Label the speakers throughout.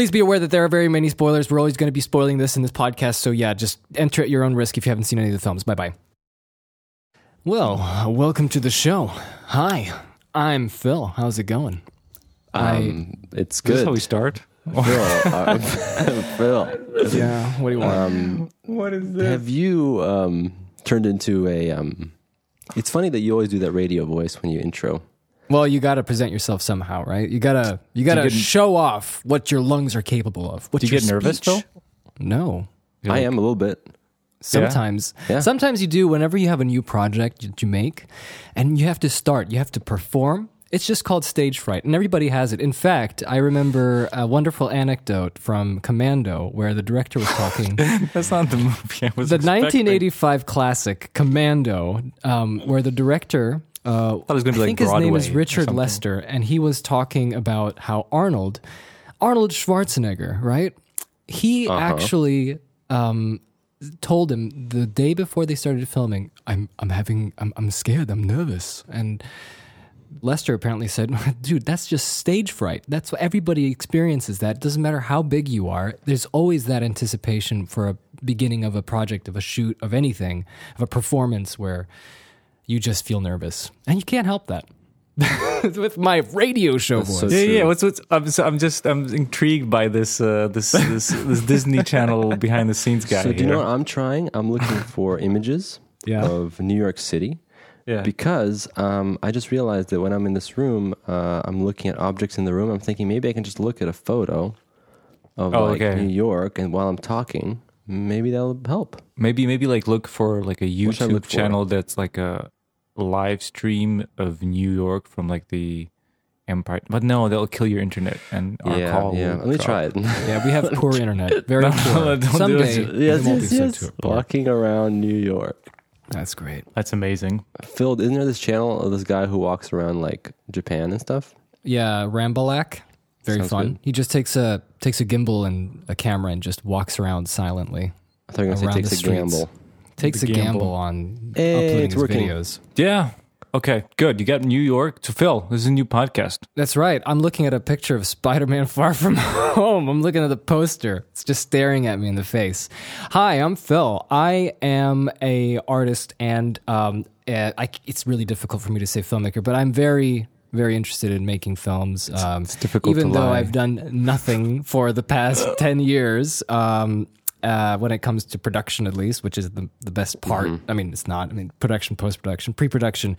Speaker 1: please be aware that there are very many spoilers. We're always going to be spoiling this in this podcast. So, yeah, just enter at your own risk if you haven't seen any of the films. Bye bye. Well, welcome to the show. Hi, I'm Phil. How's it going?
Speaker 2: Um, it's
Speaker 3: Is this
Speaker 2: good.
Speaker 3: how we start?
Speaker 2: Phil, uh, Phil,
Speaker 1: Yeah, what do you want?
Speaker 2: um,
Speaker 3: What is this?
Speaker 2: have you um, turned into a? Um, it's funny that you always do that radio voice when you intro.
Speaker 1: Well, you got to present yourself somehow, right? You gotta you gotta
Speaker 3: get-
Speaker 1: show off what your lungs are capable of. What
Speaker 3: Do you
Speaker 1: your
Speaker 3: get nervous,
Speaker 1: speech-
Speaker 3: Phil?
Speaker 1: No.
Speaker 3: You're
Speaker 2: I
Speaker 3: like-
Speaker 2: am a little bit.
Speaker 1: Sometimes,
Speaker 2: Yeah.
Speaker 1: sometimes you do. Whenever you have a new project that you make, and you have to start, you have to perform. It's just called stage fright, and everybody has it. In fact, I remember a wonderful anecdote from Commando where the director was talking.
Speaker 3: That's not the movie I was
Speaker 1: the
Speaker 3: expecting.
Speaker 1: 1985 classic Commando, um, where the director. Uh,
Speaker 3: it was gonna be
Speaker 1: I
Speaker 3: like
Speaker 1: think his name is Richard. Lester, and he was talking about how Arnold, Arnold Schwarzenegger, right? He
Speaker 3: Uh-huh.
Speaker 1: actually um, told him the day before they started filming, "I'm I'm having I'm I'm scared, I'm nervous," and Lester apparently said, "Dude, that's just stage fright. That's what everybody experiences. That it doesn't matter how big you are. There's always that anticipation for a beginning of a project, of a shoot, of anything, of a performance where you just feel nervous, and you can't help that." With my radio show
Speaker 2: so
Speaker 1: voice.
Speaker 3: Yeah, yeah. What's what's? I'm, so I'm just I'm intrigued by this uh, this this, this Disney Channel behind the scenes guy.
Speaker 2: So do you know what I'm trying? I'm looking for images
Speaker 1: Yeah.
Speaker 2: of New York City
Speaker 3: Yeah.
Speaker 2: because um, I just realized that when I'm in this room, uh, I'm looking at objects in the room. I'm thinking maybe I can just look at a photo of
Speaker 3: Oh,
Speaker 2: like
Speaker 3: okay.
Speaker 2: New York, and while I'm talking, maybe that'll help.
Speaker 3: Maybe maybe like look for like a
Speaker 2: What should I
Speaker 3: YouTube
Speaker 2: look for?
Speaker 3: channel that's like a live stream of New York from like the Empire. But no, that'll kill your internet and our
Speaker 2: yeah,
Speaker 3: call.
Speaker 2: yeah.
Speaker 3: will
Speaker 2: Let me
Speaker 3: drop.
Speaker 2: try it.
Speaker 1: Yeah, we have poor internet. Very
Speaker 3: No,
Speaker 1: poor.
Speaker 3: don't do it.
Speaker 1: Someday,
Speaker 2: yes, yes, yes. Walking around New York.
Speaker 1: That's great.
Speaker 3: That's amazing.
Speaker 2: Phil, isn't there this channel of this guy who walks around like Japan and stuff?
Speaker 1: Yeah, Rambalac. Very
Speaker 2: Sounds
Speaker 1: fun.
Speaker 2: good.
Speaker 1: He just takes a takes a gimbal and a camera and just walks around silently.
Speaker 2: I thought you were going
Speaker 1: Around
Speaker 2: to
Speaker 1: the
Speaker 2: say takes a
Speaker 1: streets.
Speaker 2: gamble.
Speaker 1: Takes a gamble,
Speaker 3: gamble.
Speaker 1: on
Speaker 2: Hey,
Speaker 1: uploading
Speaker 2: it's
Speaker 1: his
Speaker 2: working.
Speaker 1: videos.
Speaker 3: Yeah. Okay. Good. You got New York. to Phil, this is a new podcast.
Speaker 1: That's right. I'm looking at a picture of Spider-Man Far From Home. I'm looking at the poster. It's just staring at me in the face. Hi, I'm Phil. I am a artist, and um, uh, I, it's really difficult for me to say filmmaker, but I'm very, very interested in making films. Um,
Speaker 3: it's difficult
Speaker 1: even
Speaker 3: to
Speaker 1: though
Speaker 3: lie.
Speaker 1: I've done nothing for the past ten years. Um, uh, when it comes to production, at least, which is the the best part. I mean, it's not. I mean, production, post production, pre production,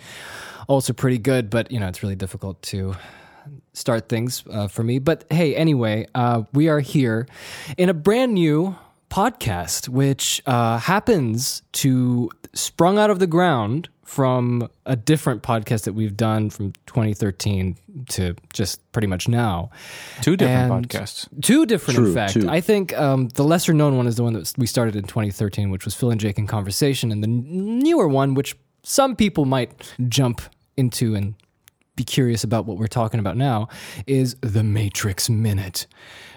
Speaker 1: also pretty good. But you know, it's really difficult to start things uh, for me. But hey, anyway, uh, we are here in a brand new podcast, which uh, happens to sprung out of the ground from a different podcast that we've done from 2013 to just pretty much now.
Speaker 3: Two different
Speaker 1: And-
Speaker 3: podcasts.
Speaker 1: Two different, in fact.
Speaker 2: two.
Speaker 1: I think um, the lesser known one is the one that we started in 2013, which was Phil and Jake in Conversation, and the n- newer one, which some people might jump into and be curious about what we're talking about now, is The Matrix Minute,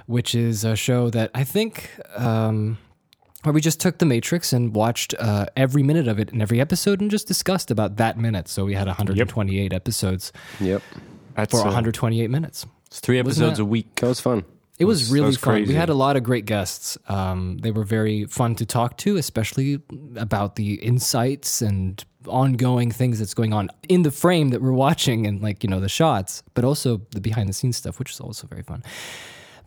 Speaker 1: which is a show that I think. Um, where we just took the Matrix and watched uh, every minute of it in every episode and just discussed about that minute. So we had 128 episodes
Speaker 2: Yep.
Speaker 3: That's
Speaker 1: for
Speaker 3: uh,
Speaker 1: 128 minutes.
Speaker 3: it's three episodes a week.
Speaker 2: That was fun.
Speaker 1: It was
Speaker 3: was-
Speaker 1: really
Speaker 3: was
Speaker 1: fun. We had a lot of great guests. Um, they were very fun to talk to, especially about the insights and ongoing things that's going on in the frame that we're watching and like, you know, the shots, but also the behind the scenes stuff, which is also very fun.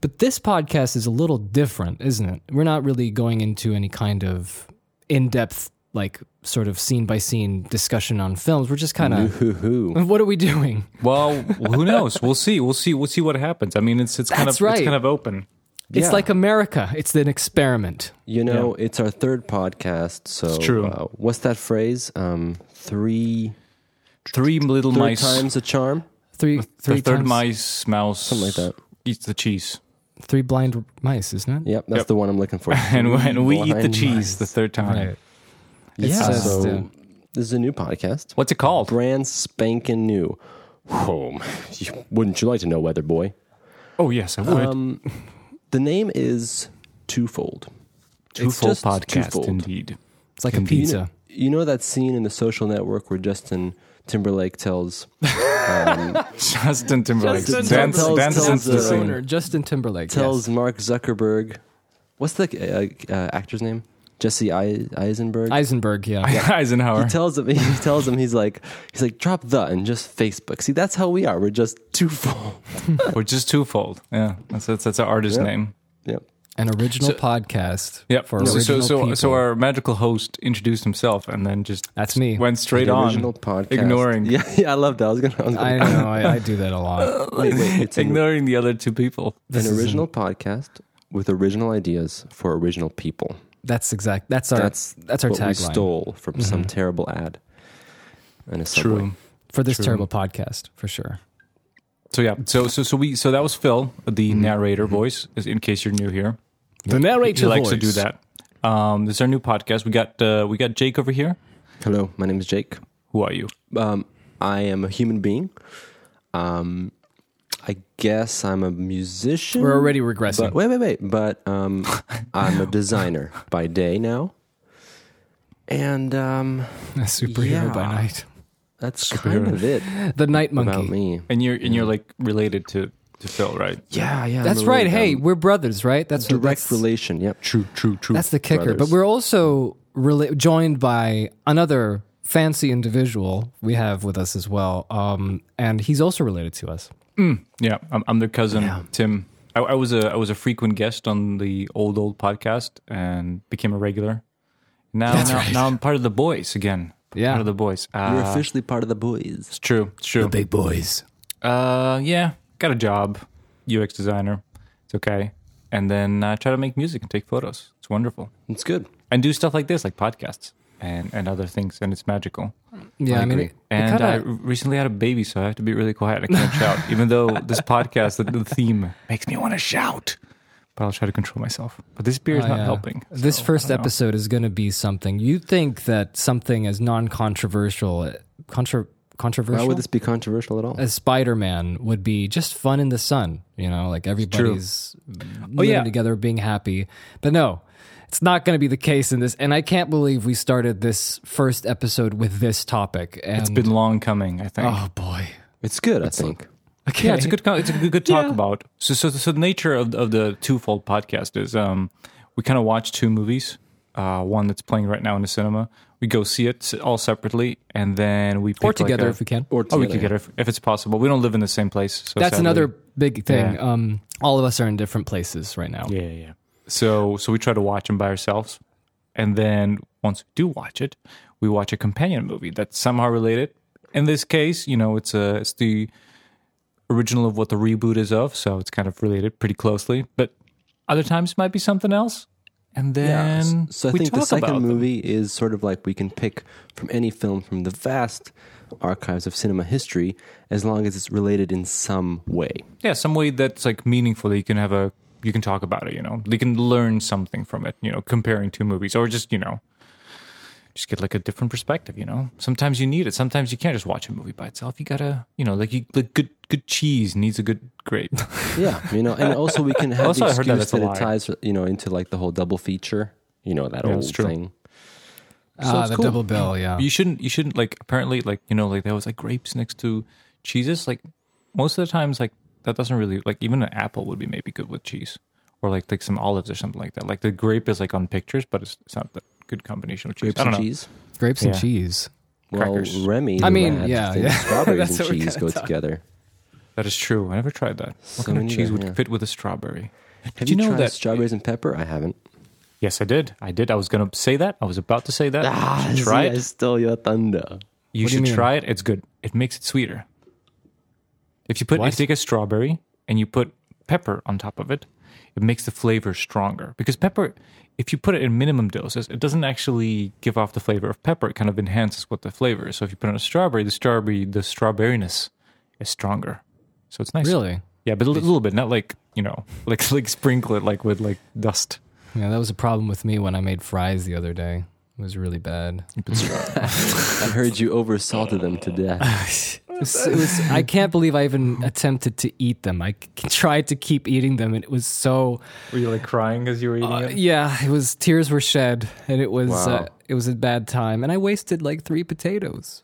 Speaker 1: But this podcast is a little different, isn't it? We're not really going into any kind of in depth, like sort of scene by scene discussion on films. We're just kind of,
Speaker 2: Hoo hoo.
Speaker 1: what are we doing?
Speaker 3: Well, who knows? We'll see. We'll see. We'll see what happens. I mean, it's it's kind
Speaker 1: That's
Speaker 3: of
Speaker 1: right.
Speaker 3: it's kind of open.
Speaker 1: It's
Speaker 2: Yeah.
Speaker 1: like America. It's an experiment.
Speaker 2: You know, it's our third podcast, so
Speaker 3: It's true.
Speaker 2: Uh, what's that phrase? Um, three
Speaker 3: Three little
Speaker 2: third
Speaker 3: mice.
Speaker 2: times a charm,
Speaker 1: Three, three
Speaker 3: the third
Speaker 1: times-
Speaker 3: mice mouse
Speaker 2: something like that.
Speaker 3: eats the cheese,
Speaker 1: Three blind mice, isn't it?
Speaker 2: Yep, that's
Speaker 3: Yep.
Speaker 2: the one I'm looking for.
Speaker 3: and when we eat the
Speaker 2: Blind
Speaker 3: cheese
Speaker 2: mice.
Speaker 3: the third time.
Speaker 1: It's
Speaker 2: Yeah,
Speaker 1: just,
Speaker 2: so
Speaker 1: uh,
Speaker 2: this is a new podcast,
Speaker 3: What's it called?
Speaker 2: brand spanking new. Home, wouldn't you like to know, Weather Boy?
Speaker 3: Oh yes, I would.
Speaker 2: Um, the name is twofold. It's
Speaker 3: Twofold
Speaker 2: just
Speaker 3: podcast,
Speaker 2: twofold.
Speaker 3: indeed.
Speaker 1: It's like a
Speaker 3: Indeed.
Speaker 1: pizza.
Speaker 2: You know that scene in the Social Network where Justin Timberlake tells
Speaker 3: Justin Timberlake.
Speaker 1: Justin
Speaker 3: dance,
Speaker 2: Timberlake
Speaker 3: dance
Speaker 2: tells
Speaker 3: into the
Speaker 2: the
Speaker 3: scene.
Speaker 1: owner, Justin Timberlake.
Speaker 2: tells
Speaker 1: yes.
Speaker 2: Mark Zuckerberg, what's the uh, uh, actor's name? Jesse Eisenberg.
Speaker 1: Eisenberg. Yeah.
Speaker 3: Eisenhower.
Speaker 2: he tells him. He tells him he's like he's like drop the and just Facebook. See, that's how we are. We're just twofold.
Speaker 3: We're just twofold. Yeah, that's that's, that's our artist
Speaker 2: Yep.
Speaker 3: name.
Speaker 2: Yep.
Speaker 1: An original podcast.
Speaker 3: Yep.
Speaker 1: For
Speaker 3: so,
Speaker 1: original
Speaker 3: so so
Speaker 1: people.
Speaker 3: so our magical host introduced himself and then just
Speaker 1: That's me.
Speaker 3: went straight
Speaker 2: The
Speaker 3: on,
Speaker 2: original podcast.
Speaker 3: ignoring
Speaker 2: Yeah, yeah, I love that. I was gonna. I was
Speaker 1: I
Speaker 2: gonna
Speaker 1: know. I, I do that a lot.
Speaker 2: wait, wait. It's an,
Speaker 3: ignoring the other two people.
Speaker 1: This
Speaker 2: an
Speaker 1: is
Speaker 2: original podcast with original ideas for original people.
Speaker 1: That's exact. That's our.
Speaker 2: That's
Speaker 1: That's, our
Speaker 2: what we
Speaker 1: tagline Mm-hmm.
Speaker 2: stole from some terrible ad. And a subway.
Speaker 3: True.
Speaker 1: for this
Speaker 3: True.
Speaker 1: terrible podcast, for sure.
Speaker 3: So yeah. So so so we so that was Phil, the
Speaker 2: Mm-hmm.
Speaker 3: narrator voice. In case you're new here,
Speaker 1: The narrator
Speaker 3: he likes to do that. Um, this is our new podcast. We got uh, we got Jake over here.
Speaker 2: Hello, my name is Jake.
Speaker 3: Who are you?
Speaker 2: Um, I am a human being. Um, I guess I'm a musician.
Speaker 1: We're already regressing.
Speaker 2: But wait, wait, wait. But um, I'm a designer by day now, and um,
Speaker 1: a superhero
Speaker 2: Yeah.
Speaker 1: by night.
Speaker 2: that's
Speaker 3: Superhero.
Speaker 2: kind of it
Speaker 1: The night monkey.
Speaker 2: about me.
Speaker 3: And you're and you're like related to to Phil, right?
Speaker 2: Yeah, yeah. I'm
Speaker 1: That's right.
Speaker 2: related.
Speaker 1: Hey,
Speaker 2: I'm
Speaker 1: we're brothers, right? That's
Speaker 2: direct
Speaker 1: that's,
Speaker 2: relation. Yep.
Speaker 3: True, true, true.
Speaker 1: That's the kicker.
Speaker 2: brothers.
Speaker 1: But we're also rela- joined by another fancy individual we have with us as well, um, and he's also related to us.
Speaker 3: Yeah, I'm, I'm their cousin
Speaker 2: Yeah.
Speaker 3: Tim. I, I was a I was a frequent guest on the old old podcast and became a regular. Now now,
Speaker 1: right.
Speaker 3: now I'm part of the boys again.
Speaker 1: Yeah.
Speaker 3: part of the boys. Uh,
Speaker 2: You're officially part of the boys.
Speaker 3: it's true. It's true.
Speaker 1: The big boys.
Speaker 3: Uh, yeah, got a job, UX designer. It's okay. And then uh, try to make music and take photos. It's wonderful.
Speaker 2: It's good.
Speaker 3: And do stuff like this, like podcasts and and other things, and it's magical.
Speaker 1: Yeah, I, mean,
Speaker 2: agree.
Speaker 1: it, it
Speaker 3: And I
Speaker 1: kinda-
Speaker 3: recently had a baby, so I have to be really quiet. I can't shout, even though this podcast, the, the theme makes me want to shout. But I'll try to control myself. But this beer is
Speaker 1: Oh,
Speaker 3: not
Speaker 1: yeah.
Speaker 3: helping.
Speaker 1: This first
Speaker 3: I don't know.
Speaker 1: episode is going to be something. You think that something as non-controversial, contra-
Speaker 2: Why
Speaker 1: controversial
Speaker 2: would this be controversial at all?
Speaker 1: as Spider-Man would be just fun in the sun, you know, like everybody's living
Speaker 3: Oh, yeah.
Speaker 1: together, being happy. But no, it's not going to be the case in this. And I can't believe we started this first episode with this topic. And,
Speaker 3: It's been long coming, I think.
Speaker 1: oh boy,
Speaker 2: It's good, I think.
Speaker 1: okay.
Speaker 3: Yeah, it's a good. It's a good, good talk
Speaker 1: Yeah.
Speaker 3: about. So, so, so the nature of of the twofold podcast is, um, we kind of watch two movies. Uh, one that's playing right now in the cinema. We go see it all separately, and then we pick
Speaker 1: or
Speaker 3: like
Speaker 1: together
Speaker 3: a-
Speaker 1: if we can.
Speaker 2: Or
Speaker 3: Oh, we
Speaker 2: together.
Speaker 3: get if, if it's possible. We don't live in the same place. So
Speaker 1: That's
Speaker 3: sadly-
Speaker 1: another big thing.
Speaker 3: Yeah.
Speaker 1: Um, all of us are in different places right now.
Speaker 3: Yeah, yeah, yeah. So so we try to watch them by ourselves, and then once we do watch it, we watch a companion movie that's somehow related. In this case, you know, it's a it's the original of what the reboot is of, so it's kind of related pretty closely. But other times it might be something else, and then Yeah.
Speaker 2: So I think the second movie is sort of like we can pick from any film from the vast archives of cinema history as long as it's related in some way.
Speaker 3: yeah, some way that's like meaningful. That you can have a you can talk about it. You know, you can learn something from it. You know, comparing two movies, or just you know, just get like a different perspective. You know, sometimes you need it. Sometimes you can't just watch a movie by itself. You gotta, you know, like you like good good cheese needs a good grape.
Speaker 2: Yeah, you know, and also we can have
Speaker 3: Also,
Speaker 2: the
Speaker 3: I heard that
Speaker 2: excuse that, it ties, you know, into like the whole double feature. You know that
Speaker 3: Yeah,
Speaker 2: old
Speaker 3: that's true.
Speaker 2: thing.
Speaker 1: Ah,
Speaker 2: it's
Speaker 1: the
Speaker 2: cool.
Speaker 1: double bill. Yeah.
Speaker 3: you shouldn't you shouldn't like apparently like you know like there was like grapes next to cheeses. Like most of the times like that doesn't really like even an apple would be maybe good with cheese. Or like like some olives or something like that. Like the grape is like on pictures, but it's, it's not the good combination with cheese.
Speaker 2: Grapes
Speaker 3: I don't
Speaker 2: and
Speaker 3: know.
Speaker 2: cheese.
Speaker 1: Grapes and
Speaker 3: Yeah.
Speaker 1: cheese.
Speaker 2: Well,
Speaker 3: Crackers.
Speaker 2: Remy.
Speaker 1: I mean,
Speaker 2: lad,
Speaker 1: yeah,
Speaker 2: thinks
Speaker 1: yeah.
Speaker 2: strawberries
Speaker 1: That's
Speaker 2: and
Speaker 1: what we're
Speaker 2: cheese
Speaker 1: gonna
Speaker 2: go
Speaker 1: talk-
Speaker 2: together.
Speaker 3: That is true. I never tried that. What
Speaker 2: So
Speaker 3: kind of
Speaker 2: neither,
Speaker 3: cheese would
Speaker 2: yeah.
Speaker 3: fit with a strawberry?
Speaker 2: Have
Speaker 3: Did
Speaker 2: you,
Speaker 3: you know
Speaker 2: tried
Speaker 3: that-
Speaker 2: strawberries and pepper? I haven't.
Speaker 3: Yes, I did. I did. I was going to say that. I was about to say that.
Speaker 2: Ah,
Speaker 3: you should try
Speaker 2: see, I
Speaker 3: it.
Speaker 2: stole your thunder.
Speaker 3: You
Speaker 1: What do you
Speaker 3: should
Speaker 1: mean?
Speaker 3: try it. It's good. It makes it sweeter. If you put,
Speaker 1: What?
Speaker 3: if you take a strawberry and you put pepper on top of it, it makes the flavor stronger. Because pepper, if you put it in minimum doses, it doesn't actually give off the flavor of pepper. It kind of enhances what the flavor is. So if you put on a strawberry, the strawberry, the strawberryness is stronger. So it's nice.
Speaker 1: Really?
Speaker 3: Yeah, but a li- little bit, not like you know, like like sprinkle it like with like dust.
Speaker 1: Yeah, that was a problem with me when I made fries the other day. It was really bad.
Speaker 2: I heard you oversalted them to death.
Speaker 1: It was, it was- I can't believe I even attempted to eat them. I c- tried to keep eating them, and it was so.
Speaker 3: Were you like crying as you were eating
Speaker 1: Uh, yeah, it was tears were shed, and it was
Speaker 2: Wow.
Speaker 1: uh, it was a bad time, and I wasted like three potatoes.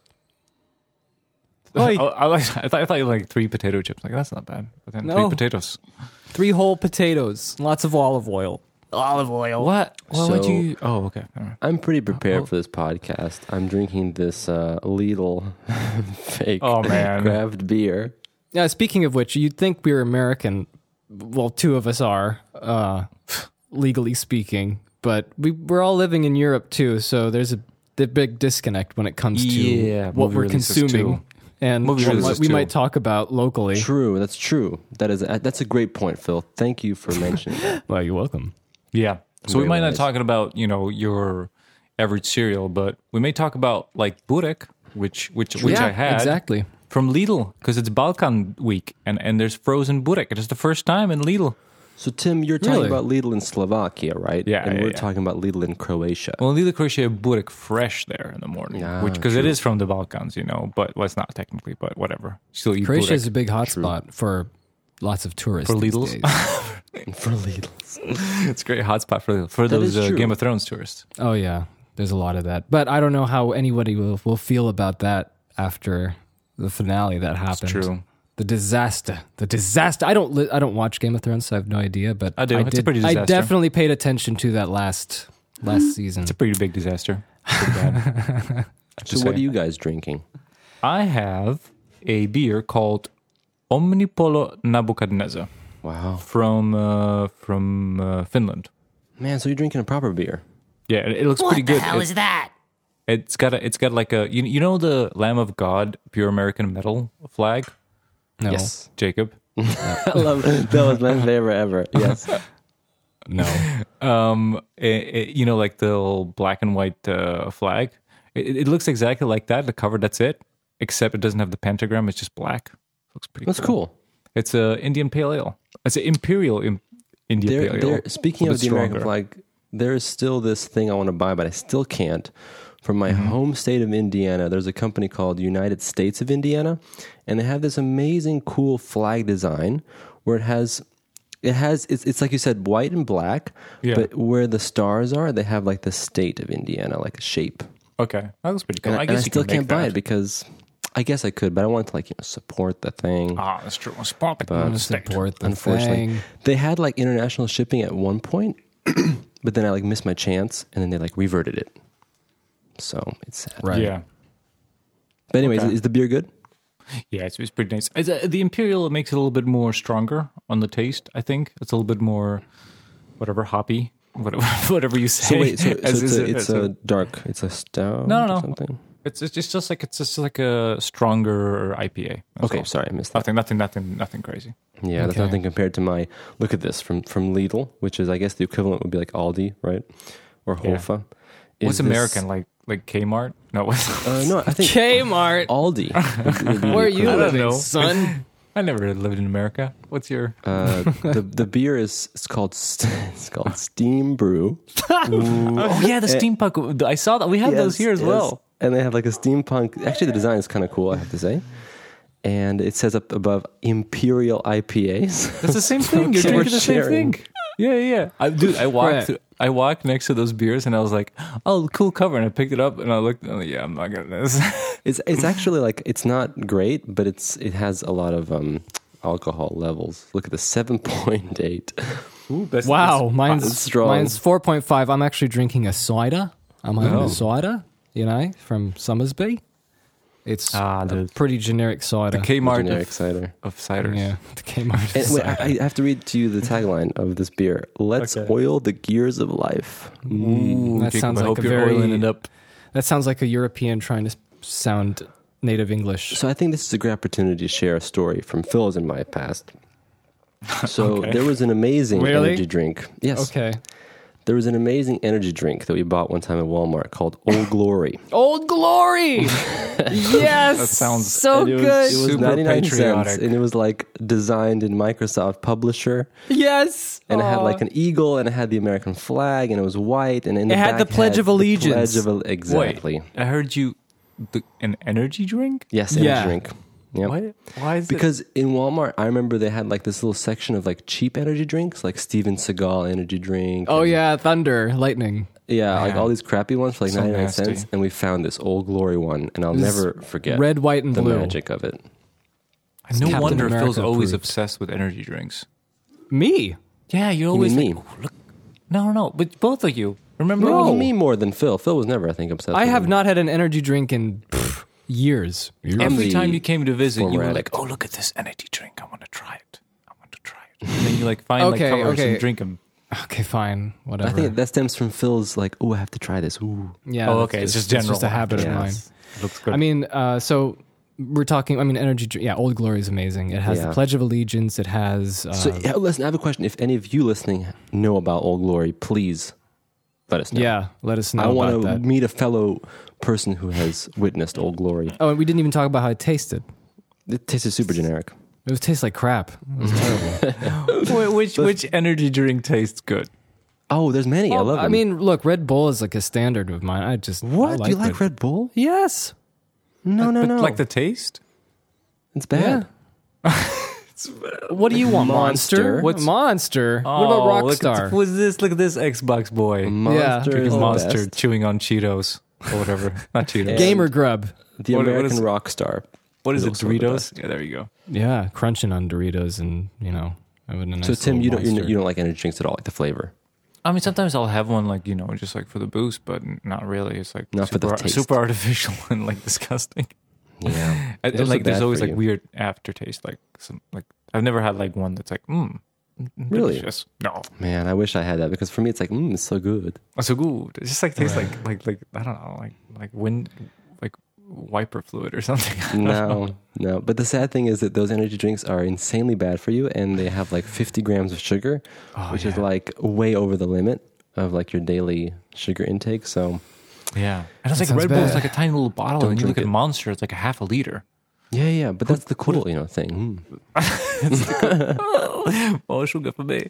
Speaker 3: I, I, like, I, thought, I thought you like three potato chips. Like that's not bad. But then
Speaker 1: No.
Speaker 3: three potatoes.
Speaker 1: Three whole potatoes, lots of olive oil. Olive oil.
Speaker 3: What? Why would
Speaker 2: So-
Speaker 3: you? Oh, okay. All right.
Speaker 2: I'm pretty prepared for this podcast. I'm drinking this uh, Lidl fake
Speaker 3: Oh, man.
Speaker 2: craft beer.
Speaker 1: Yeah, speaking of which, you'd think we were American. Well, two of us are, uh, legally speaking, but we we're all living in Europe too. So there's a the big disconnect when it comes to
Speaker 3: Yeah,
Speaker 1: what
Speaker 3: movie
Speaker 1: we're
Speaker 3: releases
Speaker 1: consuming
Speaker 3: too.
Speaker 1: and
Speaker 3: Movie
Speaker 1: what
Speaker 3: releases
Speaker 1: we
Speaker 3: too.
Speaker 1: might talk about locally.
Speaker 2: True, that's true. That is a, that's a great point, Phil. Thank you for mentioning that.
Speaker 1: Well, you're welcome.
Speaker 3: Yeah. So we might not talking about you know your average cereal, but we may talk about like burek, which which which
Speaker 1: yeah,
Speaker 3: I had
Speaker 1: exactly.
Speaker 3: from Lidl because it's Balkan week and and there's frozen burek. It is the first time in Lidl.
Speaker 2: So, Tim, you're talking
Speaker 1: Really?
Speaker 2: about Lidl in Slovakia, right?
Speaker 3: Yeah,
Speaker 2: And
Speaker 3: yeah,
Speaker 2: we're
Speaker 3: yeah.
Speaker 2: talking about Lidl in Croatia.
Speaker 3: Well, Lidl Croatia burek fresh there in the morning,
Speaker 2: Yeah,
Speaker 3: which because it is from the Balkans, you know. But well, it's not technically, but whatever. Still eat
Speaker 1: Croatia
Speaker 3: burek.
Speaker 1: is a big hotspot for lots of tourists.
Speaker 3: For
Speaker 1: these
Speaker 3: Lidls?
Speaker 1: days.
Speaker 2: for Lidl.
Speaker 3: it's a great hotspot for for
Speaker 2: That
Speaker 3: those uh. Game of Thrones tourists.
Speaker 1: oh yeah, there's a lot of that. But I don't know how anybody will, will feel about that after the finale that happened.
Speaker 3: true.
Speaker 1: The disaster. The disaster. I don't. Li- I don't watch Game of Thrones, so I have no idea. But
Speaker 3: I do. It's a
Speaker 1: did-
Speaker 3: pretty
Speaker 1: I definitely paid attention to that last last season.
Speaker 3: It's a pretty big disaster. Pretty.
Speaker 2: So, what are you guys drinking?
Speaker 3: I have a beer called Omnipollo Nabucodonosor
Speaker 2: Wow.
Speaker 3: from uh, from uh, Finland.
Speaker 2: Man, so you're drinking a proper beer.
Speaker 3: Yeah, it, it looks pretty good.
Speaker 4: hell
Speaker 3: It-
Speaker 4: is that?
Speaker 3: It's got a, it's got like a you, you know the Lamb of God pure American metal flag,
Speaker 1: no,
Speaker 2: Yes.
Speaker 3: Jacob.
Speaker 2: I love that was my favorite ever. Yes.
Speaker 1: no.
Speaker 3: Um, it, it- you know like the little black and white uh, flag. It, it looks exactly like that. The cover, that's it, except it doesn't have the pentagram. It's just black. Looks pretty.
Speaker 2: That's cool.
Speaker 3: It's a Indian Pale Ale. It's an Imperial im, Indian
Speaker 2: There,
Speaker 3: Pale
Speaker 2: there,
Speaker 3: Ale.
Speaker 2: speaking of the American
Speaker 3: stronger.
Speaker 2: flag, there is still this thing I want to buy, but I still can't. From my
Speaker 3: Mm-hmm.
Speaker 2: home state of Indiana, there's a company called United States of Indiana, and they have this amazing, cool flag design where it has, it has, it's, it's like you said, white and black,
Speaker 3: Yeah.
Speaker 2: but where the stars are, they have like the state of Indiana, like a shape.
Speaker 3: Okay, that looks pretty cool.
Speaker 2: And I,
Speaker 3: I
Speaker 2: and I
Speaker 3: guess you
Speaker 2: still
Speaker 3: can
Speaker 2: can't
Speaker 3: make
Speaker 2: buy
Speaker 3: that.
Speaker 2: it because I guess I could, but I wanted to like you know support the thing.
Speaker 3: Ah, that's true. Support the
Speaker 2: But.
Speaker 1: Support the
Speaker 2: Unfortunately,
Speaker 1: thing.
Speaker 2: they had like international shipping at one point, but then I like missed my chance, and then they like reverted it. So it's sad.
Speaker 1: Right.
Speaker 3: Yeah,
Speaker 2: But anyways,
Speaker 3: Okay.
Speaker 2: is the beer good?
Speaker 3: yeah, it's, it's pretty nice. It's, uh, the Imperial makes it a little bit more stronger on the taste. I think it's a little bit more, whatever hoppy, whatever, whatever you say.
Speaker 2: So wait, so, so it's,
Speaker 3: as
Speaker 2: a,
Speaker 3: a-
Speaker 2: it's a
Speaker 3: a-
Speaker 2: dark, it's a stout.
Speaker 3: No, no,
Speaker 2: or
Speaker 3: no.
Speaker 2: Something.
Speaker 3: It's it's just, just like it's just like a stronger IPA.
Speaker 2: Okay,
Speaker 3: all.
Speaker 2: sorry, I missed that.
Speaker 3: Nothing, nothing, nothing, nothing crazy.
Speaker 2: Yeah, that's nothing compared to my. Look at this from from Lidl, which is I guess the equivalent would be like Aldi, right, or
Speaker 3: Yeah.
Speaker 2: Hofer.
Speaker 3: What's
Speaker 2: Is this-
Speaker 3: American like? Like Kmart? No, what's,
Speaker 2: Uh, no, I think
Speaker 1: Kmart.
Speaker 2: Aldi. would- would be the
Speaker 1: Where are you
Speaker 3: I
Speaker 1: living,
Speaker 3: know.
Speaker 1: son?
Speaker 3: I never lived in America. What's your?
Speaker 2: Uh, the the beer is it's called it's called Steam Brew.
Speaker 3: Oh yeah, the steampunk. I saw that we have those here as
Speaker 2: yes.
Speaker 3: well.
Speaker 2: And they have like a steampunk. Actually, the design is kind of cool. I have to say. And it says up above Imperial IPAs.
Speaker 3: It's the same thing. You're
Speaker 2: So we're
Speaker 3: drinking the same
Speaker 2: sharing.
Speaker 3: thing. Yeah, yeah. yeah. I, dude, I walked.
Speaker 1: Right.
Speaker 3: through- I walked next to those beers, and I was like, "Oh, cool cover." And I picked it up, and I looked. And I'm like, yeah, I'm not getting this.
Speaker 2: it's it's actually like it's not great, but it's it has a lot of um, alcohol levels. Look at the seven point eight.
Speaker 3: That's,
Speaker 1: Wow,
Speaker 2: It's
Speaker 1: mine's
Speaker 2: strong.
Speaker 1: mine's four point five. I'm actually drinking a cider. I'm having
Speaker 3: Oh.
Speaker 1: a cider, you know, from Somersby. It's
Speaker 3: Ah,
Speaker 1: a
Speaker 3: the-
Speaker 1: pretty generic cider.
Speaker 3: the Kmart
Speaker 2: Generic
Speaker 3: of,
Speaker 2: cider.
Speaker 3: of ciders.
Speaker 1: yeah, the Kmart.
Speaker 2: And wait,
Speaker 1: cider.
Speaker 2: I, I have to read to you the tagline of this beer. Let's
Speaker 3: Okay.
Speaker 2: oil the gears of life.
Speaker 3: Ooh,
Speaker 1: That
Speaker 3: Jacob,
Speaker 1: sounds
Speaker 3: I
Speaker 1: like
Speaker 3: hope
Speaker 1: a
Speaker 3: you're
Speaker 1: very-
Speaker 3: oiling it up.
Speaker 1: that sounds like a European trying to s- sound native English.
Speaker 2: So I think this is a great opportunity to share a story from Phil's in my past. So
Speaker 3: Okay.
Speaker 2: there was an amazing
Speaker 1: Really?
Speaker 2: energy drink. Yes.
Speaker 1: Okay.
Speaker 2: There was an amazing energy drink that we bought one time at Walmart called Old Glory.
Speaker 1: Old Glory. yes.
Speaker 3: That sounds-
Speaker 1: so
Speaker 2: And it was,
Speaker 1: good.
Speaker 2: It was
Speaker 3: Super
Speaker 2: 99 cents and it was like designed in Microsoft Publisher
Speaker 1: yes.
Speaker 2: and it had like an eagle and it had the American flag and it was white and in the
Speaker 1: It had
Speaker 2: back
Speaker 1: the Pledge of
Speaker 2: the
Speaker 1: Allegiance.
Speaker 2: Pledge of exactly.
Speaker 3: Wait, I heard you. The, an energy drink?
Speaker 2: Yes, energy
Speaker 1: Yeah.
Speaker 2: drink. Yeah.
Speaker 3: Why? Why is it?
Speaker 2: Because in Walmart, I remember they had like this little section of like cheap energy drinks, like Steven Seagal energy drink.
Speaker 1: Oh
Speaker 2: and-
Speaker 1: yeah, thunder, lightning.
Speaker 2: yeah, like all these crappy ones for like
Speaker 3: So
Speaker 2: ninety nine cents, and we found this Old Glory one, and I'll
Speaker 1: This
Speaker 2: never forget
Speaker 1: Red, white, and
Speaker 2: the
Speaker 1: blue.
Speaker 2: magic of it.
Speaker 3: no
Speaker 1: Captain
Speaker 3: wonder
Speaker 1: America
Speaker 3: Phil's always
Speaker 1: approved.
Speaker 3: obsessed with energy drinks.
Speaker 1: Me?
Speaker 3: Yeah, you're always
Speaker 2: mean
Speaker 3: like,
Speaker 2: me?
Speaker 3: "Oh, look. No, no, but both of you. Remember?
Speaker 2: No,
Speaker 3: when-
Speaker 2: me more than Phil. Phil was never, I think, obsessed.
Speaker 1: I
Speaker 2: with
Speaker 1: have
Speaker 2: them.
Speaker 1: not had an energy drink in pff, years.
Speaker 3: Every time you came to visit, you
Speaker 2: former
Speaker 3: were like, "Oh, look at this energy drink! I want to try it. I want to try it." And then you like find
Speaker 1: Okay,
Speaker 3: like covers
Speaker 1: okay.
Speaker 3: and drink them.
Speaker 1: Okay, fine, whatever.
Speaker 2: I think that stems from Phil's like, oh, I have to try this. Ooh,
Speaker 1: yeah.
Speaker 3: Oh,
Speaker 1: that's
Speaker 3: okay, it's just
Speaker 1: It's
Speaker 3: general.
Speaker 1: just a habit of
Speaker 2: Yes.
Speaker 1: mine.
Speaker 3: Looks good.
Speaker 1: I mean, uh, so we're talking. I mean, energy. Drink, yeah, Old Glory is amazing. It has
Speaker 2: Yeah.
Speaker 1: the Pledge of Allegiance. It has. Uh,
Speaker 2: So, yeah, listen, I have a question. If any of you listening know about Old Glory, please let us know.
Speaker 1: yeah, let us know
Speaker 2: I want to meet a fellow person who has witnessed Old Glory.
Speaker 1: Oh, and we didn't even talk about how it tasted.
Speaker 2: It tasted super generic.
Speaker 1: It was tastes like crap. It was terrible.
Speaker 3: Wait, which which energy drink tastes good?
Speaker 2: Oh, there's many. I love them.
Speaker 1: I mean, look, Red Bull is like a standard of mine. I just I
Speaker 2: what? Do you like
Speaker 1: Red-
Speaker 2: Red Bull?
Speaker 1: Yes.
Speaker 2: No, no,
Speaker 3: But
Speaker 2: no.
Speaker 3: Like the taste?
Speaker 2: it's bad.
Speaker 1: What do you want, Monster?
Speaker 2: Monster.
Speaker 1: What's Monster? what about
Speaker 3: Oh, look at-
Speaker 1: Rockstar?
Speaker 3: What's this? Look at this Xbox boy.
Speaker 2: Monster
Speaker 3: Drinking Monster,
Speaker 2: best.
Speaker 3: chewing on Cheetos or whatever. Not Cheetos.
Speaker 2: Yeah.
Speaker 1: Gamer Grub.
Speaker 2: The
Speaker 3: What- what
Speaker 2: American
Speaker 3: is-
Speaker 2: rock star.
Speaker 3: What is it?
Speaker 2: also the
Speaker 3: Doritos? Yeah, there you go.
Speaker 1: Yeah, crunching on Doritos and you know, having a nice
Speaker 2: So Tim, you don't you,
Speaker 1: Monster.
Speaker 2: you don't like energy drinks at all, like the flavor.
Speaker 3: I mean, sometimes I'll have one like you know, just like for the boost, but not really. It's like
Speaker 2: Not for the taste.
Speaker 3: super artificial and like disgusting.
Speaker 2: Yeah,
Speaker 3: And, like there's always like
Speaker 2: you.
Speaker 3: weird aftertaste. Like some like I've never had like one that's like mm,
Speaker 2: Really?
Speaker 3: delicious. No,
Speaker 2: man. I wish I had that because for me, it's like, mm, it's so good.
Speaker 3: it's so good. It just like tastes like like like I don't know, like like wind, like wiper fluid or something. Don't know.
Speaker 2: No, no. But the sad thing is that those energy drinks are insanely bad for you, and they have like 50 grams of sugar,
Speaker 3: Oh,
Speaker 2: which is like way over the limit of like your daily sugar intake. So
Speaker 3: Yeah, and it's
Speaker 1: That
Speaker 3: like Red
Speaker 1: sounds
Speaker 3: Bull is like a tiny little bottle,
Speaker 2: Don't
Speaker 3: and you look
Speaker 2: drink
Speaker 3: at
Speaker 2: it.
Speaker 3: Monster, it's like a half a liter.
Speaker 2: yeah, yeah. But that's the cool, you know, thing. Mm.
Speaker 3: Oh, sugar for me.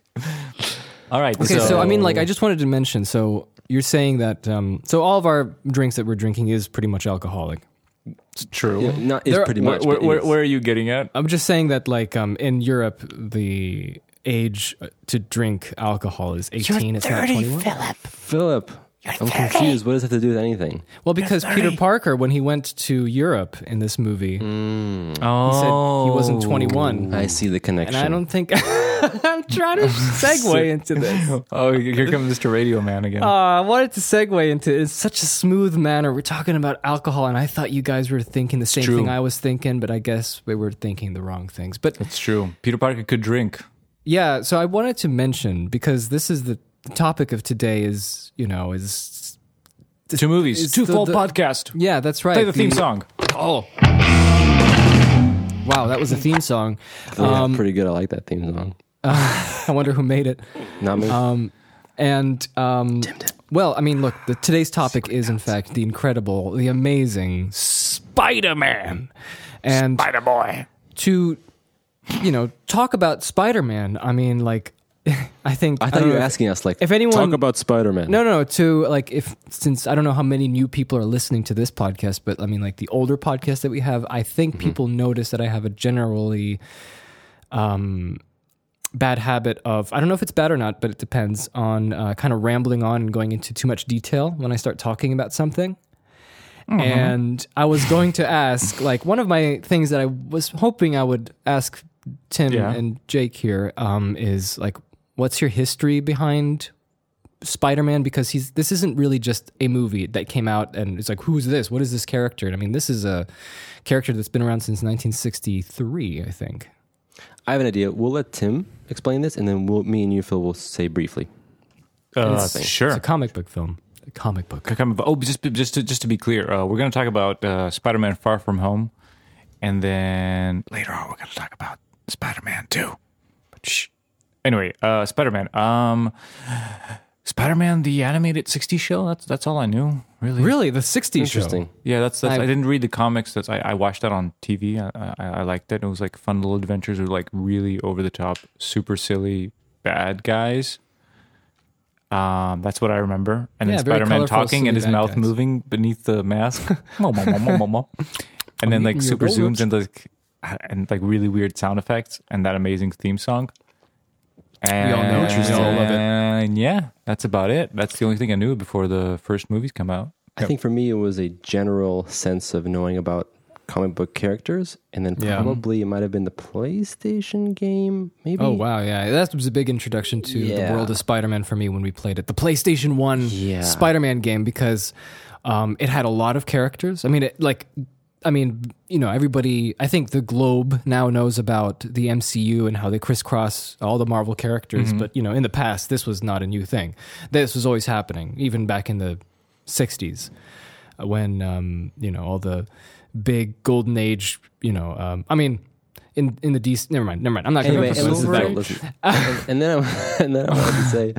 Speaker 3: All right.
Speaker 1: Okay, so, I mean, like, I just wanted to mention. So you're saying that. Um, so all of our drinks that we're drinking is pretty much alcoholic.
Speaker 3: it's true.
Speaker 2: Yeah, not is
Speaker 1: There-
Speaker 2: pretty much.
Speaker 3: where,
Speaker 2: but it
Speaker 3: where,
Speaker 2: is.
Speaker 3: where are you getting at?
Speaker 1: I'm just saying that, like, um, in Europe, the age to drink alcohol is 18. it's not 21.
Speaker 2: Philip, I'm confused. What does it have to do with anything?
Speaker 1: Well, because Peter Parker, when he went to Europe in this movie,
Speaker 2: Mm.
Speaker 3: Oh,
Speaker 1: he said he wasn't 21.
Speaker 2: I see the connection.
Speaker 1: And I don't think I'm trying to segue into this.
Speaker 3: Oh, here comes Mr. Radio Man again.
Speaker 1: Uh, I wanted to segue into it in such a smooth manner. We're talking about alcohol, and I thought you guys were thinking the same
Speaker 3: true.
Speaker 1: thing I was thinking, but I guess we were thinking the wrong things. But
Speaker 3: It's true. Peter Parker could drink.
Speaker 1: yeah, so I wanted to mention because this is the, the topic of today is you know is
Speaker 3: Two movies, two
Speaker 1: the-
Speaker 3: full podcast.
Speaker 1: yeah that's right
Speaker 3: Play the theme song.
Speaker 1: Oh, wow, that was a theme song.
Speaker 2: Yeah,
Speaker 1: Um,
Speaker 2: pretty good. I like that theme song.
Speaker 1: I wonder who made it.
Speaker 2: Not me.
Speaker 1: Um, and um, well, I mean, look, the, today's topic is in fact the incredible, the amazing Spider-Man, and
Speaker 3: Spider Boy.
Speaker 1: to you know talk about Spider-Man. I mean, like, I think
Speaker 2: I
Speaker 1: I
Speaker 2: thought
Speaker 1: don't
Speaker 2: you were
Speaker 1: if-
Speaker 2: asking us like,
Speaker 1: if anyone-
Speaker 2: talk about Spider Man.
Speaker 1: No, no, no. To like, if since I don't know how many new people are listening to this podcast, but I mean, like the older podcast that we have, I think
Speaker 2: Mm-hmm.
Speaker 1: people notice that I have a generally um, bad habit of I don't know if it's bad or not, but it depends on uh, kind of rambling on and going into too much detail when I start talking about something.
Speaker 2: Mm-hmm.
Speaker 1: And I was going to ask, like, one of my things that I was hoping I would ask Tim
Speaker 3: Yeah.
Speaker 1: and Jake here um, is like, what's your history behind Spider-Man because he's this isn't really just a movie that came out and it's like who's this? What is this character? And I mean, this is a character that's been around since 1963, I think.
Speaker 2: I have an idea. We'll let Tim explain this, and then we'll, me and you, Phil, will say briefly.
Speaker 3: Uh,
Speaker 1: It's-
Speaker 3: sure.
Speaker 1: It's a comic book film. A comic book.
Speaker 3: Could come- Oh, just just to, just to be clear, uh, we're going to talk about uh, Spider-Man: Far From Home, and then later on we're going to talk about Spider-Man Two. But shh. Anyway, uh, Spider-Man. Um, Spider-Man, the animated '60s show. That's that's all I knew. Really.
Speaker 1: Really, the 60s
Speaker 2: Interesting.
Speaker 1: show.
Speaker 3: Yeah, that's. that's I,
Speaker 1: I-
Speaker 3: didn't read the comics. That's I, I watched that on TV. I, I, I liked it. It was like fun little adventures with like really over the top, super silly bad guys. Um, that's what I remember. And
Speaker 1: Yeah,
Speaker 3: then Spider Man talking and his mouth
Speaker 1: guys.
Speaker 3: moving beneath the mask. And then like super zooms and like and like really weird sound effects and that amazing theme song. And,
Speaker 1: all know it. We all love it.
Speaker 3: And yeah, that's about it. That's the only thing I knew before the first movies come out.
Speaker 2: I think for me, it was a general sense of knowing about comic book characters, and then
Speaker 1: Yeah.
Speaker 2: probably it might have been the PlayStation game, maybe.
Speaker 1: Oh wow, yeah, that was a big introduction to
Speaker 2: Yeah.
Speaker 1: the world of Spider-Man for me when we played it, the PlayStation One
Speaker 2: Yeah.
Speaker 1: Spider-Man game, because um, it had a lot of characters. I mean, it, like, I mean, you know, everybody. I think the globe now knows about the MCU and how they crisscross all the Marvel characters. But you know, in the past, this was not a new thing. This was always happening, even back in the '60s when um, you know all the big golden age. You know, um, I mean. In, in the DC, never mind, never mind. I'm not going
Speaker 2: Anyway,
Speaker 1: to
Speaker 2: and
Speaker 1: this
Speaker 2: listen,
Speaker 1: back.
Speaker 2: listen. and, and then I, and then I wanted to say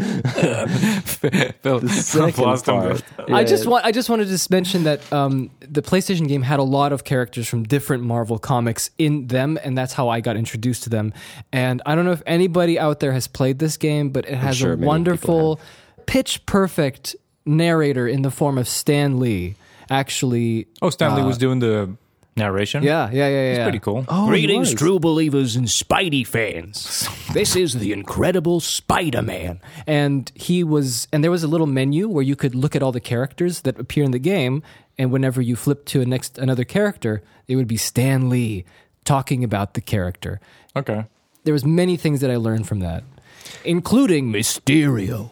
Speaker 3: Phil,
Speaker 2: the second
Speaker 3: lost him
Speaker 2: part.
Speaker 1: I just want I just wanted to mention that um, the PlayStation game had a lot of characters from different Marvel comics in them, and that's how I got introduced to them. And I don't know if anybody out there has played this game, but it has
Speaker 2: sure
Speaker 1: a wonderful, pitch perfect narrator in the form of Stan Lee. Actually,
Speaker 3: Oh, Stan Lee was doing the narration.
Speaker 1: yeah, yeah, yeah, yeah.
Speaker 3: it's pretty cool.
Speaker 2: Oh,
Speaker 4: Greetings,
Speaker 2: nice.
Speaker 4: true believers and Spidey fans. This is the incredible Spider Man.
Speaker 1: and he was and there was a little menu where you could look at all the characters that appear in the game and whenever you flip to a next another character it would be stan lee talking about the character
Speaker 3: Okay.
Speaker 1: there was many things that i learned from that including
Speaker 4: Mysterio.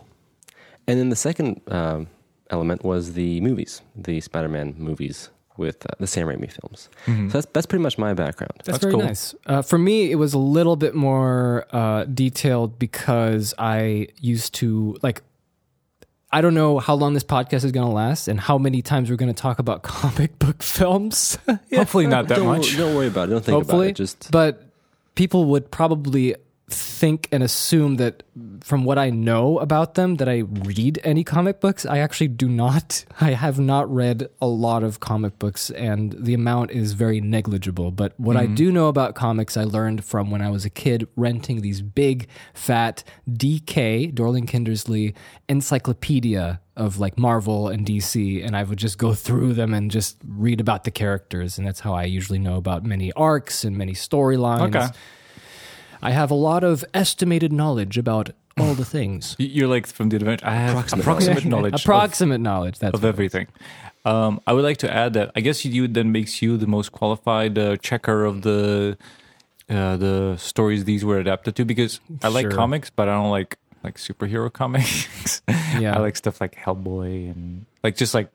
Speaker 2: And then the second um, element was the movies, the Spider-Man movies with uh, the Sam Raimi films. So that's that's pretty much my background.
Speaker 1: that's,
Speaker 3: That's
Speaker 1: very
Speaker 3: cool.
Speaker 1: nice uh, for me it was a little bit more uh, detailed because i used to like I don't know how long this podcast is going to last and how many times we're going to talk about comic book films.
Speaker 3: Hopefully not that
Speaker 2: don't,
Speaker 3: much.
Speaker 2: don't worry about it. Don't think
Speaker 1: hopefully.
Speaker 2: about it. Just
Speaker 1: but people would probably think and assume that from what I know about them that I read any comic books. I actually do not. I have not read a lot of comic books and the amount is very negligible. But what I mm-hmm. do know about comics I learned from when I was a kid renting these big fat DK Dorling Kindersley encyclopedia of like Marvel and DC and I would just go through them and just read about the characters and that's how I usually know about many arcs and many storylines.
Speaker 3: Okay.
Speaker 1: I have a lot of estimated knowledge about all the things.
Speaker 3: Y- You're like from the adventure. I have
Speaker 2: Approximate
Speaker 3: approximate, knowledge of-
Speaker 1: Approximate knowledge. That's
Speaker 3: of everything. Um, I would like to add that I guess you then makes you the most qualified uh, checker of the uh, the stories these were adapted to because I like
Speaker 1: Sure.
Speaker 3: comics, but I don't like like superhero comics.
Speaker 1: Yeah.
Speaker 3: I like stuff like Hellboy and like just like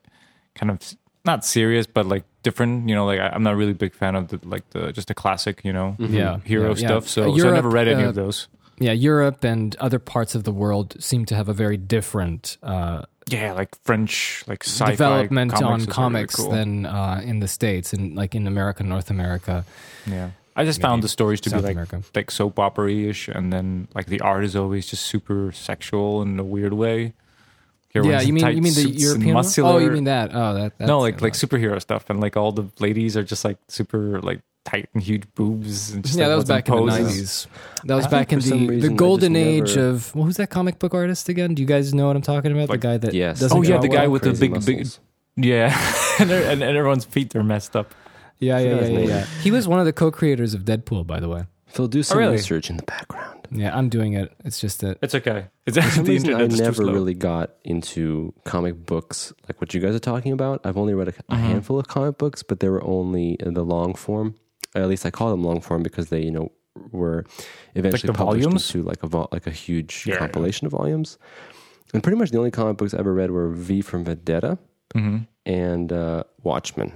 Speaker 3: kind of not serious, but like different. You know, like I, I'm not really a big fan of the like the just the classic, you know,
Speaker 1: Yeah,
Speaker 3: hero
Speaker 1: yeah, yeah.
Speaker 3: stuff. So,
Speaker 1: Uh,
Speaker 3: so I
Speaker 1: Europe,
Speaker 3: never read any
Speaker 1: uh,
Speaker 3: of those.
Speaker 1: Yeah, Europe and other parts of the world seem to have a very different uh,
Speaker 3: Yeah, like French, like sci-fi
Speaker 1: development
Speaker 3: comics
Speaker 1: on
Speaker 3: is really
Speaker 1: comics
Speaker 3: cool.
Speaker 1: than uh, in the states and like in America, North America,
Speaker 3: Yeah, I just found the stories to
Speaker 1: South
Speaker 3: be like
Speaker 1: America.
Speaker 3: like soap opera ish, and then like the art is always just super sexual in a weird way.
Speaker 1: Yeah,
Speaker 3: Everyone's
Speaker 1: you mean
Speaker 3: tight
Speaker 1: you mean the
Speaker 3: suits and
Speaker 1: European? one? Oh, you mean that? Oh, that. That's
Speaker 3: no, like like superhero stuff, and like all the ladies are just like super like tight and huge boobs, and just
Speaker 1: yeah,
Speaker 3: like,
Speaker 1: that was
Speaker 3: lots of
Speaker 1: back in the nineties. That was
Speaker 2: I
Speaker 1: back in
Speaker 2: think for some
Speaker 1: the,
Speaker 2: reason
Speaker 1: the golden age
Speaker 2: never-
Speaker 1: of well, who's that comic book artist again? Do you guys know what I'm talking about?
Speaker 3: Like-
Speaker 1: the guy that
Speaker 2: yes.
Speaker 1: doesn't
Speaker 3: Oh, yeah, the guy
Speaker 1: well?
Speaker 3: with the
Speaker 2: Crazy
Speaker 3: big- big-
Speaker 2: muscles.
Speaker 3: Yeah, and, and and everyone's feet are messed up.
Speaker 1: yeah, yeah, yeah, yeah, yeah. He was one of the co-creators of Deadpool, by the way.
Speaker 2: Phil, do some
Speaker 3: really?
Speaker 2: research in the background.
Speaker 1: Yeah, I'm doing it. It's just that
Speaker 3: It's okay. It's
Speaker 2: For some
Speaker 3: the
Speaker 2: reason, I
Speaker 3: internet's too
Speaker 2: never
Speaker 3: slow.
Speaker 2: really got into comic books like what you guys are talking about. I've only read a, a
Speaker 3: Mm-hmm.
Speaker 2: handful of comic books, but they were only in the long form. Or at least I call them long form because they, you know, were eventually
Speaker 3: the
Speaker 2: published
Speaker 3: volumes?
Speaker 2: into like a vol- like a huge
Speaker 3: Yeah, yeah.
Speaker 2: compilation of volumes. And pretty much the only comic books I ever read were V from Vendetta
Speaker 3: Mhm.
Speaker 2: and uh, Watchmen.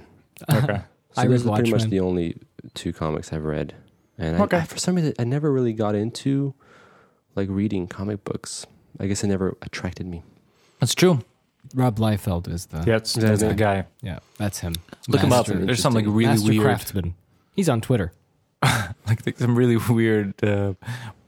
Speaker 3: Okay.
Speaker 2: So
Speaker 1: I
Speaker 2: those
Speaker 1: read
Speaker 2: are pretty much the only two comics I've read. And
Speaker 3: Okay.
Speaker 2: I, for some reason, I never really got into like reading comic books. I guess it never attracted me.
Speaker 3: That's true.
Speaker 1: Rob Liefeld is the
Speaker 3: Yeah, that's, that's the guy.
Speaker 1: yeah, that's him.
Speaker 3: Look him up. There's something like
Speaker 2: interesting.
Speaker 3: really
Speaker 1: Master
Speaker 3: weird,
Speaker 1: craftsman. He's on Twitter.
Speaker 3: like some really weird uh,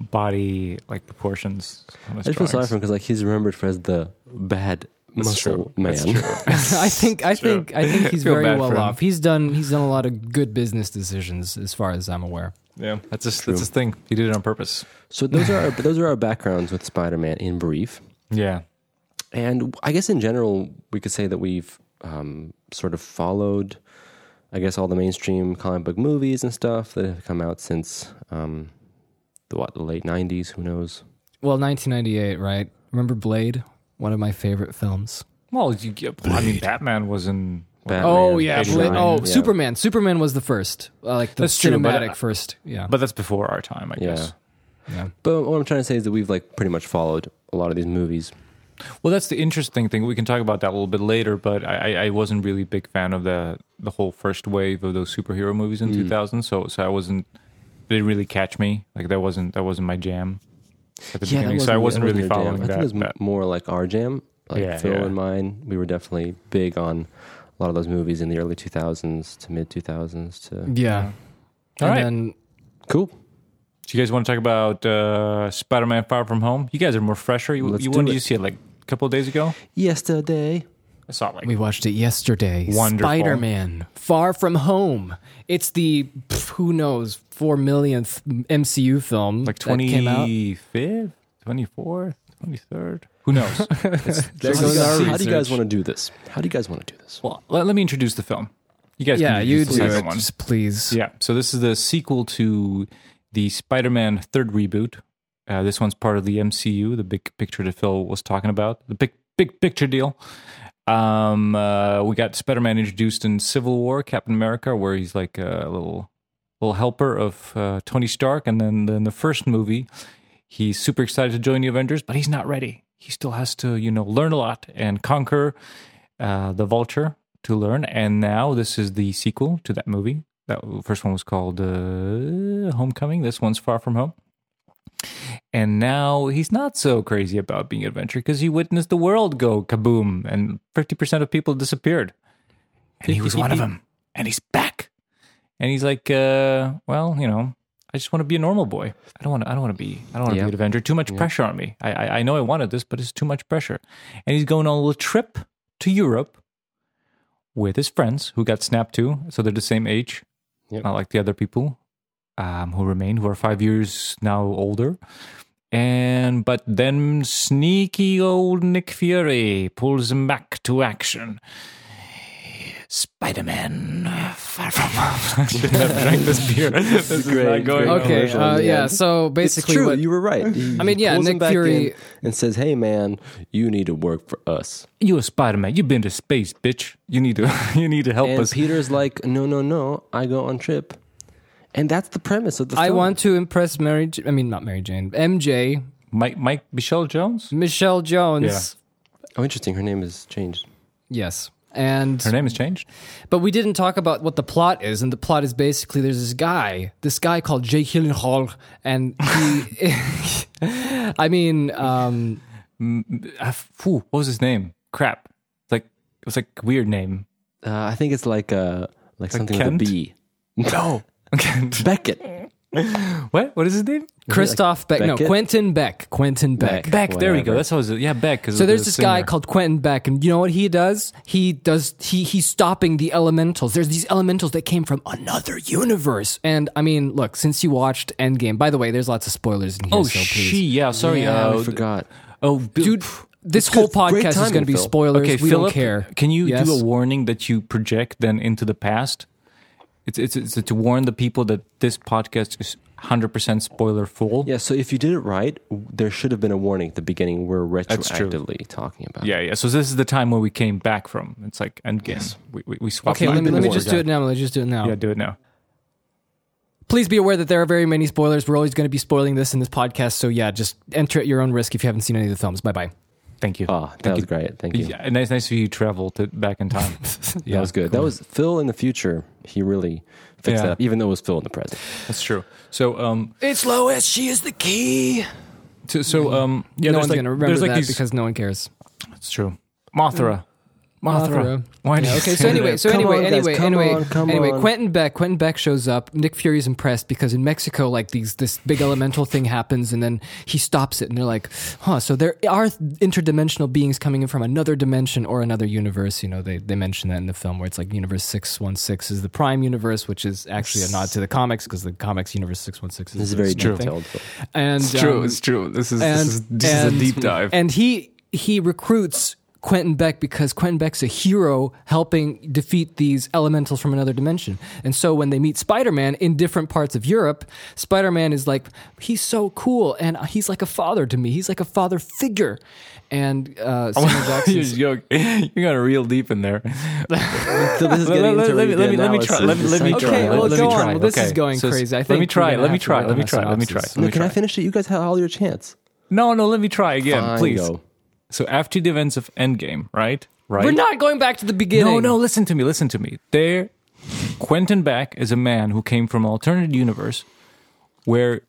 Speaker 3: body like proportions. on his
Speaker 2: I just feel sorry for him because like he's remembered for as the bad
Speaker 3: That's
Speaker 2: muscle
Speaker 3: true.
Speaker 2: man.
Speaker 1: I think I think I think he's very well off. He's done he's done a lot of good business decisions as far as I'm aware.
Speaker 3: Yeah, that's just
Speaker 2: True.
Speaker 3: that's his thing. He did it on purpose.
Speaker 2: so those are our, those are our backgrounds with Spider-Man in brief.
Speaker 3: Yeah,
Speaker 2: And I guess in general, we could say that we've um, sort of followed I guess all the mainstream comic book movies and stuff that have come out since um, the what the late '90s. Who knows?
Speaker 1: Well, 1998, right? Remember Blade? One of my favorite films.
Speaker 3: Well, you, get- I mean, Batman was in.
Speaker 2: Batman,
Speaker 1: oh yeah,
Speaker 2: 89,
Speaker 1: Blade. Oh,
Speaker 2: yeah.
Speaker 1: Superman. Superman was the first, uh, like the
Speaker 3: That's true, but,
Speaker 1: cinematic first. Yeah,
Speaker 3: But that's before our time, I
Speaker 2: Yeah.
Speaker 3: guess.
Speaker 1: yeah.
Speaker 2: But what I'm trying to say is that we've like pretty much followed a lot of these movies.
Speaker 3: Well, that's the interesting thing. We can talk about that a little bit later. But I, I I wasn't really a big fan of the the whole first wave of those superhero movies in 2000. So so I wasn't. It didn't really catch me. Like that wasn't that wasn't my jam at the beginning. So I wasn't really
Speaker 2: your jam.
Speaker 3: following
Speaker 2: I think it was
Speaker 3: that-
Speaker 2: more like our jam. Like
Speaker 3: Yeah,
Speaker 2: Phil
Speaker 3: yeah.
Speaker 2: and mine, we were definitely big on a lot of those movies in the early 2000s to mid 2000s. To
Speaker 1: yeah.
Speaker 3: All
Speaker 1: and
Speaker 3: right.
Speaker 1: then
Speaker 2: cool.
Speaker 3: Do you guys want to talk about uh, Spider-Man: Far From Home? You guys are more fresher. You,
Speaker 2: Let's
Speaker 3: you
Speaker 2: do
Speaker 3: when did
Speaker 2: it.
Speaker 3: you see it? Like a couple of days ago.
Speaker 2: Yesterday,
Speaker 3: I saw it like
Speaker 1: we watched it yesterday.
Speaker 3: Wonderful.
Speaker 1: Spider-Man: Far From Home. It's the pff, who knows four millionth MCU film
Speaker 3: like
Speaker 1: that came out.
Speaker 3: twenty fifth, twenty fourth, twenty third. Who knows?
Speaker 1: There
Speaker 2: how, do you guys, how do you guys
Speaker 1: research.
Speaker 2: want to do this? How do you guys want to do this?
Speaker 3: well, let, let me introduce the film. You guys,
Speaker 1: Yeah,
Speaker 3: can
Speaker 1: you
Speaker 3: introduce the
Speaker 1: do
Speaker 3: second
Speaker 1: it,
Speaker 3: one.
Speaker 1: just please.
Speaker 3: Yeah. So this is the sequel to the Spider-Man third reboot. Uh, this one's part of the MCU, the big picture that Phil was talking about, the big big picture deal. Um, uh, we got Spider-Man introduced in Civil War, Captain America, where he's like a little little helper of uh, Tony Stark, and then in the first movie, he's super excited to join the Avengers, but he's not ready. He still has to, you know, learn a lot and conquer uh, the Vulture to learn. And now this is the sequel to that movie. That first one was called uh, Homecoming. This one's Far From Home. And now he's not so crazy about being an adventurer because he witnessed the world go kaboom and 50% of people disappeared. And he was one of them. And he's back. And he's like, uh, well, you know, I just want to be a normal boy. I don't want to. I don't want to be. I don't want to
Speaker 2: Yeah.
Speaker 3: be an Avenger. Too much pressure on me. I, I I know I wanted this, but it's too much pressure. And he's going on a little trip to Europe with his friends who got snapped too. So they're the same age,
Speaker 2: Yep.
Speaker 3: not like the other people um, who remain, who are five years now older. And but then sneaky old Nick Fury pulls him back to action. Spider-Man, far from home. I should have drank this beer. This is
Speaker 2: great,
Speaker 3: not going
Speaker 1: Okay. Uh,
Speaker 2: the
Speaker 1: yeah.
Speaker 2: end.
Speaker 1: So
Speaker 2: It's
Speaker 1: basically,
Speaker 2: true.
Speaker 1: what
Speaker 2: you were right. He-
Speaker 1: I mean, yeah, Nick Fury-
Speaker 2: and says, "Hey, man, you need to work for us."
Speaker 3: You a Spider-Man. You've been to space, bitch. You need to. You need to help
Speaker 2: And
Speaker 3: us.
Speaker 2: Peter's like, "No, no, no. I go on trip." And that's the premise of the Film.
Speaker 1: I want to impress Mary. J- I mean, not Mary Jane. MJ,
Speaker 3: Mike, Mike, Michelle Jones.
Speaker 1: Michelle Jones.
Speaker 3: Yeah.
Speaker 2: Oh, interesting. Her name is changed.
Speaker 1: Yes. And
Speaker 3: Her name has changed.
Speaker 1: but we didn't talk about what the plot is, and the plot is basically there's this guy, this guy called Jake Gyllenhaal, and he, I mean, um,
Speaker 3: Uh, phew, what was his name? Crap. It's like it was like a weird name.
Speaker 2: Uh, I think it's like uh, like something
Speaker 3: Kent?
Speaker 2: with a B.
Speaker 3: No. Okay.
Speaker 2: Beckett.
Speaker 3: What? What is his name?
Speaker 1: Christoph Beck, no, Quentin Beck, Quentin Beck.
Speaker 2: Beck.
Speaker 3: Beck. There we go. That's how it was. Yeah, Beck.
Speaker 1: So there's
Speaker 3: the
Speaker 1: this guy called Quentin Beck, and you know what he does? He does he he's stopping the elementals. There's these elementals that came from another universe. And I mean, look, since you watched Endgame, by the way, there's lots of spoilers in here.
Speaker 3: Oh,
Speaker 1: so please.
Speaker 3: she. Yeah. Sorry.
Speaker 2: Yeah,
Speaker 3: uh,
Speaker 2: I forgot.
Speaker 3: Oh,
Speaker 1: dude. This
Speaker 2: good.
Speaker 1: whole
Speaker 2: Great
Speaker 1: podcast is going to be
Speaker 2: Phil.
Speaker 1: spoilers.
Speaker 3: Okay,
Speaker 1: we
Speaker 3: Philip,
Speaker 1: don't care.
Speaker 3: Can you
Speaker 1: Yes?
Speaker 3: do a warning that you project then into the past? It's, it's it's to warn the people that this podcast is hundred percent spoiler full.
Speaker 2: Yeah, so if you did it right, there should have been a warning at the beginning. We're
Speaker 3: That's
Speaker 2: retroactively talking about.
Speaker 3: Yeah, yeah. So this is the time where we came back from. It's like Endgame. We, we we swapped.
Speaker 1: Okay, let me, let me just do it now. Let me just do it now.
Speaker 3: Yeah, do it now.
Speaker 1: Please be aware that there are very many spoilers. We're always going to be spoiling this in this podcast. So yeah, just enter at your own risk if you haven't seen any of the films. Bye bye.
Speaker 3: Thank you.
Speaker 2: Oh, that
Speaker 3: Thank
Speaker 2: was
Speaker 3: you.
Speaker 2: great. Thank you.
Speaker 3: Yeah, nice, nice of you to travel to back in time.
Speaker 2: yeah, that was good. That was Phil in the future. He really fixed
Speaker 3: Yeah.
Speaker 2: that up, even though it was Phil in the present.
Speaker 3: That's true. So, um,
Speaker 1: It's Lois. She is the key.
Speaker 3: so, so um, yeah,
Speaker 1: no one's
Speaker 3: like,
Speaker 1: going to remember
Speaker 3: there's like
Speaker 1: that
Speaker 3: these,
Speaker 1: because no one cares.
Speaker 3: It's true. Mothra. Mothra.
Speaker 1: Mothra.
Speaker 3: Why do
Speaker 1: Yeah,
Speaker 3: you
Speaker 1: okay,
Speaker 3: say
Speaker 1: so anyway,
Speaker 3: that?
Speaker 1: so
Speaker 2: Come
Speaker 1: anyway,
Speaker 2: on, guys,
Speaker 1: anyway,
Speaker 2: come
Speaker 1: anyway,
Speaker 2: on, come
Speaker 1: anyway,
Speaker 2: on.
Speaker 1: Quentin Beck, Quentin Beck shows up. Nick Fury's impressed because in Mexico, like these, this big elemental thing happens, and then he stops it, and they're like, "Huh." So there are interdimensional beings coming in from another dimension or another universe. You know, they they mention that in the film where it's like Universe Six One Six is the Prime Universe, which is actually a nod to the comics because the comics Universe Six One Six is
Speaker 2: This very
Speaker 1: same thing. And
Speaker 3: It's true.
Speaker 1: um,
Speaker 3: it's true. This is
Speaker 1: and
Speaker 3: this is, this
Speaker 1: and,
Speaker 3: is a deep dive.
Speaker 1: And he he recruits Quentin Beck because Quentin Beck's a hero helping defeat these elementals from another dimension. And so when they meet Spider Man in different parts of Europe, Spider Man is like, he's so cool and he's like a father to me. He's like a father figure. And uh, Samuel Jackson's
Speaker 3: you're, joking. you got real deep in there.
Speaker 2: So this is getting
Speaker 3: Let-
Speaker 2: into
Speaker 3: let me- let me- let me try- let me- let me
Speaker 2: analysis.
Speaker 3: try.
Speaker 1: Okay, well,
Speaker 3: Let me
Speaker 1: go
Speaker 3: try.
Speaker 1: on. Well, this
Speaker 3: Okay.
Speaker 1: is going
Speaker 3: So
Speaker 1: crazy. I
Speaker 3: let me try
Speaker 1: we're
Speaker 3: it.
Speaker 1: gonna
Speaker 3: Let me try Let me try. Let me try Let
Speaker 2: No,
Speaker 3: me
Speaker 2: can I finish it? You guys have all your chance.
Speaker 3: No, no. Let me try again,
Speaker 2: Fine,
Speaker 3: please.
Speaker 2: go.
Speaker 3: So after the events of Endgame, right? Right.
Speaker 1: We're not going back to the beginning.
Speaker 3: No, no, listen to me, listen to me. There, Quentin Beck is a man who came from an alternate universe where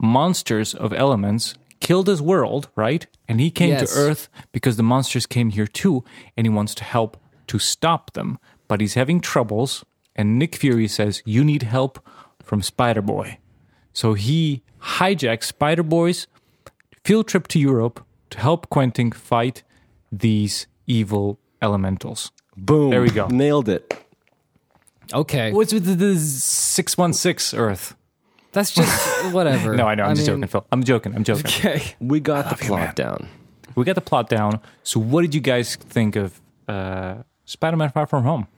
Speaker 3: monsters of elements killed his world, right? And he came
Speaker 1: Yes.
Speaker 3: to Earth because the monsters came here too, and he wants to help to stop them. But he's having troubles, and Nick Fury says, You need help from Spider Boy. So he hijacks Spider Boy's field trip to Europe to help Quentin fight these evil elementals.
Speaker 2: Boom.
Speaker 3: There we go.
Speaker 2: Nailed it.
Speaker 1: Okay.
Speaker 3: What's with the, the 616 Earth?
Speaker 1: That's just whatever.
Speaker 3: No, I know. I'm just
Speaker 1: mean,
Speaker 3: joking, Phil. I'm joking. I'm joking.
Speaker 1: Okay.
Speaker 2: We got the plot down.
Speaker 3: We got the plot down. So, what did you guys think of uh, Spider Man Far From Home?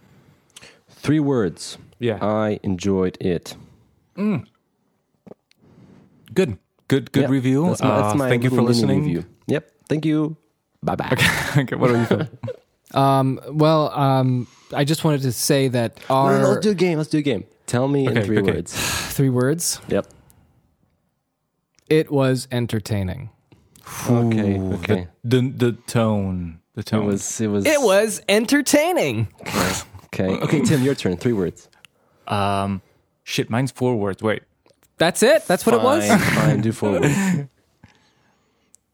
Speaker 2: Three words.
Speaker 3: Yeah.
Speaker 2: I enjoyed it.
Speaker 3: Good. Good, good
Speaker 2: Yep.
Speaker 3: review.
Speaker 2: That's my, that's
Speaker 3: Uh,
Speaker 2: my
Speaker 3: thank you for
Speaker 2: little mini
Speaker 3: listening.
Speaker 2: Review. Yep. Thank you. Bye bye.
Speaker 3: okay, what are you feel?
Speaker 1: Um, well, um, I just wanted to say that
Speaker 2: No,
Speaker 1: our
Speaker 2: no, let's do a game. Let's do a game. Tell me
Speaker 3: Okay,
Speaker 2: in three
Speaker 3: okay.
Speaker 2: words.
Speaker 1: three words.
Speaker 2: Yep.
Speaker 1: It was entertaining.
Speaker 2: Okay.
Speaker 3: Ooh,
Speaker 2: Okay.
Speaker 3: The, the the tone. The
Speaker 2: It
Speaker 3: tone.
Speaker 2: was. It was.
Speaker 1: It was entertaining.
Speaker 2: Okay. Okay. Tim, your turn. Three words.
Speaker 3: um shit, mine's four words. Wait.
Speaker 1: That's it. That's what it was.
Speaker 2: Fine, Fine. Do four words.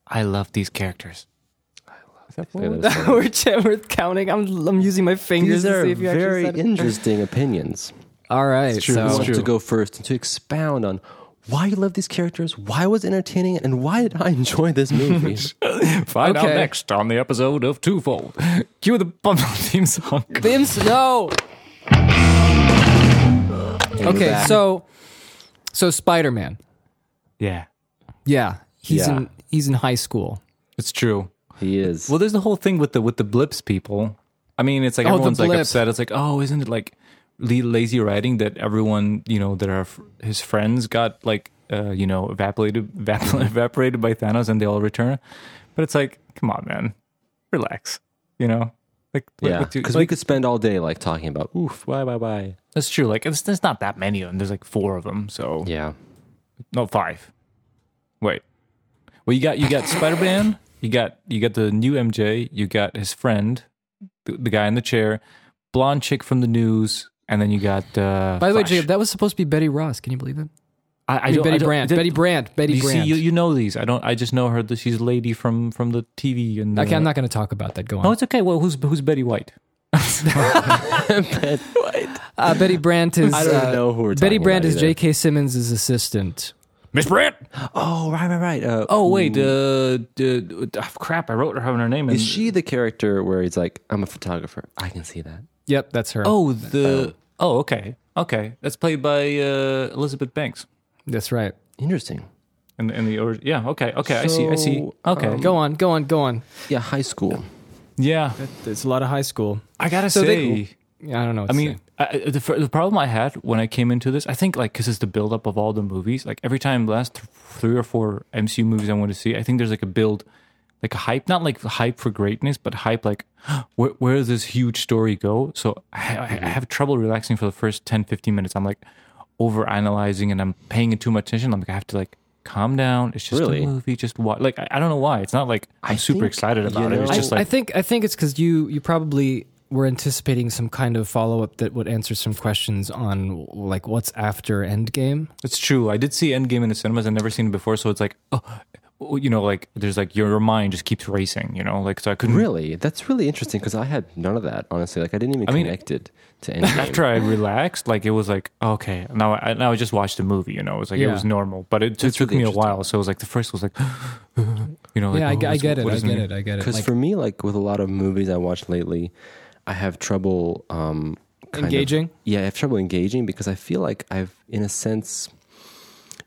Speaker 3: I love these characters.
Speaker 2: That was
Speaker 1: we're, we're counting. I'm I'm using my fingers
Speaker 2: These
Speaker 1: to
Speaker 2: are
Speaker 1: see if you actually
Speaker 2: very
Speaker 1: said it.
Speaker 2: interesting opinions.
Speaker 1: All right.
Speaker 3: true,
Speaker 1: so
Speaker 3: it's
Speaker 2: I want
Speaker 3: true.
Speaker 2: to go first and to expound on why you love these characters, why it was entertaining, and why did I enjoy this movie.
Speaker 3: Find out
Speaker 1: Okay.
Speaker 3: next on the episode of Twofold. Cue the bump theme song.
Speaker 1: Bims, no. Okay, so so Spider Man.
Speaker 3: Yeah,
Speaker 1: Yeah, he's
Speaker 2: Yeah.
Speaker 1: in he's in high school.
Speaker 3: it's true.
Speaker 2: he is.
Speaker 3: Well, there's the whole thing with the with the blips people. I mean, it's like
Speaker 1: Oh,
Speaker 3: everyone's like upset. It's like, oh, isn't it like la- lazy writing that everyone you know that are his friends got like uh, you know evaporated evaporated by Thanos and they all return. But it's like, come on, man, relax. You know, like
Speaker 2: yeah,
Speaker 3: what do-
Speaker 2: because we could spend all day like talking about oof, why, why, why.
Speaker 3: that's true. Like, it's, there's not that many of them. There's like four of them. So
Speaker 2: Yeah,
Speaker 3: no five. Wait. Well, you got you got Spider Man. You got you got the new MJ. You got his friend, the, the guy in the chair, blonde chick from the news, and then you got. Uh,
Speaker 1: By the way,
Speaker 3: Flash.
Speaker 1: Jacob, that was supposed to be Betty Ross. Can you believe it?
Speaker 3: I, I
Speaker 1: I mean,
Speaker 3: don't-
Speaker 1: Betty
Speaker 3: I don't-
Speaker 1: Brandt.
Speaker 3: did-
Speaker 1: Betty Brandt. Betty
Speaker 3: you see,
Speaker 1: Brandt.
Speaker 3: you, you know these. I don't. I just know her. That she's a lady from from the TV. And
Speaker 1: okay,
Speaker 3: uh,
Speaker 1: I'm not going to talk about that. Go on.
Speaker 3: Oh, it's okay. Well, who's who's Betty White? Betty White.
Speaker 1: Uh, Betty Brandt is.
Speaker 2: I don't
Speaker 1: uh,
Speaker 2: know who we're
Speaker 1: Betty Brandt
Speaker 2: about
Speaker 1: is. J.K. Simmons' assistant.
Speaker 3: Miss Brandt.
Speaker 2: Oh, right, right, right. Uh,
Speaker 3: Oh wait. Uh, d- d- crap. I wrote her having her name.
Speaker 2: is
Speaker 3: in-
Speaker 2: she the character where he's like, I'm a photographer? I can see that.
Speaker 1: Yep, that's her.
Speaker 3: Oh the. Oh okay. Okay. That's played by uh, Elizabeth Banks.
Speaker 1: that's right.
Speaker 2: Interesting.
Speaker 3: In the, in the yeah okay okay I see I see okay
Speaker 2: um,
Speaker 1: Go on, go on, go on.
Speaker 2: Yeah, high school.
Speaker 3: yeah
Speaker 1: There's a lot of high school.
Speaker 3: I gotta
Speaker 1: So they-
Speaker 3: say
Speaker 1: Yeah, I don't know.
Speaker 3: I mean. I, the the problem I had when I came into this I think like because it's the buildup of all the movies like every time the last th- three or four MCU movies I want to see I think there's like a build like a hype not like hype for greatness but hype like where where does this huge story go so I, I,
Speaker 1: Mm-hmm.
Speaker 3: I have trouble relaxing for the first 10 15 minutes I'm like over analyzing and I'm paying it too much attention I'm like I have to like calm down it's just
Speaker 2: Really?
Speaker 3: a movie just watch like I, I don't know why it's not like I'm
Speaker 2: I
Speaker 3: super
Speaker 2: think,
Speaker 3: excited
Speaker 2: you
Speaker 3: about it it's just
Speaker 1: I,
Speaker 3: like
Speaker 1: I think I think it's because you you probably were anticipating some kind of follow up that would answer some questions on like what's after Endgame.
Speaker 3: It's true. I did see Endgame in the cinemas. I've never seen it before, so it's like, oh, you know, like there's like your mind just keeps racing, you know, like so I couldn't.
Speaker 2: Really? That's really interesting because I had none of that, honestly. Like, I didn't even
Speaker 3: I mean,
Speaker 2: connect it to Endgame.
Speaker 3: After I relaxed, like it was like okay, now I now I just watched the movie, you know, it was like it was normal, but it,
Speaker 2: That's
Speaker 3: took
Speaker 2: really
Speaker 3: me a while. So it was like the first was like, you know, like,
Speaker 1: yeah, I,
Speaker 3: oh,
Speaker 1: ge- I get it.
Speaker 3: what
Speaker 1: I
Speaker 3: does
Speaker 1: get it. I get it.
Speaker 2: Because
Speaker 1: Like,
Speaker 2: for me, like with a lot of movies I watched lately, I have trouble um, kind of-
Speaker 1: engaging.
Speaker 2: yeah, I have trouble engaging because I feel like I've, in a sense,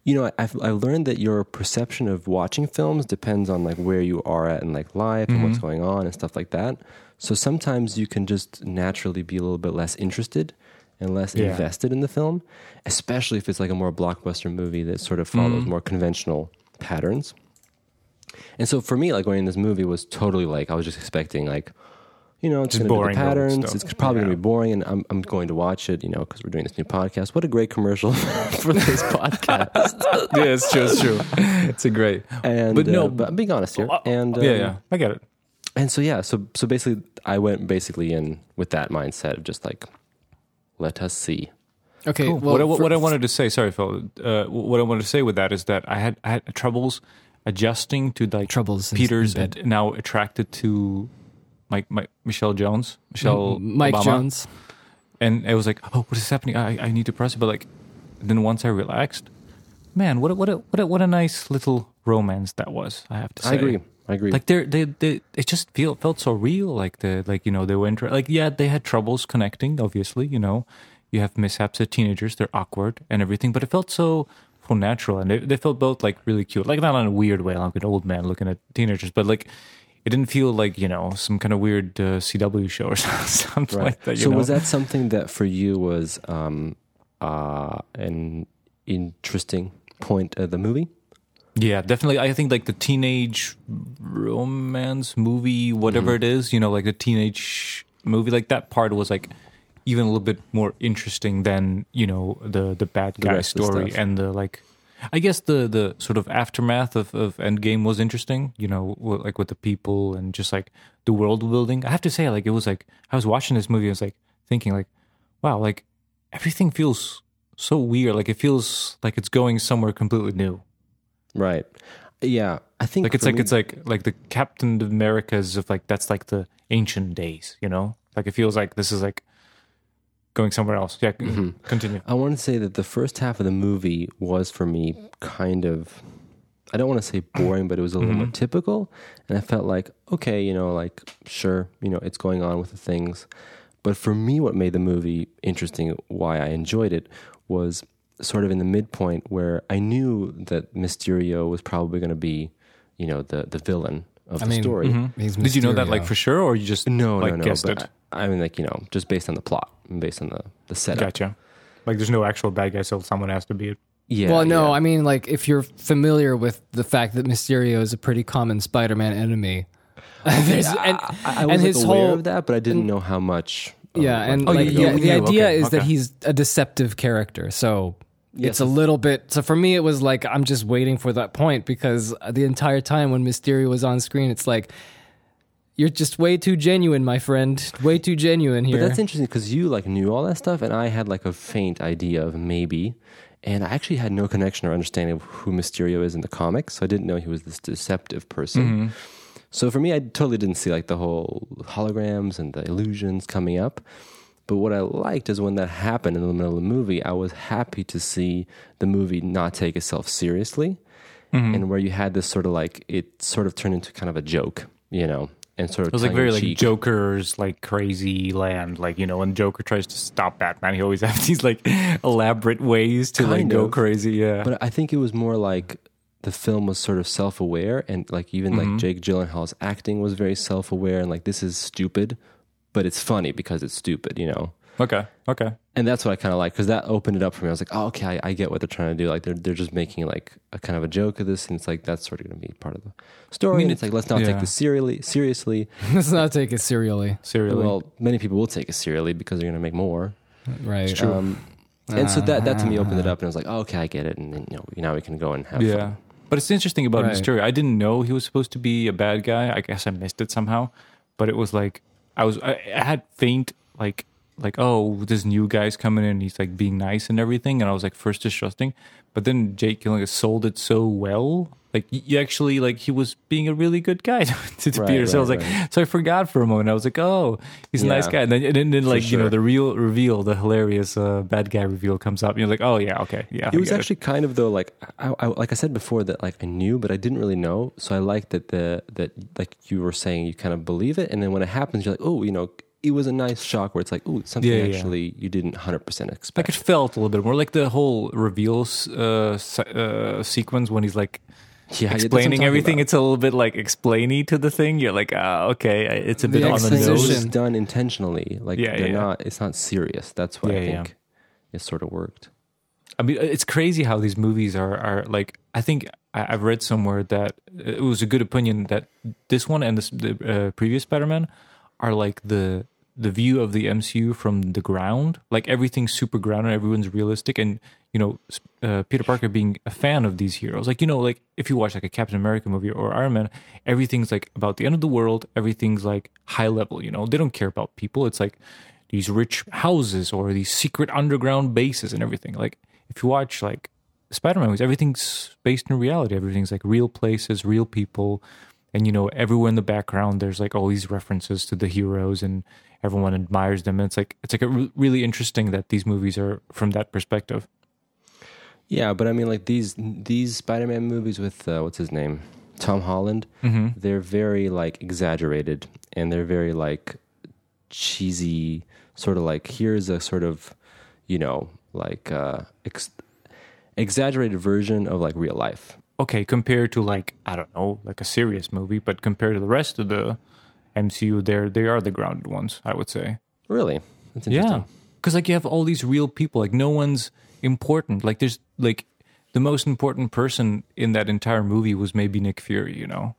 Speaker 2: you know, I've I've learned that your perception of watching films depends on like where you are at in like life and what's going on and stuff like that. So sometimes you can just naturally be a little bit less interested and less
Speaker 3: Yeah.
Speaker 2: invested in the film, especially if it's like a more blockbuster movie that sort of follows more conventional patterns. And so for me, like going in this movie was totally like I was just expecting like, you know, it's
Speaker 3: Just
Speaker 2: going to be
Speaker 3: boring
Speaker 2: the patterns. It's probably going to be boring, and I'm I'm going to watch it, you know, because we're doing this new podcast. What a great commercial for this podcast!
Speaker 3: yeah, it's true. It's true. It's a great.
Speaker 2: And
Speaker 3: But no-
Speaker 2: uh, but I'm being honest here. And um,
Speaker 3: yeah, yeah, I get it.
Speaker 2: and so yeah, so so basically, I went basically in with that mindset of just like, let us see.
Speaker 1: Okay.
Speaker 3: Cool.
Speaker 1: Well,
Speaker 3: what, I, what,
Speaker 1: for-
Speaker 3: what I wanted to say, sorry, Phil. Uh, what I wanted to say with that is that I had I had troubles adjusting to like
Speaker 1: Troubles
Speaker 3: Peter's
Speaker 1: in
Speaker 3: now attracted to Mike, Mike Michelle Jones, Michelle
Speaker 1: Mike
Speaker 3: Obama.
Speaker 1: Jones.
Speaker 3: and I was like, oh, what is happening? I I need to press it, but like, then once I relaxed, man, what a, what a, what a, what a nice little romance that was. I have to say,
Speaker 2: I agree. I agree.
Speaker 3: Like they're, they they it just feel felt so real. Like the like you know they were inter- like yeah they had troubles connecting. Obviously, you know, you have mishaps as teenagers. They're awkward and everything, but it felt so so natural, and they they felt both like really cute. Like not in a weird way, like an old man looking at teenagers, but like. It didn't feel like you know some kind of weird uh, CW show or something
Speaker 2: right.
Speaker 3: like that. You
Speaker 2: so
Speaker 3: know?
Speaker 2: was that something that for you was um, uh, an interesting point of the movie?
Speaker 3: Yeah, definitely. I think like the teenage romance movie, whatever
Speaker 2: Mm-hmm.
Speaker 3: it is, you know, like the teenage movie, like that part was like even a little bit more interesting than you know the the bad guy
Speaker 2: the
Speaker 3: story
Speaker 2: stuff.
Speaker 3: and the like. I guess the the sort of aftermath of of Endgame was interesting. You know, like with the people and just like the world building. I have to say, like it was like I was watching this movie, I was like thinking, like, wow, like everything feels so weird. Like it feels like it's going somewhere completely new.
Speaker 2: Right. Yeah, I think
Speaker 3: like it's like
Speaker 2: me-
Speaker 3: it's like like the Captain Americas of like that's like the ancient days, you know. Like it feels like this is like going somewhere else. Yeah,
Speaker 2: Mm-hmm.
Speaker 3: continue.
Speaker 2: I want to say that the first half of the movie was for me kind of I don't want to say boring, but it was a little more typical. And I felt like, okay, you know, like sure, you know, it's going on with the things. But for me what made the movie interesting, why I enjoyed it, was sort of in the midpoint where I knew that Mysterio was probably gonna be, you know, the the villain of
Speaker 1: I
Speaker 2: the
Speaker 1: mean,
Speaker 2: story.
Speaker 1: he's
Speaker 3: Did you know that like for sure, or you just
Speaker 2: No,
Speaker 3: like
Speaker 2: no, no.
Speaker 3: guessed
Speaker 2: but
Speaker 3: it?
Speaker 2: I, I mean like, you know, just based on the plot and based on the, the setup.
Speaker 3: Gotcha. Like there's no actual bad guy, so someone has to be it.
Speaker 2: Yeah.
Speaker 1: well, no,
Speaker 2: yeah.
Speaker 1: I mean, like if you're familiar with the fact that Mysterio is a pretty common Spider-Man enemy, there's- and,
Speaker 2: I, I
Speaker 1: and
Speaker 2: was
Speaker 1: his
Speaker 2: aware
Speaker 1: whole
Speaker 2: of that, but I didn't know how much. of,
Speaker 1: yeah,
Speaker 2: like,
Speaker 1: and
Speaker 3: Oh,
Speaker 1: like
Speaker 3: you-
Speaker 1: the,
Speaker 3: you
Speaker 1: the idea
Speaker 3: okay,
Speaker 1: is that he's a deceptive character, so
Speaker 2: Yes,
Speaker 1: it's a little bit. So for me, it was like I'm just waiting for that point because the entire time when Mysterio was on screen, it's like you're just way too genuine, my friend. Way too genuine here.
Speaker 2: But that's interesting because you like knew all that stuff, and I had like a faint idea of maybe, and I actually had no connection or understanding of who Mysterio is in the comics, so I didn't know he was this deceptive person.
Speaker 3: Mm-hmm.
Speaker 2: So for me, I totally didn't see like the whole holograms and the illusions coming up. But what I liked is when that happened in the middle of the movie, I was happy to see the movie not take itself seriously,
Speaker 3: Mm-hmm.
Speaker 2: and where you had this sort of like it sort of turned into kind of a joke, you know, and sort of
Speaker 3: It was like very like. Joker's like crazy land. Like you know when Joker tries to stop Batman, he always has these like elaborate ways to like
Speaker 2: Kind
Speaker 3: go crazy. Yeah,
Speaker 2: But I think it was more like the film was sort of self aware, and like even
Speaker 3: Mm-hmm.
Speaker 2: like Jake Gyllenhaal's acting was very self aware, and like this is stupid, but it's funny because it's stupid, you know.
Speaker 3: Okay, okay.
Speaker 2: And that's what I kind of like because that opened it up for me. I was like, oh, okay, I, I get what they're trying to do. Like they're they're just making like a kind of a joke of this, and it's like that's sort of going to be part of the story.
Speaker 3: I mean,
Speaker 2: and it's like let's not
Speaker 3: yeah.
Speaker 2: take this seriously. Seriously,
Speaker 1: Let's not take it serially,
Speaker 3: Serially.
Speaker 2: well, many people will take it seriously because they're going to make more.
Speaker 1: right?
Speaker 2: Um, and so that that to me opened it up, and I was like, oh, okay, I get it, and then you know now we can go and have
Speaker 3: yeah.
Speaker 2: fun.
Speaker 3: But it's interesting about
Speaker 1: Right.
Speaker 3: Mysterio. I didn't know he was supposed to be a bad guy. I guess I missed it somehow. But it was like I was I, I had faint like like oh this new guy's coming in. He's like being nice and everything, and I was like first distrusting. But then Jake Gyllenhaal sold it so well. Like you actually like he was being a really good guy to, to
Speaker 2: Right,
Speaker 3: Peter. so I was
Speaker 2: right,
Speaker 3: like, so I forgot for a moment. I was like, oh, he's a nice guy. And then, and then, then, like you know the real reveal, the hilarious uh, bad guy reveal comes up. And you're like, oh yeah, okay, yeah. I
Speaker 2: It was actually kind of though, like I, I, like I said before, that like I knew, but I didn't really know. So I like that the that like you were saying, you kind of believe it, and then when it happens, you're like, oh, you know, it was a nice shock where it's like, ooh, something
Speaker 3: Yeah, yeah.
Speaker 2: actually you didn't hundred percent
Speaker 3: like
Speaker 2: expect.
Speaker 3: it felt a little bit more like the whole reveals uh, uh, sequence when he's like
Speaker 2: yeah, that's what I'm
Speaker 3: explaining everything.
Speaker 2: about.
Speaker 3: It's a little bit like explainy to the thing. You're like, ah, okay, it's a
Speaker 1: The
Speaker 3: bit on the
Speaker 2: Because it was
Speaker 3: nose.
Speaker 1: exposition.
Speaker 2: done intentionally. Like
Speaker 3: Yeah,
Speaker 2: they're
Speaker 3: yeah.
Speaker 2: not. It's not serious. That's why
Speaker 3: Yeah,
Speaker 2: I
Speaker 3: yeah.
Speaker 2: think it sort of worked.
Speaker 3: I mean, it's crazy how these movies are are like. I think I- I've read somewhere that it was a good opinion that this one and this, the uh, previous Spider-Man are like the the view of the MCU from the ground. Like everything's super grounded, everyone's realistic, and you know, uh, Peter Parker being a fan of these heroes. Like you know, like if you watch like a Captain America movie or Iron Man, everything's like about the end of the world. Everything's like high level. You know, they don't care about people. It's like these rich houses or these secret underground bases and everything. Like if you watch like Spider-Man movies, everything's based in reality. Everything's like real places, real people, and you know everywhere in the background there's like all these references to the heroes and everyone admires them. And it's like it's like a re- really interesting that these movies are from that perspective.
Speaker 2: Yeah, but I mean, like these these Spider-Man movies with uh, what's his name, Tom Holland.
Speaker 3: Mm-hmm.
Speaker 2: They're very like exaggerated, and they're very like cheesy. Sort of like here's a sort of, you know, like uh, ex- exaggerated version of like real life.
Speaker 3: Okay, compared to like I don't know, like a serious movie, but compared to the rest of the MCU, they're they are the grounded ones, I would say.
Speaker 2: Really, that's interesting.
Speaker 3: Yeah, because like you have all these real people. Like no one's important. Like there's like the most important person in that entire movie was maybe Nick Fury. You know,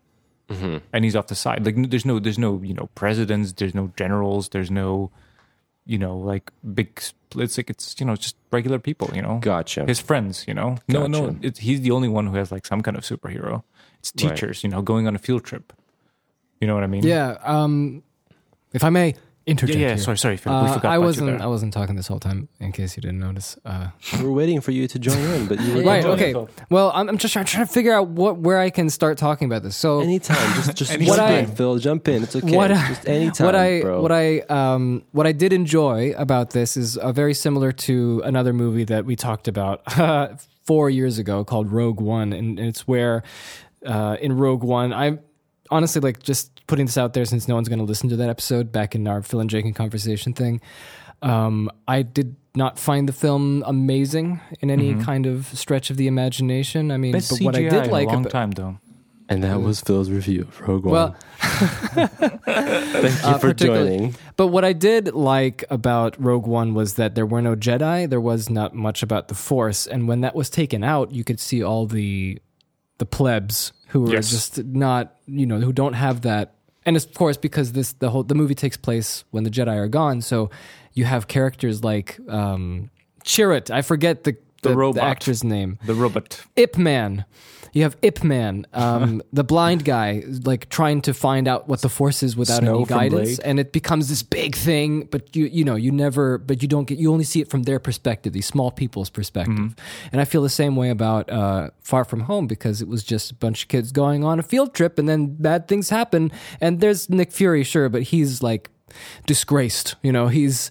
Speaker 3: mm-hmm. and he's off the side. Like there's no there's no you know presidents. There's no generals. There's no you know like big. It's like it's you know just regular people. You know,
Speaker 2: Gotcha.
Speaker 3: his friends. You know, no no.
Speaker 2: Gotcha.
Speaker 3: It's, he's the only one who has like some kind of superhero. It's
Speaker 2: Right.
Speaker 3: teachers. You know, going on a field trip. You know what I mean?
Speaker 1: Yeah. Um, if I may
Speaker 3: Yeah,
Speaker 1: interject.
Speaker 3: yeah.
Speaker 1: here.
Speaker 3: Sorry, sorry. Philip. we
Speaker 1: Uh,
Speaker 3: forgot
Speaker 1: I
Speaker 3: about
Speaker 1: wasn't.
Speaker 3: there.
Speaker 1: I wasn't talking this whole time. In case you didn't notice. Uh,
Speaker 2: We're waiting for you to join in, but you were
Speaker 1: right. Okay.
Speaker 3: yourself.
Speaker 1: Well, I'm, I'm just trying, trying to figure out what where I can start talking about this. So
Speaker 2: Anytime, just just
Speaker 3: Anytime.
Speaker 2: jump
Speaker 1: What
Speaker 2: in,
Speaker 1: I-
Speaker 2: Phil. Jump in. It's okay.
Speaker 1: What I-
Speaker 2: just anytime,
Speaker 1: what I
Speaker 2: bro.
Speaker 1: what I um what I did enjoy about this is uh, very similar to another movie that we talked about four years ago called Rogue One, and, and it's where uh, in Rogue One I honestly like just putting this out there since no one's going to listen to that episode back in our Phil and Jake and conversation thing. Um, I did not find the film amazing in any kind of stretch of the imagination. I mean,
Speaker 3: Best
Speaker 1: but
Speaker 3: CGI
Speaker 1: what I did
Speaker 3: in
Speaker 1: like
Speaker 3: a long
Speaker 1: about,
Speaker 3: time though.
Speaker 2: and that was Phil's review of Rogue One.
Speaker 1: well,
Speaker 2: Thank you
Speaker 1: uh,
Speaker 2: for joining.
Speaker 1: But what I did like about Rogue One was that there were no Jedi. There was not much about the Force, and when that was taken out, you could see all the the plebs who were
Speaker 3: Yes.
Speaker 1: just not, you know, who don't have that. And of course, because this the whole the movie takes place when the Jedi are gone, so you have characters like um, Chirrut. I forget the
Speaker 3: The
Speaker 1: the,
Speaker 3: robot.
Speaker 1: actor's name.
Speaker 3: The robot.
Speaker 1: Ip Man. You have Ip Man, um, the blind guy, like trying to find out what the force is without
Speaker 3: Snow
Speaker 1: any guidance, and it becomes this big thing. But you, you know, you never, but you don't get, you only see it from their perspective, these small people's perspective.
Speaker 3: Mm-hmm.
Speaker 1: And I feel the same way about uh, Far From Home because it was just a bunch of kids going on a field trip, and then bad things happen. And there's Nick Fury, sure, but he's like disgraced. You know, he's.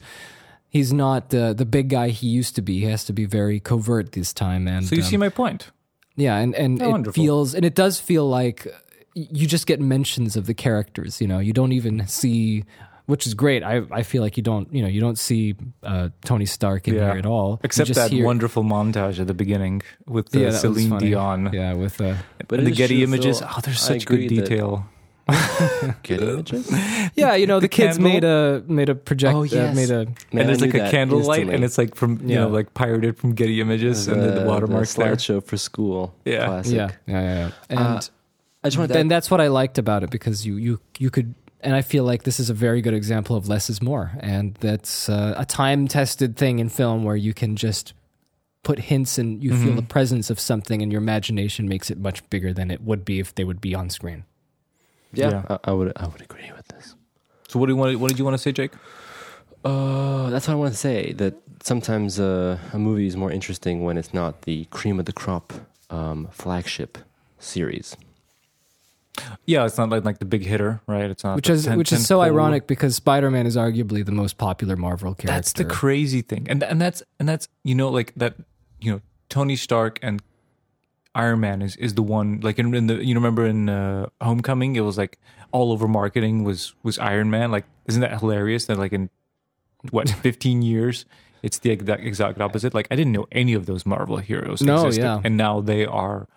Speaker 1: He's not the the big guy he used to be. He has to be very covert this time. And
Speaker 3: So you
Speaker 1: um,
Speaker 3: see my point.
Speaker 1: Yeah, and and
Speaker 3: Oh,
Speaker 1: it
Speaker 3: wonderful.
Speaker 1: feels and it does feel like you just get mentions of the characters. You know, you don't even see, which is great. I I feel like you don't you know you don't see uh, Tony Stark in here at all, You
Speaker 3: Except
Speaker 1: just
Speaker 3: that
Speaker 1: hear-
Speaker 3: wonderful montage at the beginning with uh,
Speaker 1: Yeah,
Speaker 3: Celine. Dion.
Speaker 1: Yeah, with uh,
Speaker 2: But
Speaker 3: the Getty images.
Speaker 2: Phil.
Speaker 3: Oh, there's such good
Speaker 2: detail. that-
Speaker 3: detail.
Speaker 2: Images.
Speaker 1: yeah, you know the,
Speaker 3: The
Speaker 1: kids
Speaker 3: candle?
Speaker 1: made a made a project
Speaker 2: Oh,
Speaker 1: uh, made a
Speaker 2: Man,
Speaker 3: and
Speaker 2: I
Speaker 3: there's
Speaker 2: knew
Speaker 3: like a candlelight, and it's like from you
Speaker 1: Yeah.
Speaker 3: know like pirated from Getty Images, and then the watermarks
Speaker 2: the
Speaker 3: there.
Speaker 2: slideshow for school.
Speaker 3: Yeah.
Speaker 2: Classic.
Speaker 1: yeah yeah yeah, yeah. and.
Speaker 2: Uh, I just wanted to
Speaker 1: and that's what I liked about it because you you you could and I feel like this is a very good example of less is more and that's uh, a time tested thing in film where you can just put hints and you feel
Speaker 3: Mhm.
Speaker 1: the presence of something and your imagination makes it much bigger than it would be if they would be on screen.
Speaker 2: Yeah,
Speaker 3: Yeah.
Speaker 2: I, I would I would agree with this.
Speaker 3: So what do you want? What did you want to say, Jake?
Speaker 2: Uh, that's what I want to say. That sometimes uh, a movie is more interesting when it's not the cream of the crop um, flagship series.
Speaker 3: Yeah, it's not like like the big hitter, right? It's not
Speaker 1: which
Speaker 3: the
Speaker 1: is
Speaker 3: ten-
Speaker 1: which is so
Speaker 3: tentpole.
Speaker 1: ironic because Spider-Man is arguably the most popular Marvel character.
Speaker 3: That's the crazy thing, and and that's and that's you know like that you know Tony Stark and Iron Man is, is the one like in, in the you remember in uh, Homecoming it was like all over marketing was was Iron Man like isn't that hilarious that like in what 15 years it's the exact exact opposite like I didn't know any of those Marvel heroes
Speaker 1: No,
Speaker 3: existed
Speaker 1: yeah.
Speaker 3: and now they are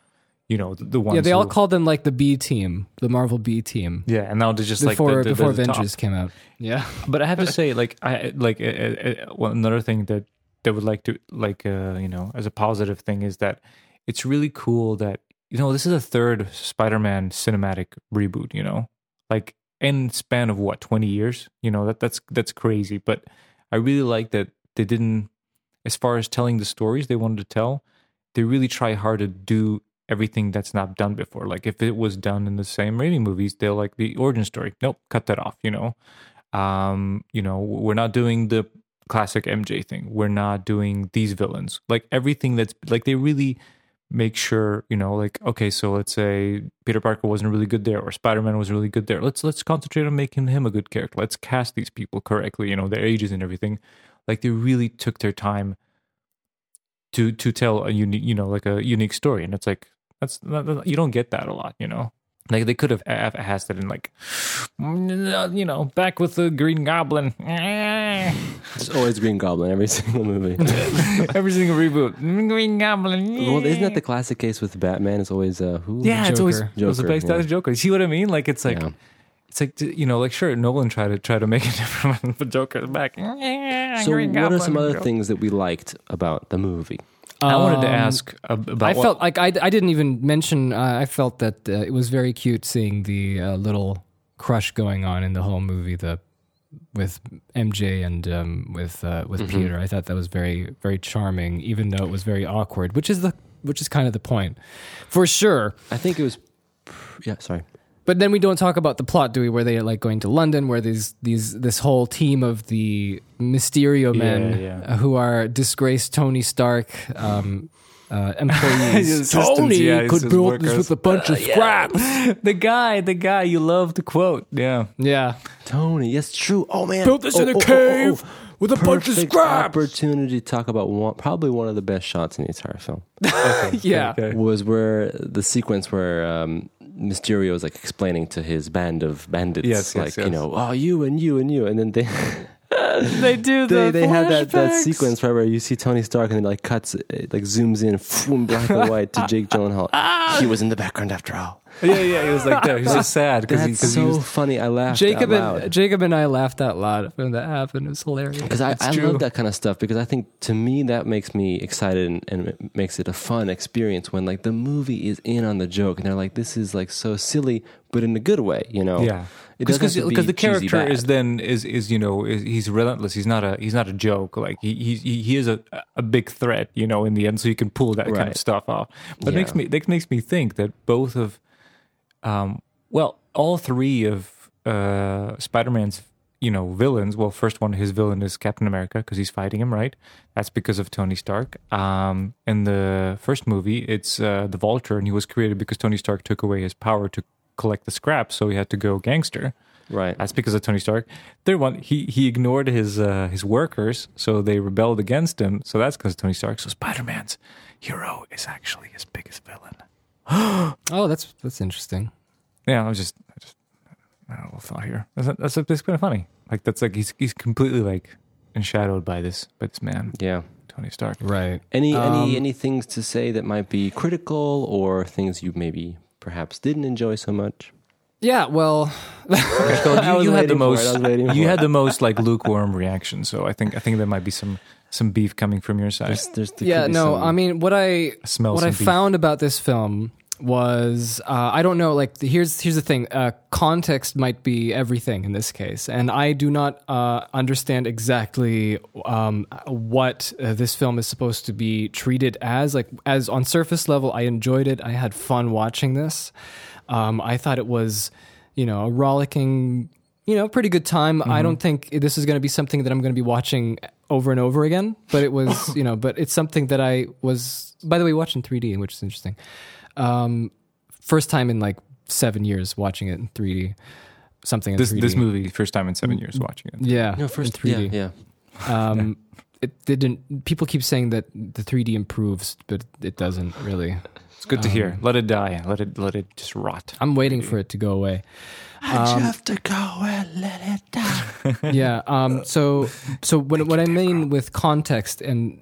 Speaker 3: you know the, the ones
Speaker 1: Yeah, they all called them like the B team, the Marvel B team.
Speaker 3: yeah and now they're just
Speaker 1: Before
Speaker 3: like the, the,
Speaker 1: before
Speaker 3: the top.
Speaker 1: Avengers came out. Yeah.
Speaker 3: but I have to say, like, I like uh, uh, well, another thing that that would like to like uh, you know as a positive thing is that it's really cool that you know this is a third Spider-Man cinematic reboot. You know, like in span of what twenty years. You know that that's that's crazy. But I really like that they didn't, as far as telling the stories they wanted to tell, they really try hard to do everything that's not done before. Like if it was done in the same Raimi movies, they'll like the origin story. Nope, cut that off. You know, um, you know, we're not doing the classic MJ thing. We're not doing these villains. Like everything that's like they really make sure, you know, like okay, so let's say Peter Parker wasn't really good there or Spider-Man was really good there. Let's let's concentrate on making him a good character. Let's cast these people correctly, you know, their ages and everything. Like they really took their time to to tell a unique, you know, like a unique story and it's like that's that- you don't get that a lot, you know. Like they could have asked it in like, you know, back with the Green Goblin.
Speaker 2: It's always Green Goblin every single movie.
Speaker 3: Every single reboot, Green Goblin.
Speaker 2: well, isn't that the classic case with Batman? It's always uh, who?
Speaker 3: Yeah, it's always
Speaker 1: Joker.
Speaker 3: it was
Speaker 2: Joker, yeah.
Speaker 3: Joker. You see what I mean? Like it's like
Speaker 2: Yeah.
Speaker 3: it's like you know, like sure, Nolan tried to try to make a different one, but Joker's back.
Speaker 2: So, what are some other things that we liked about the movie?
Speaker 3: I wanted to
Speaker 1: Um,
Speaker 3: ask ab- about.
Speaker 1: I
Speaker 3: what-
Speaker 1: felt like I, I didn't even mention. Uh, I felt that uh, it was very cute seeing the uh, little crush going on in the whole movie. The with MJ and um, with uh, with Peter. I thought that was very very charming, even though it was very awkward. Which is the which is kind of the point, for sure.
Speaker 2: I think it was. Yeah, sorry.
Speaker 1: But then we don't talk about the plot, do we? Where they are like going to London, where these these this whole team of the Mysterio men
Speaker 3: yeah.
Speaker 1: uh, who are disgraced Tony Stark um, uh, employees.
Speaker 3: Tony assistants, yeah, his- his workers.
Speaker 1: bunch of scraps.
Speaker 3: the guy, the guy you love to quote. Yeah,
Speaker 1: Yeah,
Speaker 2: Tony, yes, true. Oh man,
Speaker 1: Built this
Speaker 2: Oh,
Speaker 1: in a
Speaker 2: oh, oh,
Speaker 1: cave
Speaker 2: oh, oh.
Speaker 1: with a bunch of
Speaker 2: Perfect
Speaker 1: scraps.
Speaker 2: Opportunity to talk about one, probably one of the best shots in the entire film
Speaker 1: yeah.
Speaker 3: okay.
Speaker 2: was where the sequence where um, Mysterio is like explaining to his band of bandits,
Speaker 3: Yes, yes,
Speaker 2: like you know, oh you and you and you, and then they
Speaker 1: They do
Speaker 2: they,
Speaker 1: the
Speaker 2: they had that, that sequence right where you see Tony Stark and it like cuts, it like zooms in, boom, black and white to Jake Gyllenhaal. Ah! he was in the background after all.
Speaker 3: Yeah, yeah. He was like that. He was so sad because he,
Speaker 2: That's
Speaker 3: 'cause he
Speaker 2: so
Speaker 3: was
Speaker 2: funny. I laughed
Speaker 1: Jacob
Speaker 2: out loud.
Speaker 1: and Jacob and I laughed out loud when that happened. It was hilarious.
Speaker 2: because I,
Speaker 3: It's
Speaker 2: I
Speaker 3: true.
Speaker 2: love that kind of stuff because I think to me that makes me excited and, and it makes it a fun experience when like the movie is in on the joke and they're like this is like so silly but in a good way you know
Speaker 3: Yeah,
Speaker 2: it doesn't have to be
Speaker 3: because the
Speaker 2: cheesy
Speaker 3: character
Speaker 2: bad.
Speaker 3: is then is is you know is, he's relentless. He's not a he's not a joke. Like he he he he is a a big threat. You know, in the end, so you can pull that kind
Speaker 2: Right.
Speaker 3: of stuff off. But it makes
Speaker 2: Yeah.
Speaker 3: me that makes me think that both of, um, well, all three of uh Spider-Man's you know villains. Well, first one, his villain is Captain America because he's fighting him, right? That's because of Tony Stark. Um, in the first movie, it's uh, the Vulture, and he was created because Tony Stark took away his power to collect the scraps, so he had to go gangster.
Speaker 2: right
Speaker 3: That's because of Tony Stark. Third one, he he ignored his uh, his workers, so they rebelled against him. So that's because of Tony Stark. So Spider Man's hero is actually his biggest villain.
Speaker 1: Oh, that's that's interesting.
Speaker 3: Yeah, I was just I just I had a little thought here. That's that's, that's kind of funny. Like that's like he's he's completely like enshadowed by this by this man
Speaker 2: yeah
Speaker 3: Tony Stark.
Speaker 1: Right.
Speaker 2: any
Speaker 1: Um,
Speaker 2: any any things to say that might be critical or things you maybe perhaps didn't enjoy so much
Speaker 1: Yeah. Well,
Speaker 3: So you, you had the
Speaker 2: waiting for it.
Speaker 3: most
Speaker 2: I was waiting
Speaker 3: you had the most like lukewarm reaction. So I think I think there might be some some beef coming from your side.
Speaker 2: there's, there's there
Speaker 1: yeah. No.
Speaker 2: some-
Speaker 1: I mean, what I
Speaker 3: I smell
Speaker 1: what I
Speaker 3: beef.
Speaker 1: found about this film was uh, I don't know. Like, here's here's the thing. Uh, context might be everything in this case, and I do not uh, understand exactly um, what uh, this film is supposed to be treated as. Like, as on surface level, I enjoyed it. I had fun watching this. Um, I thought it was, you know, a rollicking, you know, pretty good time. I don't think this is going to be something that I'm going to be watching over and over again. But it was, you know, but it's something that I was. By the way, watching 3D, which is interesting. Um, first time in like seven years watching it in 3D. Something in
Speaker 3: this
Speaker 1: 3D.
Speaker 3: this movie first time in seven years watching it.
Speaker 1: Yeah,
Speaker 2: no first
Speaker 1: in 3D.
Speaker 2: yeah yeah
Speaker 1: Um, it didn't. People keep saying that the 3D improves, but it doesn't really.
Speaker 3: It's good to
Speaker 1: Um,
Speaker 3: hear. Let it die. Let it let it just rot.
Speaker 1: I'm waiting for it to go away.
Speaker 2: I just have to go and let it die.
Speaker 1: yeah. Um, so, so what, what I mean with context, and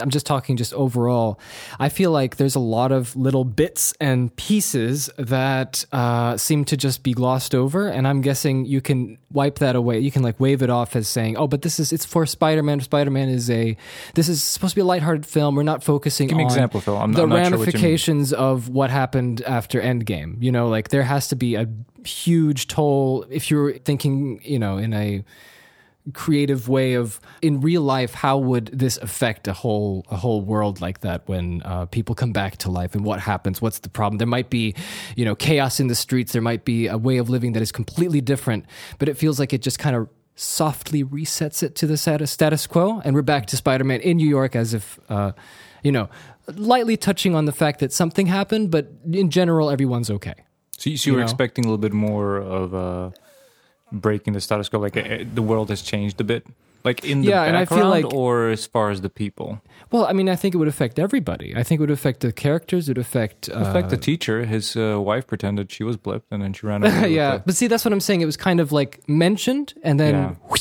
Speaker 1: I'm just talking just overall, I feel like there's a lot of little bits and pieces that uh, seem to just be glossed over, and I'm guessing you can wipe that away. You can like wave it off as saying, "Oh, but this is it's for Spider-Man. Spider-Man is a this is supposed to be a lighthearted film. We're not focusing
Speaker 3: Give me
Speaker 1: on
Speaker 3: an example, Phil. I'm,
Speaker 1: the
Speaker 3: I'm not sure what
Speaker 1: ramifications of what happened after Endgame. You know, like there has to be a huge toll if you're thinking, you know, in a creative way of in real life how would this affect a whole a whole world like that when uh, people come back to life and what happens? What's the problem? There might be you know chaos in the streets. There might be a way of living that is completely different but it feels like it just kind of softly resets it to the status, quo. And we're back to spider-man in new york as if uh, you know lightly touching on the fact that something happened but in general everyone's okay.
Speaker 3: So you, so you
Speaker 1: you
Speaker 3: were
Speaker 1: know?
Speaker 3: expecting a little bit more of uh, breaking the status quo, like uh, the world has changed a bit, like in the
Speaker 1: Yeah, and I
Speaker 3: background,
Speaker 1: feel like-
Speaker 3: or as far as the people.
Speaker 1: well i mean i think it would affect everybody i think it would affect the characters it would affect uh,
Speaker 3: fact, the teacher, his uh, wife, pretended she was blipped, and then she ran away.
Speaker 1: yeah,
Speaker 3: the-
Speaker 1: but see, that's what I'm saying. It was kind of like mentioned, and then,
Speaker 3: Yeah.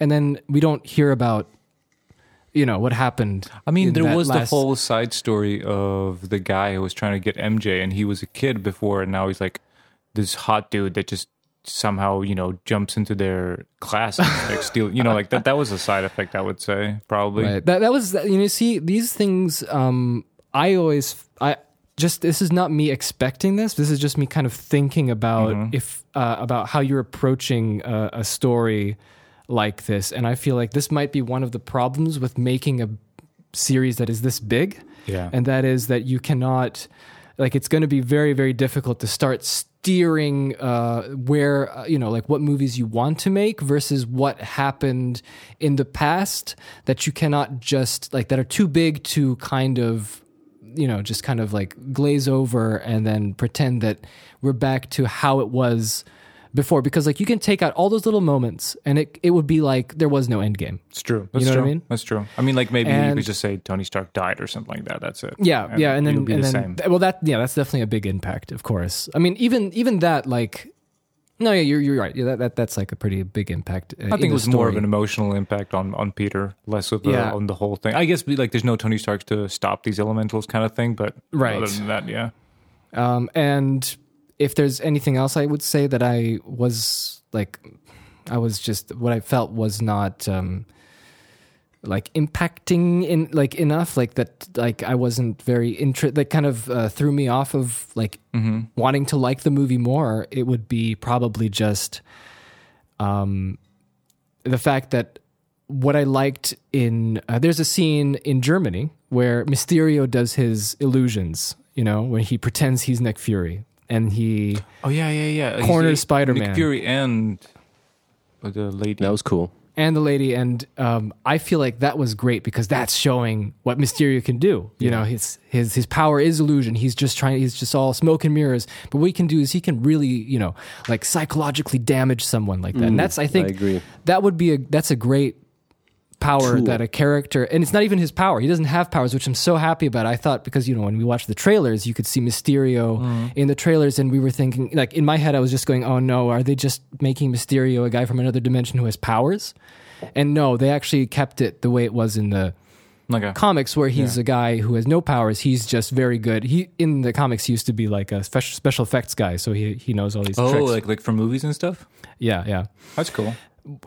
Speaker 1: and then we don't hear about, you know, what happened.
Speaker 3: I mean, there was the whole side story of the guy who was trying to get MJ, and he was a kid before, and now he's like this hot dude that just somehow you know jumps into their class like steal. You know, like that. That was a side effect, I would say, probably.
Speaker 1: Right. That that was you know. See, these things. Um, I always I just this is not me expecting this. This is just me kind of thinking about
Speaker 3: Mm-hmm.
Speaker 1: if uh, about how you're approaching a, a story like this, and I feel like this might be one of the problems with making a series that is this big.
Speaker 3: Yeah.
Speaker 1: and that is that you cannot like it's going to be very very difficult to start steering uh where uh, you know like what movies you want to make versus what happened in the past that you cannot just like that are too big to kind of you know just kind of like glaze over and then pretend that we're back to how it was before because like you can take out all those little moments and it it would be like there was no end game
Speaker 3: It's true. That's
Speaker 1: know what I
Speaker 3: true.
Speaker 1: mean?
Speaker 3: That's true. I mean, like maybe you could just say Tony Stark died or something like that. That's it.
Speaker 1: Yeah, yeah, and then and
Speaker 3: the
Speaker 1: then
Speaker 3: same.
Speaker 1: well, that yeah, that's definitely a big impact, of course. I mean, even even that, like, no, yeah, you're you're right. Yeah, that, that that's like a pretty big impact. Uh,
Speaker 3: I think it was more of an emotional impact on, on Peter, less of the,
Speaker 1: Yeah.
Speaker 3: on the whole thing. I guess like there's no Tony Starks to stop these elementals kind of thing, but
Speaker 1: Right.
Speaker 3: other than that, yeah.
Speaker 1: Um, and if there's anything else, I would say that I was like, I was just what I felt was not um, like impacting in like enough, like that, like I wasn't very interested. That kind of uh, threw me off of like wanting to like the movie more. It would be probably just um, the fact that what I liked in uh, there's a scene in Germany where Mysterio does his illusions, you know, when he pretends he's Nick Fury and he
Speaker 3: Oh yeah, yeah, yeah. He's-
Speaker 1: Corner Spider-Man.
Speaker 3: Nick Fury and the lady.
Speaker 2: That was cool.
Speaker 1: and the lady and um, I feel like that was great because that's showing what Mysterio can do. You know, his his his power is illusion. He's just trying. He's just all smoke and mirrors. But what he can do is he can really, you know, like psychologically damage someone like that. and that's I think
Speaker 2: I agree.
Speaker 1: that would be a that's a great power that a character and it's not even his power. He doesn't have powers which i'm so happy about. I thought because you know when we watched the trailers you could see mysterio mm-hmm. in the trailers and we were thinking like in my head i was just going oh no are they just making mysterio a guy from another dimension who has powers? And no they actually kept it the way it was in the
Speaker 3: a,
Speaker 1: comics where he's a guy who has no powers. He's just very good. He in the comics he used to be like a special special effects guy so he he knows all these
Speaker 3: oh,
Speaker 1: tricks.
Speaker 3: like like for movies and stuff.
Speaker 1: yeah yeah.
Speaker 3: That's cool.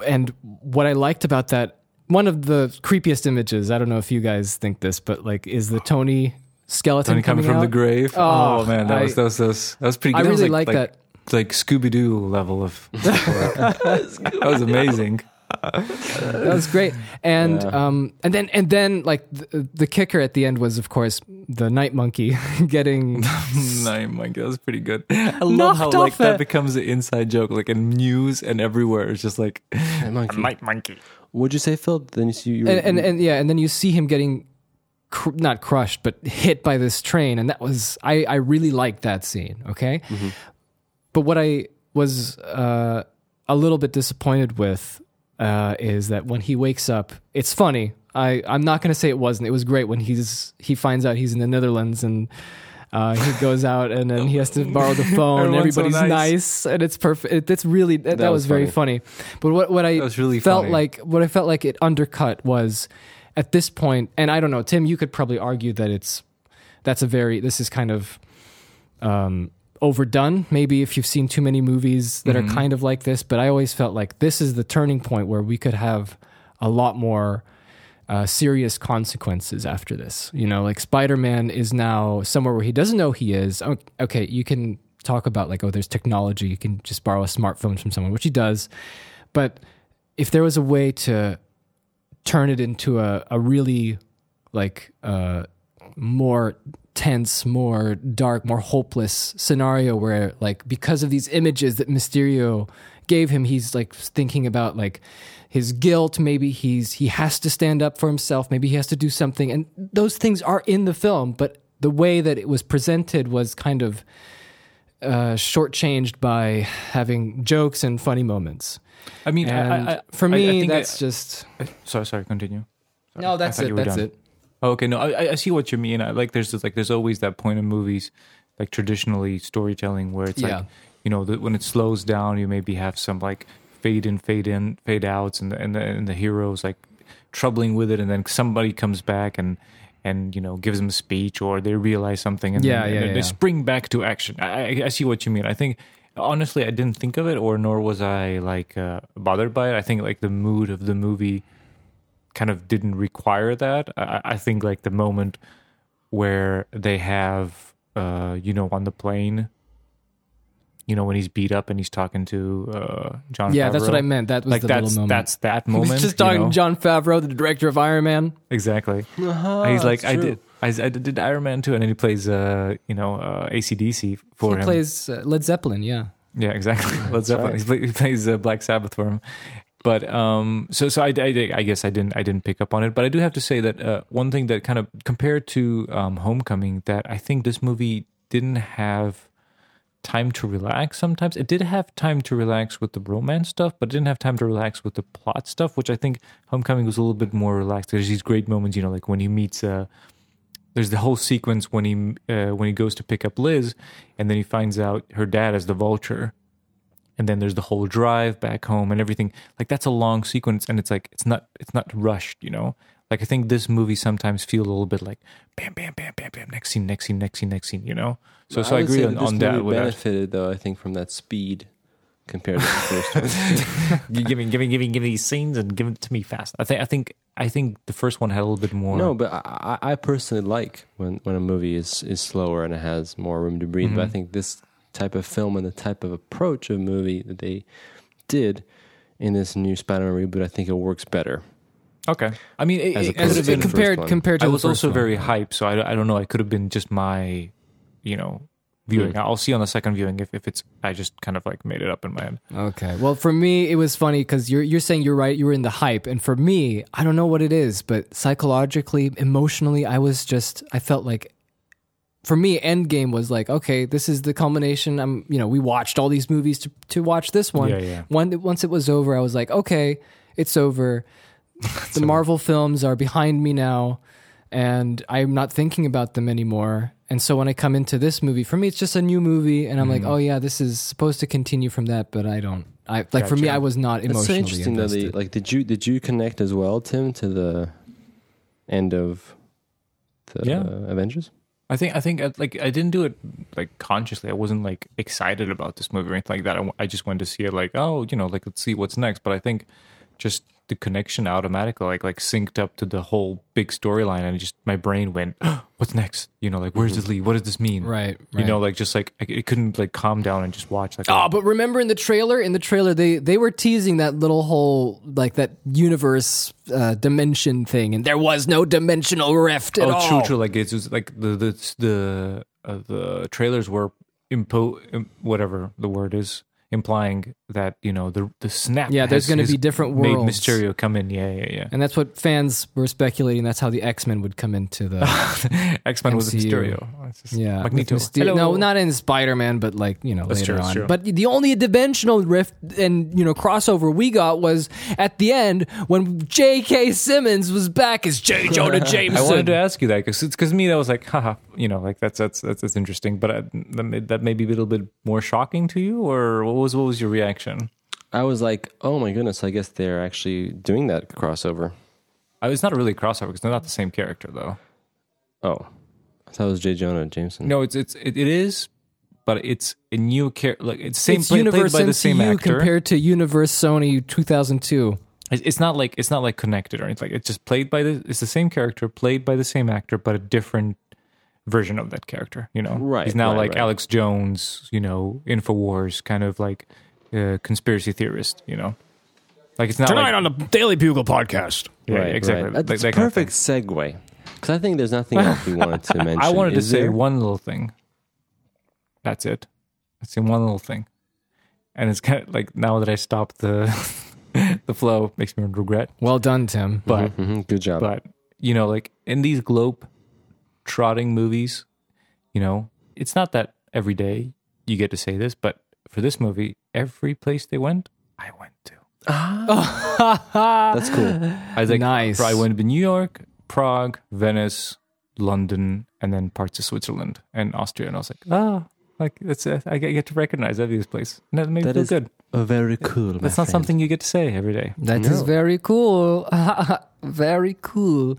Speaker 1: and what I liked about that, one of the creepiest images, I don't know if you guys think this, but like, is the Tony skeleton
Speaker 3: Tony coming from
Speaker 1: out?
Speaker 3: the grave.
Speaker 1: Oh,
Speaker 3: Oh, man, that
Speaker 1: I-
Speaker 3: was that was that was, that was pretty
Speaker 1: I
Speaker 3: good. That was
Speaker 1: really like that.
Speaker 3: Like Scooby Doo level of. that was amazing.
Speaker 1: That was great, and um, and then and then like the, the kicker at the end was, of course, the night monkey getting
Speaker 3: Night monkey, that was pretty good. I love how
Speaker 1: off
Speaker 3: like that becomes an inside joke, like in news and everywhere. It's just like
Speaker 2: Hey, monkey.
Speaker 3: night monkey.
Speaker 2: What'd you say, Phil? Then you see you.
Speaker 1: and, and and yeah, and then you see him getting cr- not crushed, but hit by this train, and that was I I really liked that scene. Okay, but what I was uh, a little bit disappointed with uh, is that when he wakes up, it's funny. I I'm not going to say it wasn't. It was great when he's he finds out he's in the Netherlands and. Uh, he goes out and then he has to borrow the phone. and
Speaker 3: Everyone's so
Speaker 1: Everybody's
Speaker 3: nice.
Speaker 1: nice. and it's perfect. It, it's really that, that, was,
Speaker 2: was
Speaker 1: very funny. But what what I
Speaker 3: was really
Speaker 1: felt
Speaker 3: funny.
Speaker 1: like what I felt like it undercut was at this point, and I don't know, Tim, you could probably argue that it's that's a very this is kind of um, overdone. Maybe if you've seen too many movies that
Speaker 3: Mm-hmm.
Speaker 1: are kind of like this, but I always felt like this is the turning point where we could have a lot more uh, serious consequences after this. You know, like Spider Man is now somewhere where he doesn't know he is. Okay, you can talk about like, oh, there's technology. You can just borrow a smartphone from someone, which he does. But if there was a way to turn it into a, a really like uh, more tense, more dark, more hopeless scenario where like because of these images that Mysterio gave him, he's like thinking about like his guilt. Maybe he's he has to stand up for himself. Maybe he has to do something, and those things are in the film. But the way that it was presented was kind of uh, shortchanged by having jokes and funny moments.
Speaker 3: I mean, I-
Speaker 1: And
Speaker 3: I,
Speaker 1: for me,
Speaker 3: I-
Speaker 1: that's just
Speaker 3: sorry, sorry, continue. Sorry.
Speaker 1: no. That's it. That's
Speaker 3: done.
Speaker 1: it.
Speaker 3: Oh, okay, no, I, I see what you mean. I like there's this, like there's always that point in movies, like traditionally storytelling, where it's
Speaker 1: Yeah.
Speaker 3: like you know the, when it slows down, you maybe have some like fade in, fade in, fade outs, and the, and the and the heroes like troubling with it, and then somebody comes back and and you know gives them a speech or they realize something, and
Speaker 1: Yeah,
Speaker 3: then,
Speaker 1: yeah,
Speaker 3: and
Speaker 1: yeah.
Speaker 3: they spring back to action. I, I see what you mean. I think honestly, I didn't think of it, or nor was I like uh, bothered by it. I think like the mood of the movie kind of didn't require that. I, I think like the moment where they have, uh, you know, on the plane, you know, when he's beat up and he's talking to uh, Jon.
Speaker 1: Yeah, that's what I meant. That was
Speaker 3: Like
Speaker 1: the
Speaker 3: that's
Speaker 1: little moment.
Speaker 3: that's that moment.
Speaker 1: He's just
Speaker 3: you
Speaker 1: talking
Speaker 3: know?
Speaker 1: to Jon Favreau, the director of Iron Man.
Speaker 3: Exactly.
Speaker 2: Uh-huh,
Speaker 3: he's like, I
Speaker 2: true.
Speaker 3: did, I, I did Iron Man too, and then he plays, uh, you know, uh, ACDC for
Speaker 1: he
Speaker 3: him.
Speaker 1: He plays uh, Led Zeppelin. Yeah,
Speaker 3: Yeah, exactly. Led Zeppelin.
Speaker 2: right.
Speaker 3: He, he plays uh, Black Sabbath for him. But um, so so I, I, I guess I didn't I didn't pick up on it. But I do have to say that uh, one thing that kind of compared to um, Homecoming, that I think this movie didn't have time to relax. Sometimes it did have time to relax with the romance stuff, but it didn't have time to relax with the plot stuff. Which I think Homecoming was a little bit more relaxed. There's these great moments, you know, like when he meets. Uh, there's the whole sequence when he uh, when he goes to pick up Liz, and then he finds out her dad is the Vulture, and then there's the whole drive back home and everything. Like that's a long sequence, and it's like it's not it's not rushed, you know. Like I think this movie sometimes feel a little bit like bam, bam, bam, bam, bam, next scene, next scene, next scene, next scene, you know. So so I,
Speaker 2: would
Speaker 3: agree
Speaker 2: say
Speaker 3: on,
Speaker 2: that this
Speaker 3: on that.
Speaker 2: movie
Speaker 3: With that.
Speaker 2: benefited though, I think, from that speed compared to the first one.
Speaker 3: You give me, give me, give me, give me these scenes and give it to me fast. I think I think I think the first one had a little bit more.
Speaker 2: No, but I, I I personally like when, when a movie is, is slower and it has more room to breathe. But I
Speaker 3: Mhm.
Speaker 2: think this type of film and the type of approach of movie that they did in this new Spider-Man reboot, I think it works better.
Speaker 3: Okay. I mean, it,
Speaker 2: As
Speaker 3: it
Speaker 2: opposed
Speaker 3: could have
Speaker 2: to
Speaker 3: been
Speaker 2: the first
Speaker 1: compared compared to
Speaker 3: I was also
Speaker 1: one.
Speaker 3: very hyped, so I, I don't know. It could have been just my, you know, viewing.
Speaker 2: Hmm.
Speaker 3: I'll see on the second viewing if, if it's I just kind of like made it up in my head.
Speaker 1: Okay. Well, for me, it was funny because you're you're saying you're right. You were in the hype, and for me, I don't know what it is, but psychologically, emotionally, I was just I felt like. For me, Endgame was like, okay, this is the culmination. I'm, you know, we watched all these movies to to watch this one.
Speaker 3: Yeah, yeah.
Speaker 1: One, once it was over, I was like, okay, it's over. the Marvel films are behind me now, and I'm not thinking about them anymore. And so when I come into this movie, for me, it's just a new movie, and I'm
Speaker 3: Mm-hmm.
Speaker 1: like, oh yeah, this is supposed to continue from that, but I don't. I like for me, I was not
Speaker 2: It's so
Speaker 1: emotionally
Speaker 2: interesting that they
Speaker 1: invested.
Speaker 2: like. Did you did you connect as well, Tim, to the end of the
Speaker 3: Yeah.
Speaker 2: uh, Avengers?
Speaker 3: I think I think uh, like I didn't do it like consciously. I wasn't like excited about this movie or anything like that. I, I just wanted to see it like oh you know like let's see what's next. But I think just the connection automatically like like synced up to the whole big storyline and just my brain went what's next? You know like where's this lead? What does this mean?
Speaker 1: right, right.
Speaker 3: You know like just like I, it couldn't like calm down and just watch like
Speaker 1: Oh, but remember in the trailer, in the trailer, they they were teasing that little whole like that universe uh, dimension thing, and there was no dimensional rift at
Speaker 3: oh
Speaker 1: all.
Speaker 3: true true like it's just like the the the uh, the trailers were impo whatever the word is implying that you know the the snap.
Speaker 1: Yeah, there's gonna be different worlds. Made.
Speaker 3: Mysterio come in. Yeah, yeah, yeah.
Speaker 1: And that's what fans were speculating. That's how the X Men would come into the
Speaker 3: X Men was Mysterio. It's just
Speaker 1: yeah. with
Speaker 3: Magneto.
Speaker 1: Myster-
Speaker 3: Hello.
Speaker 1: no, not in Spider Man, but like you know
Speaker 3: That's
Speaker 1: later
Speaker 3: true, that's
Speaker 1: on.
Speaker 3: true.
Speaker 1: But the only dimensional rift and you know crossover we got was at the end when J.K. Simmons was back as J. Jonah Jameson.
Speaker 3: I wanted to ask you that because because me that was like, haha, you know, like that's that's that's, that's interesting. But uh, that, may, that may be a little bit more shocking to you, or what was what was your reaction?
Speaker 2: I was like, oh my goodness, I guess they're actually doing that crossover.
Speaker 3: Uh, it's not really a crossover because they're not the same character though.
Speaker 2: Oh, I thought it was J. Jonah Jameson.
Speaker 3: No, it's it's it, it is, but it's a new character. Like it's same
Speaker 1: it's
Speaker 3: play,
Speaker 1: Universe
Speaker 3: played by the same
Speaker 1: MCU
Speaker 3: actor.
Speaker 1: compared to Universe Sony 2002.
Speaker 3: It's- it's not like it's not like connected or anything. Like it's just played by the it's the same character, played by the same actor, but a different version of that character. You know,
Speaker 2: Right,
Speaker 3: He's now
Speaker 2: right,
Speaker 3: like
Speaker 2: right.
Speaker 3: Alex Jones. You know, Infowars kind of like uh, conspiracy theorist. You know, like it's not
Speaker 4: Tonight
Speaker 3: like,
Speaker 4: on the Daily Bugle podcast.
Speaker 3: yeah,
Speaker 2: right,
Speaker 3: exactly.
Speaker 2: Right.
Speaker 3: Like, that
Speaker 2: a
Speaker 3: kind of
Speaker 2: perfect segue. Because I think there's nothing else we wanted to mention.
Speaker 3: I wanted to
Speaker 2: Is
Speaker 3: say one little thing. That's it. I in one little thing, and it's kind of like now that I stopped the the flow makes me regret.
Speaker 1: Well done, Tim.
Speaker 3: But
Speaker 2: Mhm, Good job.
Speaker 3: but you know, like in these globe trotting movies, you know, it's not that every day you get to say this, but for this movie, every place they went, I went to.
Speaker 2: That's cool.
Speaker 3: I was like,
Speaker 1: Nice.
Speaker 3: I went to New York, Prague, Venice, London, and then parts of Switzerland and Austria, and I was like, oh, like that's uh, I get to recognize every this place, and that made me feel
Speaker 2: is
Speaker 3: good.
Speaker 2: Very cool.
Speaker 3: That's not something you get to say every day.
Speaker 1: That is
Speaker 2: No.
Speaker 1: very cool. very cool.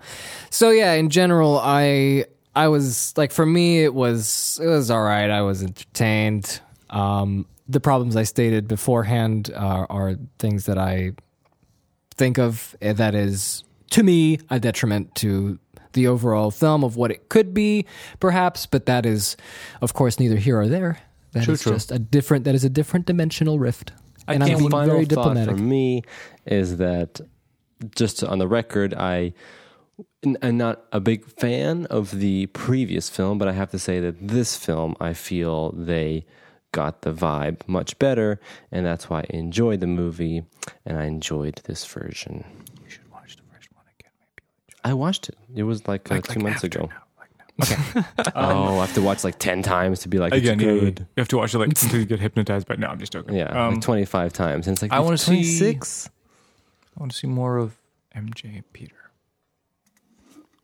Speaker 1: So yeah, in general, I I was like for me it was it was all right. I was entertained. Um, the problems I stated beforehand are, are things that I think of eh, that is to me a detriment to the overall film of what it could be, perhaps. But that is, of course, neither here or there. That is
Speaker 3: True, true.
Speaker 1: just a different. That is a different dimensional rift.
Speaker 3: I
Speaker 1: and I'm being
Speaker 2: final
Speaker 1: very diplomatic.
Speaker 2: for me is that just on the record, I am not a big fan of the previous film, but I have to say that this film, I feel they got the vibe much better, and that's why I enjoyed the movie and I enjoyed this version.
Speaker 3: You should watch the first one again, maybe.
Speaker 2: I watched it. It was like, uh,
Speaker 3: Like-
Speaker 2: two
Speaker 3: like
Speaker 2: months
Speaker 3: after
Speaker 2: ago.
Speaker 3: now, like now.
Speaker 2: oh, I have to watch like ten times to be like
Speaker 3: Again,
Speaker 2: it's
Speaker 3: yeah, yeah,
Speaker 2: good.
Speaker 3: yeah. you have to watch it like until you get hypnotized. But no, I'm just joking.
Speaker 2: Yeah,
Speaker 3: um,
Speaker 2: like twenty five times. And it's like
Speaker 3: I wanna see-
Speaker 2: six.
Speaker 3: I want to see more of MJ and Peter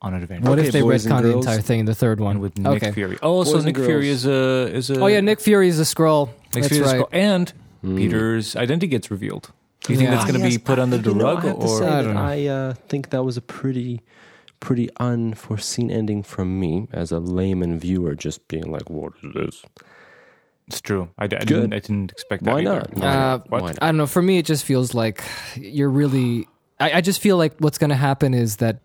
Speaker 3: on an adventure.
Speaker 1: What
Speaker 2: Okay,
Speaker 1: if they
Speaker 2: boys and
Speaker 1: retcon the
Speaker 2: girls.
Speaker 1: entire thing in the third one?
Speaker 3: With Nick
Speaker 1: okay.
Speaker 3: Fury. Oh, so
Speaker 2: Boys and
Speaker 3: Nick Fury
Speaker 2: girls.
Speaker 3: is a is a.
Speaker 1: Oh yeah, Nick Fury is a scroll.
Speaker 3: Nick
Speaker 1: That's
Speaker 3: Fury is
Speaker 1: right.
Speaker 3: cool. and
Speaker 2: Hmm.
Speaker 3: Peter's identity gets revealed. Do you think
Speaker 1: Yeah.
Speaker 3: that's going to
Speaker 2: yes,
Speaker 3: be put under the
Speaker 2: you know,
Speaker 3: rug,
Speaker 2: I
Speaker 3: or
Speaker 1: I don't know.
Speaker 2: I uh, think that was a pretty, pretty unforeseen ending from me as a layman viewer, just being like, "What is this?"
Speaker 3: it's true? I, d- I
Speaker 2: Good.
Speaker 3: didn't. I didn't expect that.
Speaker 2: Why
Speaker 3: either.
Speaker 2: not?
Speaker 1: Uh,
Speaker 2: Why not?
Speaker 1: I don't know. For me, it just feels like you're really. I, I just feel like what's going to happen is that,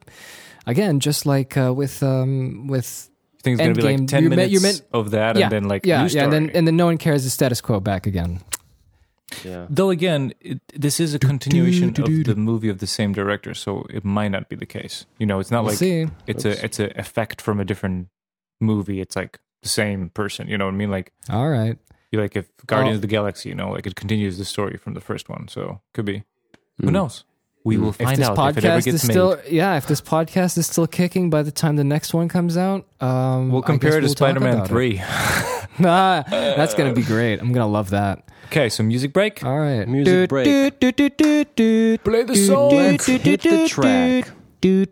Speaker 1: again, just like uh, with um, with
Speaker 3: You think going to be like ten
Speaker 1: you're
Speaker 3: minutes
Speaker 1: meant- you're meant-
Speaker 3: of that,
Speaker 1: yeah,
Speaker 3: and then like
Speaker 1: yeah,
Speaker 3: new
Speaker 1: yeah, and then and then no one cares the status quo back again.
Speaker 2: Yeah.
Speaker 3: Though again, it, this is a continuation
Speaker 1: do, do,
Speaker 3: of the movie of the same director, so it might not be the case. You know, it's not
Speaker 1: We'll
Speaker 3: like
Speaker 1: see.
Speaker 3: it's
Speaker 2: Oops.
Speaker 3: a it's a effect from a different movie. It's like the same person. You know what I mean? Like
Speaker 1: All right.
Speaker 3: you like if Guardians
Speaker 1: Oh.
Speaker 3: of the Galaxy, you know, like it continues the story from the first one. So could be. Who
Speaker 2: Mm.
Speaker 3: knows? We will
Speaker 1: If
Speaker 3: find
Speaker 1: this
Speaker 3: out if it ever
Speaker 1: podcast
Speaker 3: gets
Speaker 1: is
Speaker 3: made.
Speaker 1: still, yeah, if this podcast is still kicking by the time the next one comes out, um,
Speaker 3: we'll
Speaker 1: I
Speaker 3: compare
Speaker 1: guess
Speaker 3: it to
Speaker 1: we'll talk
Speaker 3: Spider-Man
Speaker 1: about it.
Speaker 3: Three.
Speaker 1: Ah, that's gonna be great. I'm gonna love that.
Speaker 3: okay, so music break.
Speaker 1: All right,
Speaker 2: Music break.
Speaker 1: Play
Speaker 4: the song.
Speaker 2: Let's hit the track.
Speaker 5: We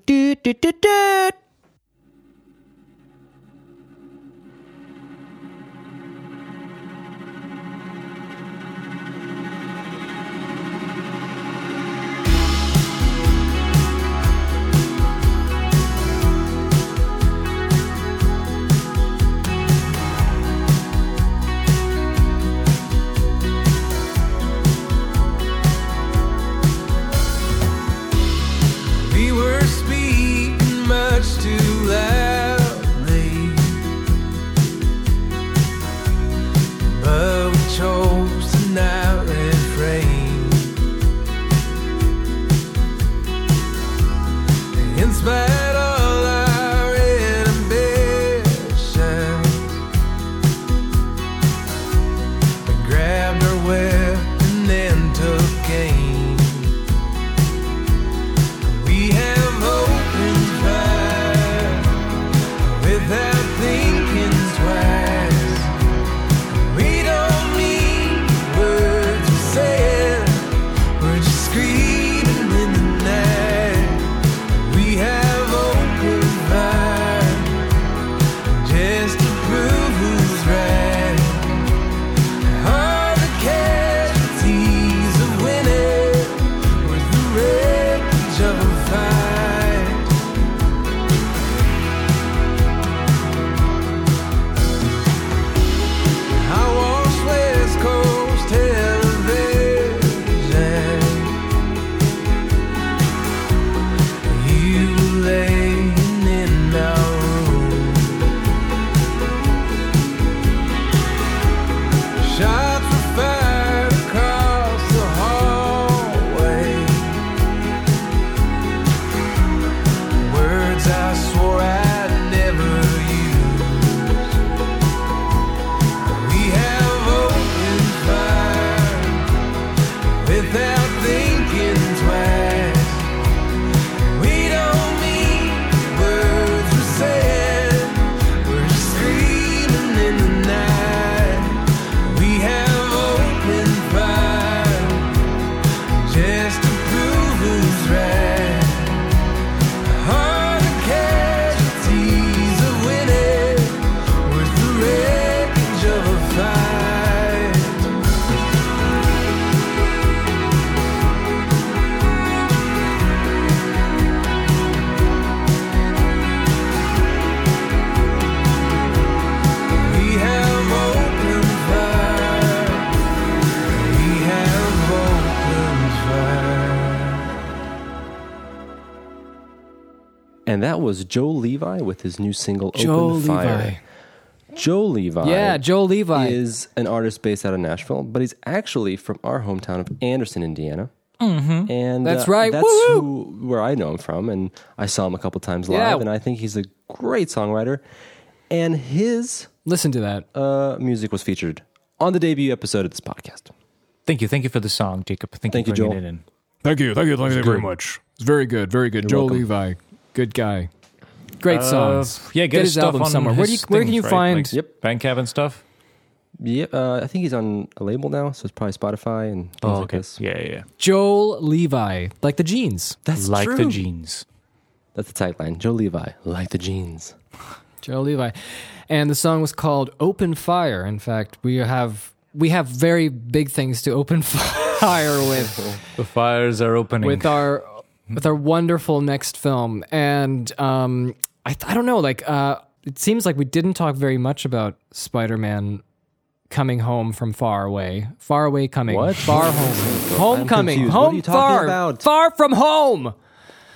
Speaker 2: that was Joe Levi with his new single
Speaker 1: Joe
Speaker 2: Open Fire.
Speaker 1: Levi.
Speaker 2: Joe Levi.
Speaker 1: Yeah, Joe Levi.
Speaker 2: is an artist based out of Nashville, but he's actually from our hometown of Anderson, Indiana. Mm-hmm. And
Speaker 1: That's
Speaker 2: uh,
Speaker 1: right.
Speaker 2: That's who, where I know him from, and I saw him a couple times live,
Speaker 1: Yeah.
Speaker 2: and I think he's a great songwriter. And his
Speaker 1: Listen to that.
Speaker 2: uh, music was featured on the debut episode of this podcast.
Speaker 3: Thank you, thank you for the song, Jacob. Thank,
Speaker 2: Thank
Speaker 3: you
Speaker 2: you, Joel.
Speaker 3: it in.
Speaker 1: Thank you, thank you, thank you
Speaker 3: very
Speaker 1: much. It's very good, very good. Joe
Speaker 2: welcome.
Speaker 1: Levi, good guy. Great songs.
Speaker 3: Uh, yeah, get, his,
Speaker 1: his album
Speaker 3: on
Speaker 1: somewhere. Where do you
Speaker 3: his
Speaker 1: where can you
Speaker 3: right?
Speaker 1: find?
Speaker 3: Like
Speaker 2: Yep.
Speaker 3: Bandcamp and stuff.
Speaker 2: Yeah, uh, I think he's on a label now, so it's probably Spotify and things
Speaker 3: Oh,
Speaker 2: like
Speaker 3: okay.
Speaker 2: this.
Speaker 3: Yeah, yeah, yeah.
Speaker 1: Joel Levi, like the jeans.
Speaker 2: That's
Speaker 3: like
Speaker 2: true.
Speaker 3: the jeans.
Speaker 2: That's the tagline. Joe Levi, like the jeans.
Speaker 1: Joel Levi, and the song was called "Open Fire." In fact, we have we have very big things to open fire with
Speaker 3: The fires are opening.
Speaker 1: with our with our wonderful next film, and um, I I don't know, like uh, it seems like we didn't talk very much about Spider-Man coming home from far away, far away coming,
Speaker 2: What?
Speaker 1: far home, homecoming,
Speaker 2: confused. What
Speaker 1: home
Speaker 2: are you talking
Speaker 1: far,
Speaker 2: about?
Speaker 1: far from home.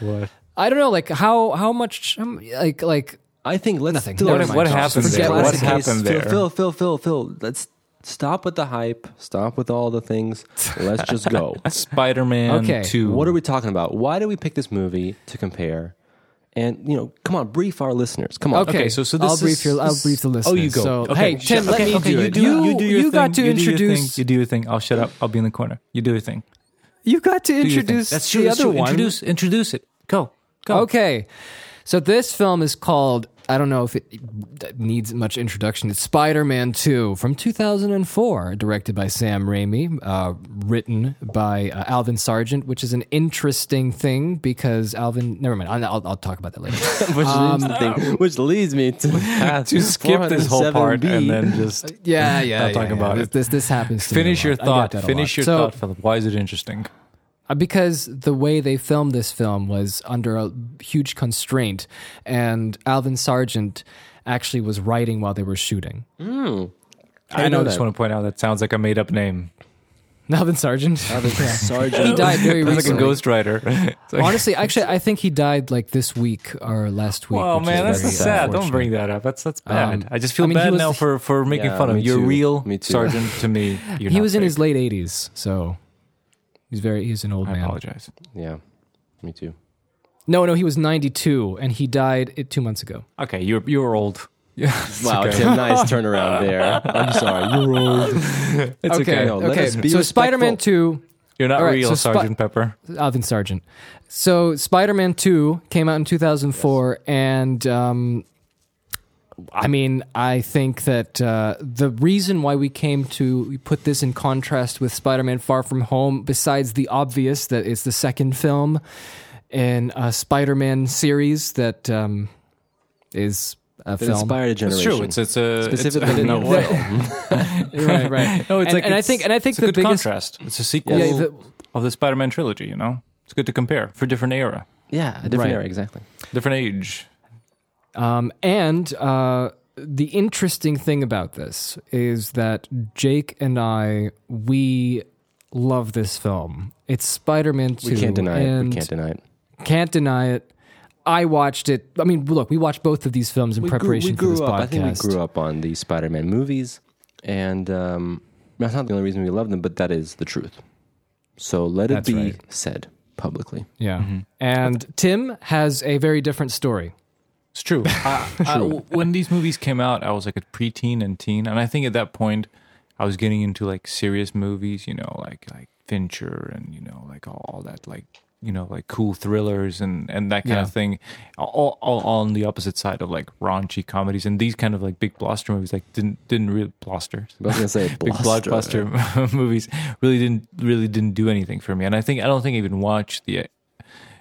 Speaker 3: what?
Speaker 1: I don't know, like how how much, um, like like
Speaker 2: I think let's
Speaker 1: Nothing.
Speaker 2: still-
Speaker 3: What, what happened there?
Speaker 1: what
Speaker 3: What
Speaker 1: I
Speaker 2: Classic
Speaker 3: happened there?
Speaker 2: Phil, Phil, Phil, Phil, Phil. Let's stop with the hype. Stop with all the things. Let's just go.
Speaker 3: Spider-Man
Speaker 1: Okay.
Speaker 3: 2.
Speaker 2: what are we talking about? Why did we pick this movie to compare? And you know, come on, brief our listeners. Come on.
Speaker 1: Okay,
Speaker 3: Okay, so- so this
Speaker 1: I'll
Speaker 3: is-
Speaker 1: brief your, I'll brief the listeners.
Speaker 3: Oh, you go.
Speaker 1: So,
Speaker 3: okay.
Speaker 1: hey, Tim, let
Speaker 3: okay,
Speaker 1: me
Speaker 3: okay,
Speaker 1: do
Speaker 3: you
Speaker 1: it.
Speaker 3: do,
Speaker 1: You,
Speaker 3: you do your
Speaker 1: you
Speaker 3: thing.
Speaker 1: got to
Speaker 3: you
Speaker 1: introduce.
Speaker 3: thing. You do your thing. I'll shut up. I'll be in the corner. You do your thing.
Speaker 1: You got to
Speaker 3: Do
Speaker 1: introduce
Speaker 3: That's true.
Speaker 1: the
Speaker 3: that's
Speaker 1: other
Speaker 3: true.
Speaker 1: one.
Speaker 3: Introduce, introduce it. Go. Go.
Speaker 1: Okay, so this film is called. I don't know if it needs much introduction. It's Spider-Man 2 from 2004, directed by Sam Raimi, uh, written by uh, Alvin Sargent, which is an interesting thing because Alvin. Never mind. I'll, I'll, I'll talk about that later.
Speaker 2: Which, leads the thing, which leads me to
Speaker 3: To skip this whole part
Speaker 2: 407B.
Speaker 3: and then just
Speaker 1: yeah, yeah.
Speaker 3: Not talking
Speaker 1: yeah,
Speaker 3: about
Speaker 1: yeah.
Speaker 3: it.
Speaker 1: This this happens. To me a
Speaker 3: finish your
Speaker 1: lot. I get
Speaker 3: thought. Finish your
Speaker 1: So-
Speaker 3: thought, Philip. Why is it interesting?
Speaker 1: Uh, because the way they filmed this film was under a huge constraint, and Alvin Sargent actually was writing while they were shooting.
Speaker 3: I,
Speaker 2: know
Speaker 3: know. Just want to point out that sounds like a made up name.
Speaker 1: Alvin Sargent.
Speaker 2: Sergeant.
Speaker 1: he died very
Speaker 3: It's like a
Speaker 1: recently.
Speaker 3: ghostwriter. Like,
Speaker 1: Honestly, actually, I think he died like this week or last week.
Speaker 3: Oh man, that's
Speaker 1: very
Speaker 3: sad. Don't bring that up. That's that's bad.
Speaker 1: Um,
Speaker 3: I just feel
Speaker 1: I mean,
Speaker 3: bad
Speaker 1: was-
Speaker 3: now for for making
Speaker 2: Yeah,
Speaker 3: fun of
Speaker 2: me
Speaker 3: him. You're real
Speaker 2: Me too.
Speaker 3: sergeant to me. You're
Speaker 1: He
Speaker 3: not
Speaker 1: was in his late 80s, so he's very he's an old man.
Speaker 3: I
Speaker 1: man.
Speaker 3: apologize.
Speaker 2: Yeah, me too.
Speaker 1: No, no, he was 92 and he died it, 2 months ago.
Speaker 3: Okay, you're you're old. Yeah. it's
Speaker 2: Wow,
Speaker 3: okay.
Speaker 2: Tim, nice turnaround there. I'm sorry, you're old.
Speaker 3: It's okay.
Speaker 2: No,
Speaker 1: okay. so
Speaker 2: respectful.
Speaker 1: Spider-Man 2
Speaker 3: You're not
Speaker 1: All right,
Speaker 3: real,
Speaker 1: so Spi-
Speaker 3: Sergeant Pepper.
Speaker 1: Alvin Sergeant. So Spider-Man 2 came out in 2004 and um I mean, I think that uh, the reason why we came to put this in contrast with Spider-Man Far From Home, besides the obvious that it's the second film in a Spider-Man series that um, is a
Speaker 2: That
Speaker 1: film.
Speaker 2: inspired a
Speaker 3: It's true. It's it's a
Speaker 2: specifically
Speaker 3: it's,
Speaker 2: no,
Speaker 3: no,
Speaker 1: right, right.
Speaker 3: no, it's
Speaker 1: and,
Speaker 3: like
Speaker 1: and I think and I think
Speaker 3: it's a
Speaker 1: the
Speaker 3: good
Speaker 1: biggest
Speaker 3: contrast. It's a sequel
Speaker 1: Yeah, the-
Speaker 3: of the Spider-Man trilogy. You know, it's good to compare for different era,
Speaker 2: yeah, a different
Speaker 1: Right.
Speaker 2: era, exactly.
Speaker 3: different age.
Speaker 1: Um, and uh, the interesting thing about this is that Jake and I, we love this film. It's Spider Man 2.
Speaker 2: We can't deny it. We can't deny it.
Speaker 1: can't deny it. I watched it. I mean, look, we watched both of these films in
Speaker 2: We grew,
Speaker 1: preparation
Speaker 2: we grew
Speaker 1: for this
Speaker 2: up.
Speaker 1: podcast.
Speaker 2: I think we grew up on the Spider-Man movies, and um, that's not the only reason we love them, but that is the truth. So let it be
Speaker 1: right.
Speaker 2: said publicly.
Speaker 1: Yeah. And Tim has a very different story.
Speaker 3: It's true. I, I- when these movies came out, I was like a preteen and teen, and I think at that point, I was getting into like serious movies, you know, like like Fincher and you know like all, all that like you know like cool thrillers and and that kind
Speaker 1: Yeah.
Speaker 3: of thing all, all, all on the opposite side of like raunchy comedies and these kind of like big blockbuster movies like didn't didn't really blockbuster
Speaker 2: I was gonna say
Speaker 3: big
Speaker 2: blockbuster.
Speaker 3: blockbuster movies really didn't really didn't do anything for me and i think i don't think i even watched the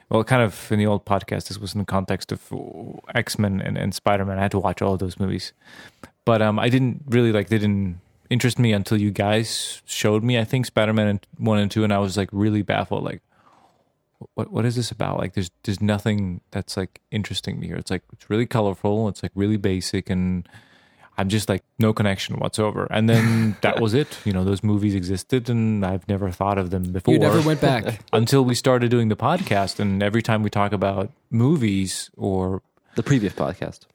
Speaker 3: well kind of in the old podcast this was in the context of uh, x-men and, and spider-man i had to watch all of those movies but um i didn't really like they didn't interest me until you guys showed me i think spider-man 1 and 2 and i was like really baffled like what what is this about? Like there's there's nothing that's like interesting me here. It's like it's really colorful, it's like really basic and I'm just like no connection whatsoever. And then that was it. You know, those movies existed and I've never thought of them before.
Speaker 1: You never went back.
Speaker 3: until we started doing the podcast and every time we talk about movies or
Speaker 2: The previous podcast.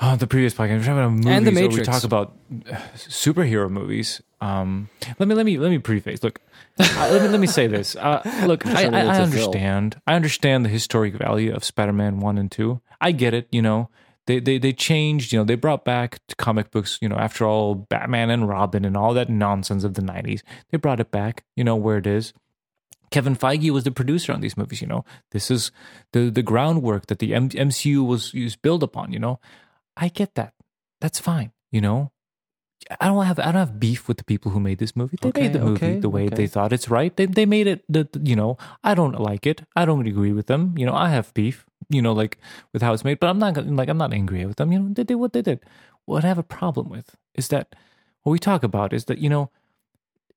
Speaker 3: Oh, the previous podcast. We're talking about movies,
Speaker 1: And The
Speaker 3: or we talk about uh, superhero movies. Um, let me let me let me preface. Look, uh, let me let me say this. Uh, look, I, I, I understand. I understand the historic value of Spider-Man one and two. I get it. You know, they they they changed. You know, they brought back comic books. You know, after all, Batman and Robin and all that nonsense of the '90s, they brought it back. You know where it is. Kevin Feige was the producer on these movies. You know, this is the the groundwork that the M- MCU was was built upon. You know, I get that. That's fine. You know, I don't have I don't have beef with the people who made this movie. They
Speaker 2: Okay,
Speaker 3: made the movie
Speaker 2: okay,
Speaker 3: the way
Speaker 2: okay.
Speaker 3: they thought it's right. They they made it. The, the- you know, I don't like it. I don't agree with them. You know, I have beef. You know, like with how it's made. But I'm not like I'm not angry with them. You know, they did what they did. What I have a problem with is that what we talk about is that you know,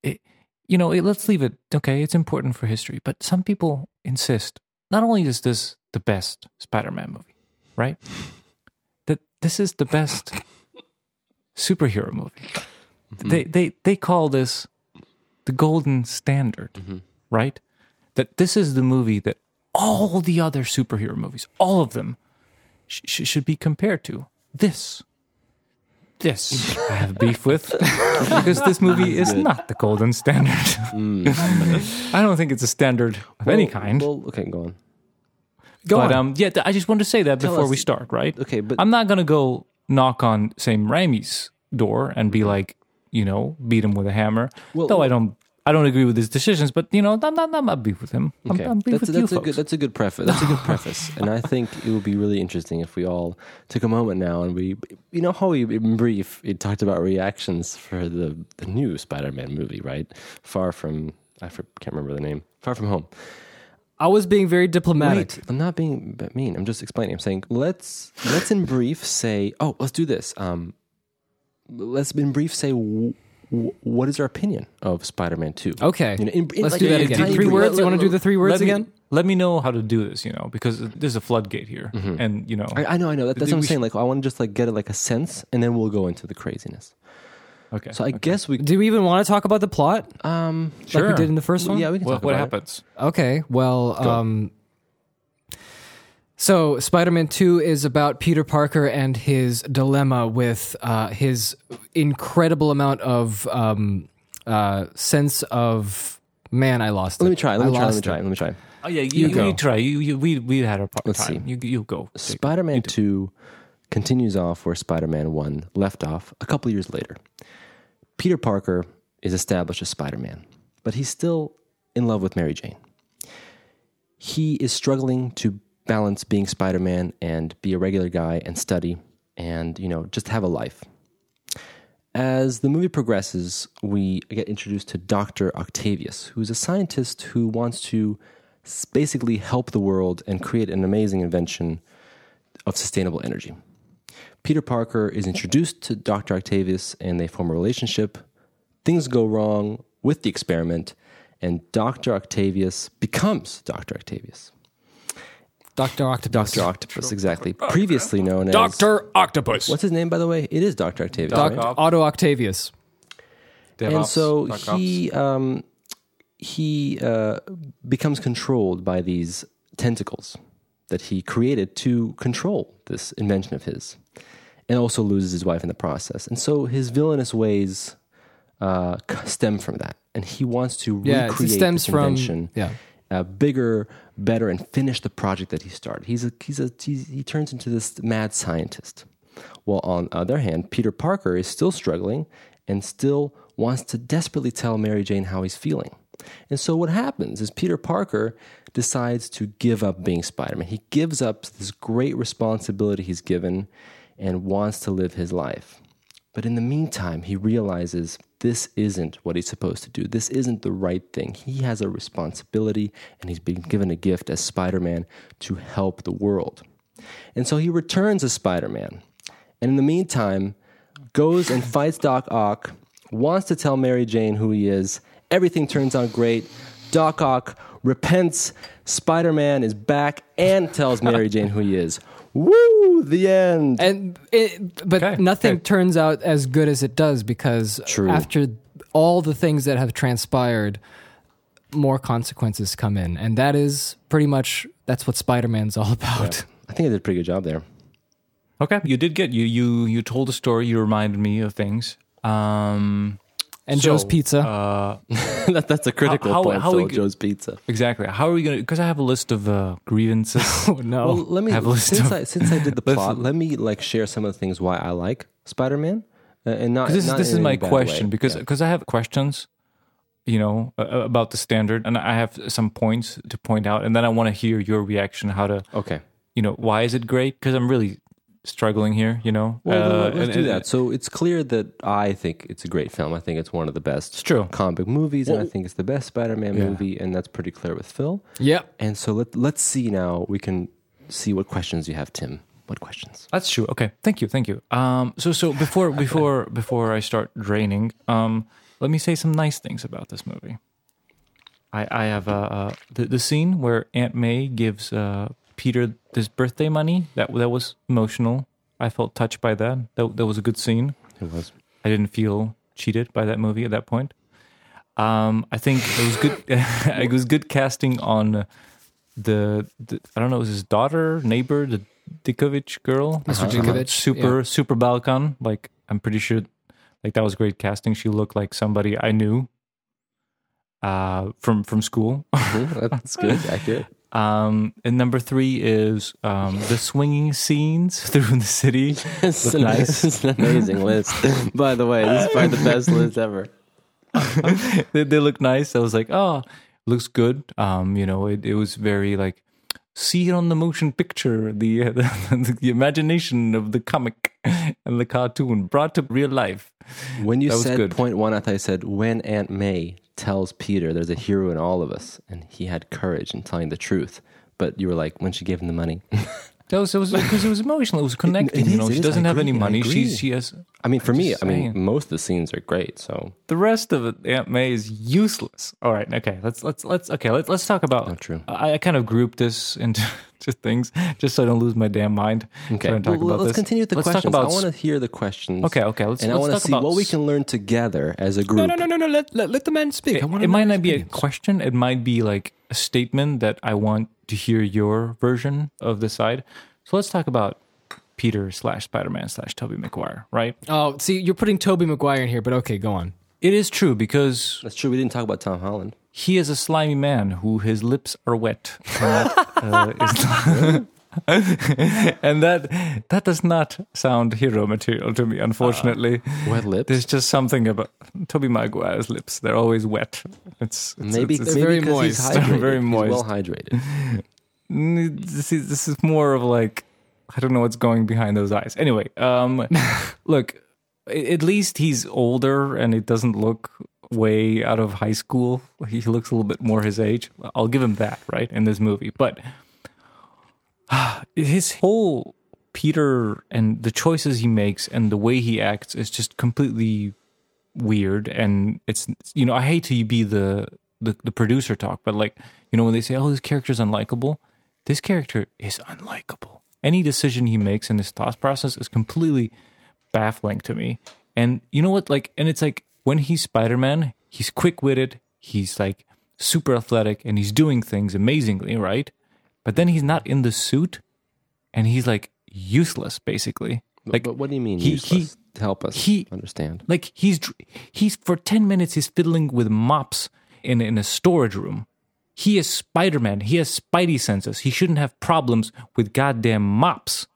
Speaker 3: it, you know, it, let's leave it. Okay, it's important for history, but some people insist. Not only is this the best Spider-Man movie, right? That this is the best superhero movie. Mm-hmm. They they they call this the golden standard, mm-hmm. right? That this is the movie that all the other superhero movies, all of them, sh- sh- should be compared to. This, this I have beef with because this movie is not the golden standard. I don't think it's a standard of any kind.
Speaker 2: Well, okay, go on.
Speaker 1: Go
Speaker 3: but
Speaker 1: on.
Speaker 3: um, yeah, th- I just wanted to say that
Speaker 2: Tell
Speaker 3: before
Speaker 2: us-
Speaker 3: we start, right?
Speaker 2: Okay, but
Speaker 3: I'm not gonna go knock on Sam Raimi's door and be like, you know, beat him with a hammer.
Speaker 2: Well-
Speaker 3: Though I don't, I don't agree with his decisions, but you know, I'm not, I'm not beef with him. I'm,
Speaker 2: Okay,
Speaker 3: I'm beef
Speaker 2: that's,
Speaker 3: with
Speaker 2: that's
Speaker 3: you
Speaker 2: a good that's a good preface. That's a good preface, and I think it would be really interesting if we all took a moment now and we, you know, how we in brief it talked about reactions for the the new Spider-Man movie, right? Far from I can't remember the name. Far from home.
Speaker 1: I was being very diplomatic.
Speaker 2: Wait, I'm not being mean. I'm just explaining. I'm saying let's let's in brief say, oh, let's do this. Um, let's in brief say. W- w- what is our opinion of Spider-Man Two?
Speaker 1: Okay.
Speaker 2: You know, in- in-
Speaker 1: Let's
Speaker 2: like
Speaker 1: do that again. Three words. You
Speaker 2: let-
Speaker 1: want to do the three words
Speaker 3: let me,
Speaker 1: again?
Speaker 3: Let me know how to do this, you know, because there's a floodgate here, and you know,
Speaker 2: I, I know, I know. That, that's what I'm
Speaker 3: We
Speaker 2: saying. Like, I want to just like get it like a sense, and then we'll go into the craziness.
Speaker 3: okay.
Speaker 2: So I guess we,
Speaker 1: Do we even want to talk about the plot
Speaker 2: um,
Speaker 3: sure.
Speaker 1: like we did in the first one?
Speaker 2: yeah, we can
Speaker 3: what,
Speaker 2: talk
Speaker 3: what
Speaker 2: about
Speaker 3: happens?
Speaker 1: Okay. Well, um, so Spider-Man Two is about Peter Parker and his dilemma with uh, his incredible amount of um, uh, sense of man. I lost
Speaker 2: It.
Speaker 1: it.
Speaker 2: Let me try. Let
Speaker 1: I
Speaker 2: me try. Let
Speaker 1: lost
Speaker 2: me
Speaker 1: it.
Speaker 2: try. Let me try.
Speaker 3: Oh yeah, you,
Speaker 1: You
Speaker 3: you, you try. You, you, we we had our part
Speaker 2: Let's
Speaker 3: time.
Speaker 2: see.
Speaker 3: You you go.
Speaker 2: Spider-Man Two continues off where Spider-Man One left off a couple years later. Peter Parker is established as Spider-Man, but he's still in love with Mary Jane. He is struggling to balance being Spider-Man and be a regular guy and study and you know just have a life. As the movie progresses, we get introduced to Dr. Octavius, who's a scientist who wants to basically help the world and create an amazing invention of sustainable energy. Peter Parker is introduced to Dr. Octavius and they form a relationship. Things go wrong with the experiment, and Dr. Octavius becomes Dr. Octavius.
Speaker 1: Doctor Octopus.
Speaker 2: Dr. Octopus, exactly. Previously known as.
Speaker 4: Dr. Octopus.
Speaker 2: What's his name, by the way? It is Dr. Octavius.
Speaker 1: Doc-
Speaker 2: right?
Speaker 1: Otto Octavius.
Speaker 2: and so
Speaker 3: Doc
Speaker 2: he um, he uh, becomes controlled by these tentacles that he created to control this invention of his, and also loses his wife in the process. And so his villainous ways uh, stem from that, and he wants to
Speaker 1: Yeah, it
Speaker 2: recreate
Speaker 1: stems
Speaker 2: this
Speaker 1: from
Speaker 2: invention.
Speaker 1: yeah.
Speaker 2: Uh, bigger, better, and finish the project that he started. He's a, he's a, he's, he turns into this mad scientist. While on the other hand, Peter Parker is still struggling and still wants to desperately tell Mary Jane how he's feeling. And so what happens is Peter Parker decides to give up being Spider Man. He gives up this great responsibility he's given and wants to live his life. But in the meantime, he realizes this isn't what he's supposed to do. This isn't the right thing. He has a responsibility and he's been given a gift as Spider Man to help the world. And so he returns as Spider Man. And in the meantime, goes and fights Doc Ock, wants to tell Mary Jane who he is. Everything turns out great. Doc Ock repents. Spider Man is back and tells Mary Jane who he is. Woo! The end.
Speaker 1: And it, but
Speaker 3: Okay,
Speaker 1: nothing
Speaker 3: okay.
Speaker 1: turns out as good as it does because
Speaker 2: True.
Speaker 1: after all the things that have transpired, more consequences come in, and that is pretty much that's what Spider-Man's all about.
Speaker 2: I think I did a pretty good job there.
Speaker 3: Okay, you did get you you you told a story. You reminded me of things. Um,
Speaker 1: And
Speaker 3: so,
Speaker 1: Joe's Pizza.
Speaker 3: Uh,
Speaker 2: that, that's a critical
Speaker 3: how-
Speaker 2: point,
Speaker 3: how
Speaker 2: Phil,
Speaker 3: we
Speaker 2: Joe's Pizza.
Speaker 3: exactly. How are we gonna? Because I have a list of uh, grievances.
Speaker 1: oh no!
Speaker 2: Well, let me
Speaker 3: have a list
Speaker 2: since
Speaker 3: of-
Speaker 2: I since I did the plot, let me like share some of the things why I like Spider Man, uh, and not
Speaker 3: this,
Speaker 2: not
Speaker 3: this
Speaker 2: in
Speaker 3: is my question.
Speaker 2: way.
Speaker 3: Because
Speaker 2: Yeah.
Speaker 3: because I have questions, you know, uh, about the standard, and I have some points to point out, and then I want to hear your reaction. How to
Speaker 2: okay,
Speaker 3: you know why is it great? Because I'm really struggling here. You know,
Speaker 2: well
Speaker 3: Uh,
Speaker 2: let- let's
Speaker 3: and-
Speaker 2: do
Speaker 3: and-
Speaker 2: that. So it's clear that I think it's a great film. I think it's one of the best
Speaker 3: It's true.
Speaker 2: comic movies, and I think it's the best Spider Man
Speaker 3: Yeah.
Speaker 2: movie, and that's pretty clear with Phil.
Speaker 1: Yeah.
Speaker 2: And so let let's see now. We can see what questions you have, Tim. What questions?
Speaker 3: That's true. Okay, thank you, thank you. Um, so so before before before I start draining, um, let me say some nice things about this movie. I I have uh, uh the the scene where Aunt May gives uh Peter this birthday money that that was emotional. I felt touched by that. That that was a good scene.
Speaker 2: It was
Speaker 3: I didn't feel cheated by that movie at that point. Um, I think it was good. it was good casting on the, the I don't know, it was his daughter, neighbor, the Ditkovich girl,
Speaker 1: Mr. Ditkovich,
Speaker 3: super
Speaker 1: yeah.
Speaker 3: super Balkan. Like I'm pretty sure, like that was great casting. She looked like somebody I knew uh, from from school.
Speaker 2: That's good, accurate.
Speaker 3: Um, and number three is um, the swinging scenes through the city.
Speaker 2: It's an,
Speaker 3: nice.
Speaker 2: it's an amazing list. By the way, this is probably the best list ever.
Speaker 3: they, they look nice. I was like, oh, looks good. Um, you know, it, it was very like see it on the motion picture, the, uh, the the imagination of the comic and the cartoon brought to real life.
Speaker 2: When you
Speaker 3: That
Speaker 2: said
Speaker 3: good.
Speaker 2: point one, I thought you said when Aunt May tells Peter there's a hero in all of us, and he had courage in telling the truth. But you were like, when she gave him the money.
Speaker 3: That was because it was emotional. It was connecting.
Speaker 2: it
Speaker 3: you
Speaker 2: is,
Speaker 3: know,
Speaker 2: it
Speaker 3: she
Speaker 2: is.
Speaker 3: doesn't
Speaker 2: I
Speaker 3: have any
Speaker 2: agree, I
Speaker 3: money. She's she has
Speaker 2: I mean, for me, I mean, most of the scenes are great. So
Speaker 3: the rest of it. Aunt May is useless. All right, okay. Let's let's let's okay. Let's let's talk about.
Speaker 2: Not true.
Speaker 3: I, I kind of grouped this into just things just so I don't lose my damn mind.
Speaker 2: okay,
Speaker 3: trying to talk
Speaker 2: Well,
Speaker 3: about
Speaker 2: let's
Speaker 3: this.
Speaker 2: continue with the
Speaker 3: let's
Speaker 2: questions.
Speaker 3: Talk about
Speaker 2: I want to hear the questions.
Speaker 3: Okay, okay. Let's
Speaker 2: and I
Speaker 3: let's
Speaker 2: want to see
Speaker 3: about
Speaker 2: what we can learn together as a group.
Speaker 1: No, no, no, no, no. Let, let, let the man speak. I want
Speaker 3: It, might not be a question. It might be like a statement that I want to hear your version of the side. So let's talk about Peter slash Spider Man slash Tobey Maguire. Right?
Speaker 1: Oh, see, you're putting Tobey Maguire in here, but okay, go on.
Speaker 3: It is true because
Speaker 2: That's true. We didn't talk about Tom Holland.
Speaker 3: He is a slimy man who his lips are wet. And that, uh, and that that does not sound hero material to me, unfortunately.
Speaker 2: Wet lips.
Speaker 3: There's just something about Tobey Maguire's lips. They're always wet. It's, it's
Speaker 2: maybe
Speaker 3: it's,
Speaker 2: maybe
Speaker 1: very
Speaker 2: because he's
Speaker 1: moist.
Speaker 2: hydrated.
Speaker 3: Very
Speaker 2: He's well hydrated.
Speaker 3: Mm, this is this is more of like I don't know what's going behind those eyes. Anyway, um, look, at least he's older and it doesn't look way out of high school. He looks a little bit more his age. I'll give him that, right, in this movie. But his whole Peter and the choices he makes and the way he acts is just completely weird and it's you know I hate to be the the, the producer talk but like you know when they say oh this character's unlikable this character is unlikable any decision he makes in his thought process is completely baffling to me and you know what like and it's like when he's Spider-Man he's quick-witted he's like super athletic and he's doing things amazingly right but then he's not in the suit and he's like useless basically like
Speaker 2: but what do you mean?
Speaker 3: he-
Speaker 2: useless? Help us
Speaker 3: he-
Speaker 2: understand.
Speaker 3: like he's he's for 10 minutes he's fiddling with mops in in a storage room he is spider-man he has spidey senses he shouldn't have problems with goddamn mops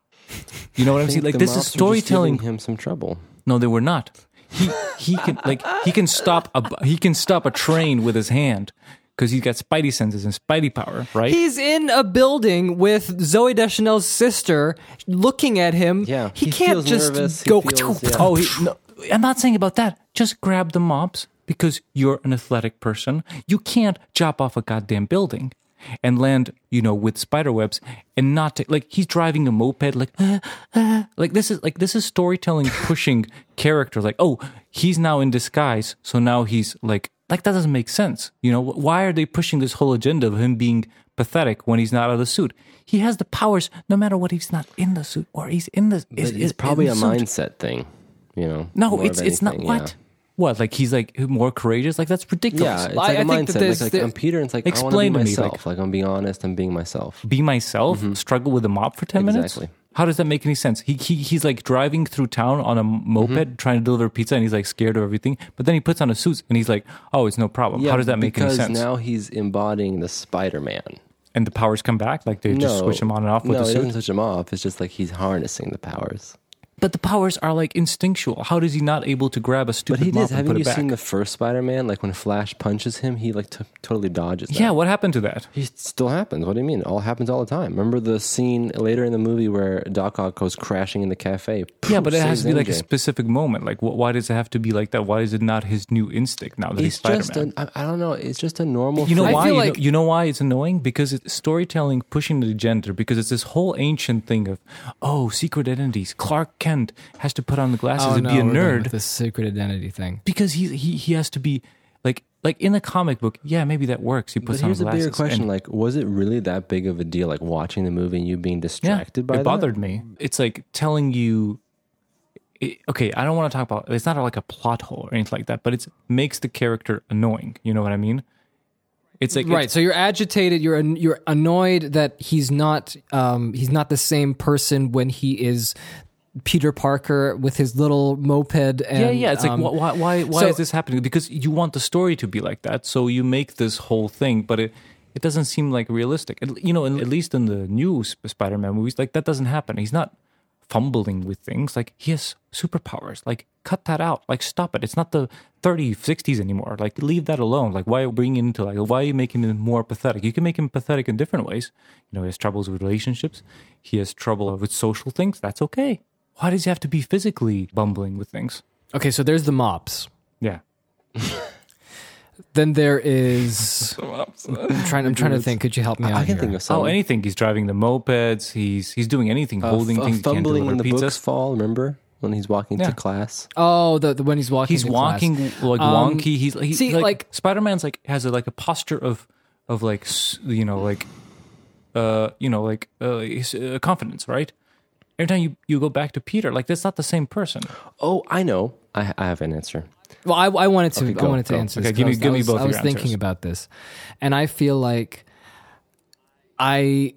Speaker 3: you know what i'm saying like this is storytelling
Speaker 2: him some trouble.
Speaker 3: no they were not he he can like he can stop a he can stop a train with his hand because he's got spidey senses and spidey power, right?
Speaker 1: He's in a building with Zooey Deschanel's sister looking at him.
Speaker 2: Yeah,
Speaker 1: He,
Speaker 2: he
Speaker 1: can't
Speaker 2: feels
Speaker 1: just
Speaker 2: nervous, he
Speaker 1: go.
Speaker 2: feels- yeah.
Speaker 3: Oh, he, no, I'm not saying about that. Just grab the mops because you're an athletic person. You can't chop off a goddamn building and land, you know, with spider webs and not take, like he's driving a moped, like, "Ah, ah." like this is like this is storytelling pushing character. Like, oh, he's now in disguise, so now he's like, like that doesn't make sense. You know, why are they pushing this whole agenda of him being pathetic when he's not out of the suit? He has the powers no matter what he's not in the suit or he's in the. Is-
Speaker 2: it's probably a
Speaker 3: suit.
Speaker 2: mindset thing, you know.
Speaker 3: No, it's it's not
Speaker 2: anything,
Speaker 3: what. What like he's like more courageous? Like that's ridiculous.
Speaker 2: Yeah, it's
Speaker 1: I-
Speaker 2: like a
Speaker 1: I think that
Speaker 2: mindset. Like, like I'm Peter, and it's like
Speaker 3: Explain
Speaker 2: I
Speaker 3: to
Speaker 2: to
Speaker 3: me,
Speaker 2: myself. Like, I'm being honest. I'm being myself.
Speaker 3: Be myself. Struggle with a mop for ten minutes.
Speaker 2: Exactly.
Speaker 3: How does that make any sense? He, he he's like driving through town on a moped
Speaker 2: Mm-hmm.
Speaker 3: trying to deliver pizza, and he's like scared of everything. But then he puts on a suit, and he's like, "Oh, it's no problem." yeah, How does that make any sense?
Speaker 2: now he's embodying the Spider-Man.
Speaker 3: and the powers come back, like they just switch him on and off with
Speaker 2: no,
Speaker 3: the suit.
Speaker 2: doesn't switch him off. It's just like he's harnessing the powers.
Speaker 3: But the powers are like instinctual. How is he not able to grab a stupid?
Speaker 2: But he
Speaker 3: mop
Speaker 2: did.
Speaker 3: and
Speaker 2: Haven't
Speaker 3: put
Speaker 2: you
Speaker 3: it back?
Speaker 2: seen the first Spider-Man? Like when Flash punches him, he like t- totally dodges. That.
Speaker 3: yeah, what happened to that?
Speaker 2: He still happens. What do you mean? It all happens all the time. Remember the scene later in the movie where Doc Ock goes crashing in the cafe?
Speaker 3: Yeah, but it has to be like a specific moment. Like, wh- why does it have to be like that? Why is it not his new instinct now that he's
Speaker 2: It's
Speaker 3: Spider
Speaker 2: just
Speaker 3: Man?
Speaker 2: a, I I don't know. It's just a normal.
Speaker 3: You know
Speaker 1: I
Speaker 3: why?
Speaker 1: feel
Speaker 3: You,
Speaker 1: like-
Speaker 3: know, you know why it's annoying? Because it's storytelling pushing the gender. Because it's this whole ancient thing of oh, secret identities. Clark Kent has to put on the glasses
Speaker 1: Oh
Speaker 3: and
Speaker 1: no,
Speaker 3: be a nerd
Speaker 1: The secret identity thing.
Speaker 3: because he he he has to be like like in the comic book. Yeah, maybe that works. He
Speaker 2: But
Speaker 3: puts
Speaker 2: here's
Speaker 3: on
Speaker 2: a
Speaker 3: glasses.
Speaker 2: bigger question:
Speaker 3: and-
Speaker 2: Like, was it really that big of a deal? Like watching the movie and you being
Speaker 3: yeah,
Speaker 2: distracted by
Speaker 3: it
Speaker 2: that?
Speaker 3: bothered me. It's like telling you. It, okay, I don't want to talk about. It's not like a plot hole or anything like that, but it makes the character annoying. You know what I mean? It's like
Speaker 1: right. So you're agitated. You're an- you're annoyed that he's not um, he's not the same person when he is Peter Parker with his little moped. And,
Speaker 3: yeah, yeah. It's like
Speaker 1: um,
Speaker 3: wh- why why why
Speaker 1: so-
Speaker 3: is this happening? Because you want the story to be like that, so you make this whole thing, but it it doesn't seem like realistic. You know, at least in the new Spider-Man movies, like that doesn't happen. He's not fumbling with things. Like he has superpowers. Like cut that out. Like stop it. It's not the 30s, 60s anymore. Like leave that alone. Like why bring into like why are you making him more pathetic? You can make him pathetic in different ways. You know, he has troubles with relationships. He has trouble with social things. That's okay. Why does he have to be physically bumbling with things?
Speaker 1: okay. So there's the mops.
Speaker 3: Yeah.
Speaker 1: Then there is. I'm trying. I'm trying to think. Could you help me out?
Speaker 2: I can
Speaker 1: here?
Speaker 2: think of something.
Speaker 3: Oh, anything. He's driving the mopeds. He's he's doing anything,
Speaker 2: Uh,
Speaker 3: holding
Speaker 2: f-
Speaker 3: things.
Speaker 2: fumbling when the
Speaker 3: pizzas.
Speaker 2: books fall. Remember when he's walking
Speaker 3: Yeah.
Speaker 2: to class?
Speaker 1: Oh, the, the when he's walking.
Speaker 3: He's
Speaker 1: to class.
Speaker 3: walking like
Speaker 1: Um,
Speaker 3: wonky. He's he,
Speaker 1: see,
Speaker 3: like,
Speaker 1: like-
Speaker 3: Spider Man's like has a, like a posture of of like you know like uh you know like uh, his, uh confidence, right? Every time you you go back to Peter, like that's not the same person.
Speaker 2: Oh, I know. I, I have an answer.
Speaker 1: Well, I, I wanted to.
Speaker 2: Okay, go,
Speaker 1: I wanted to
Speaker 2: go.
Speaker 1: answer.
Speaker 3: Okay,
Speaker 1: this
Speaker 3: give me-
Speaker 1: 'cause I
Speaker 3: give me
Speaker 1: was-
Speaker 3: both
Speaker 1: I
Speaker 3: of
Speaker 1: was
Speaker 3: your
Speaker 1: thinking
Speaker 3: answers.
Speaker 1: about this, and I feel like I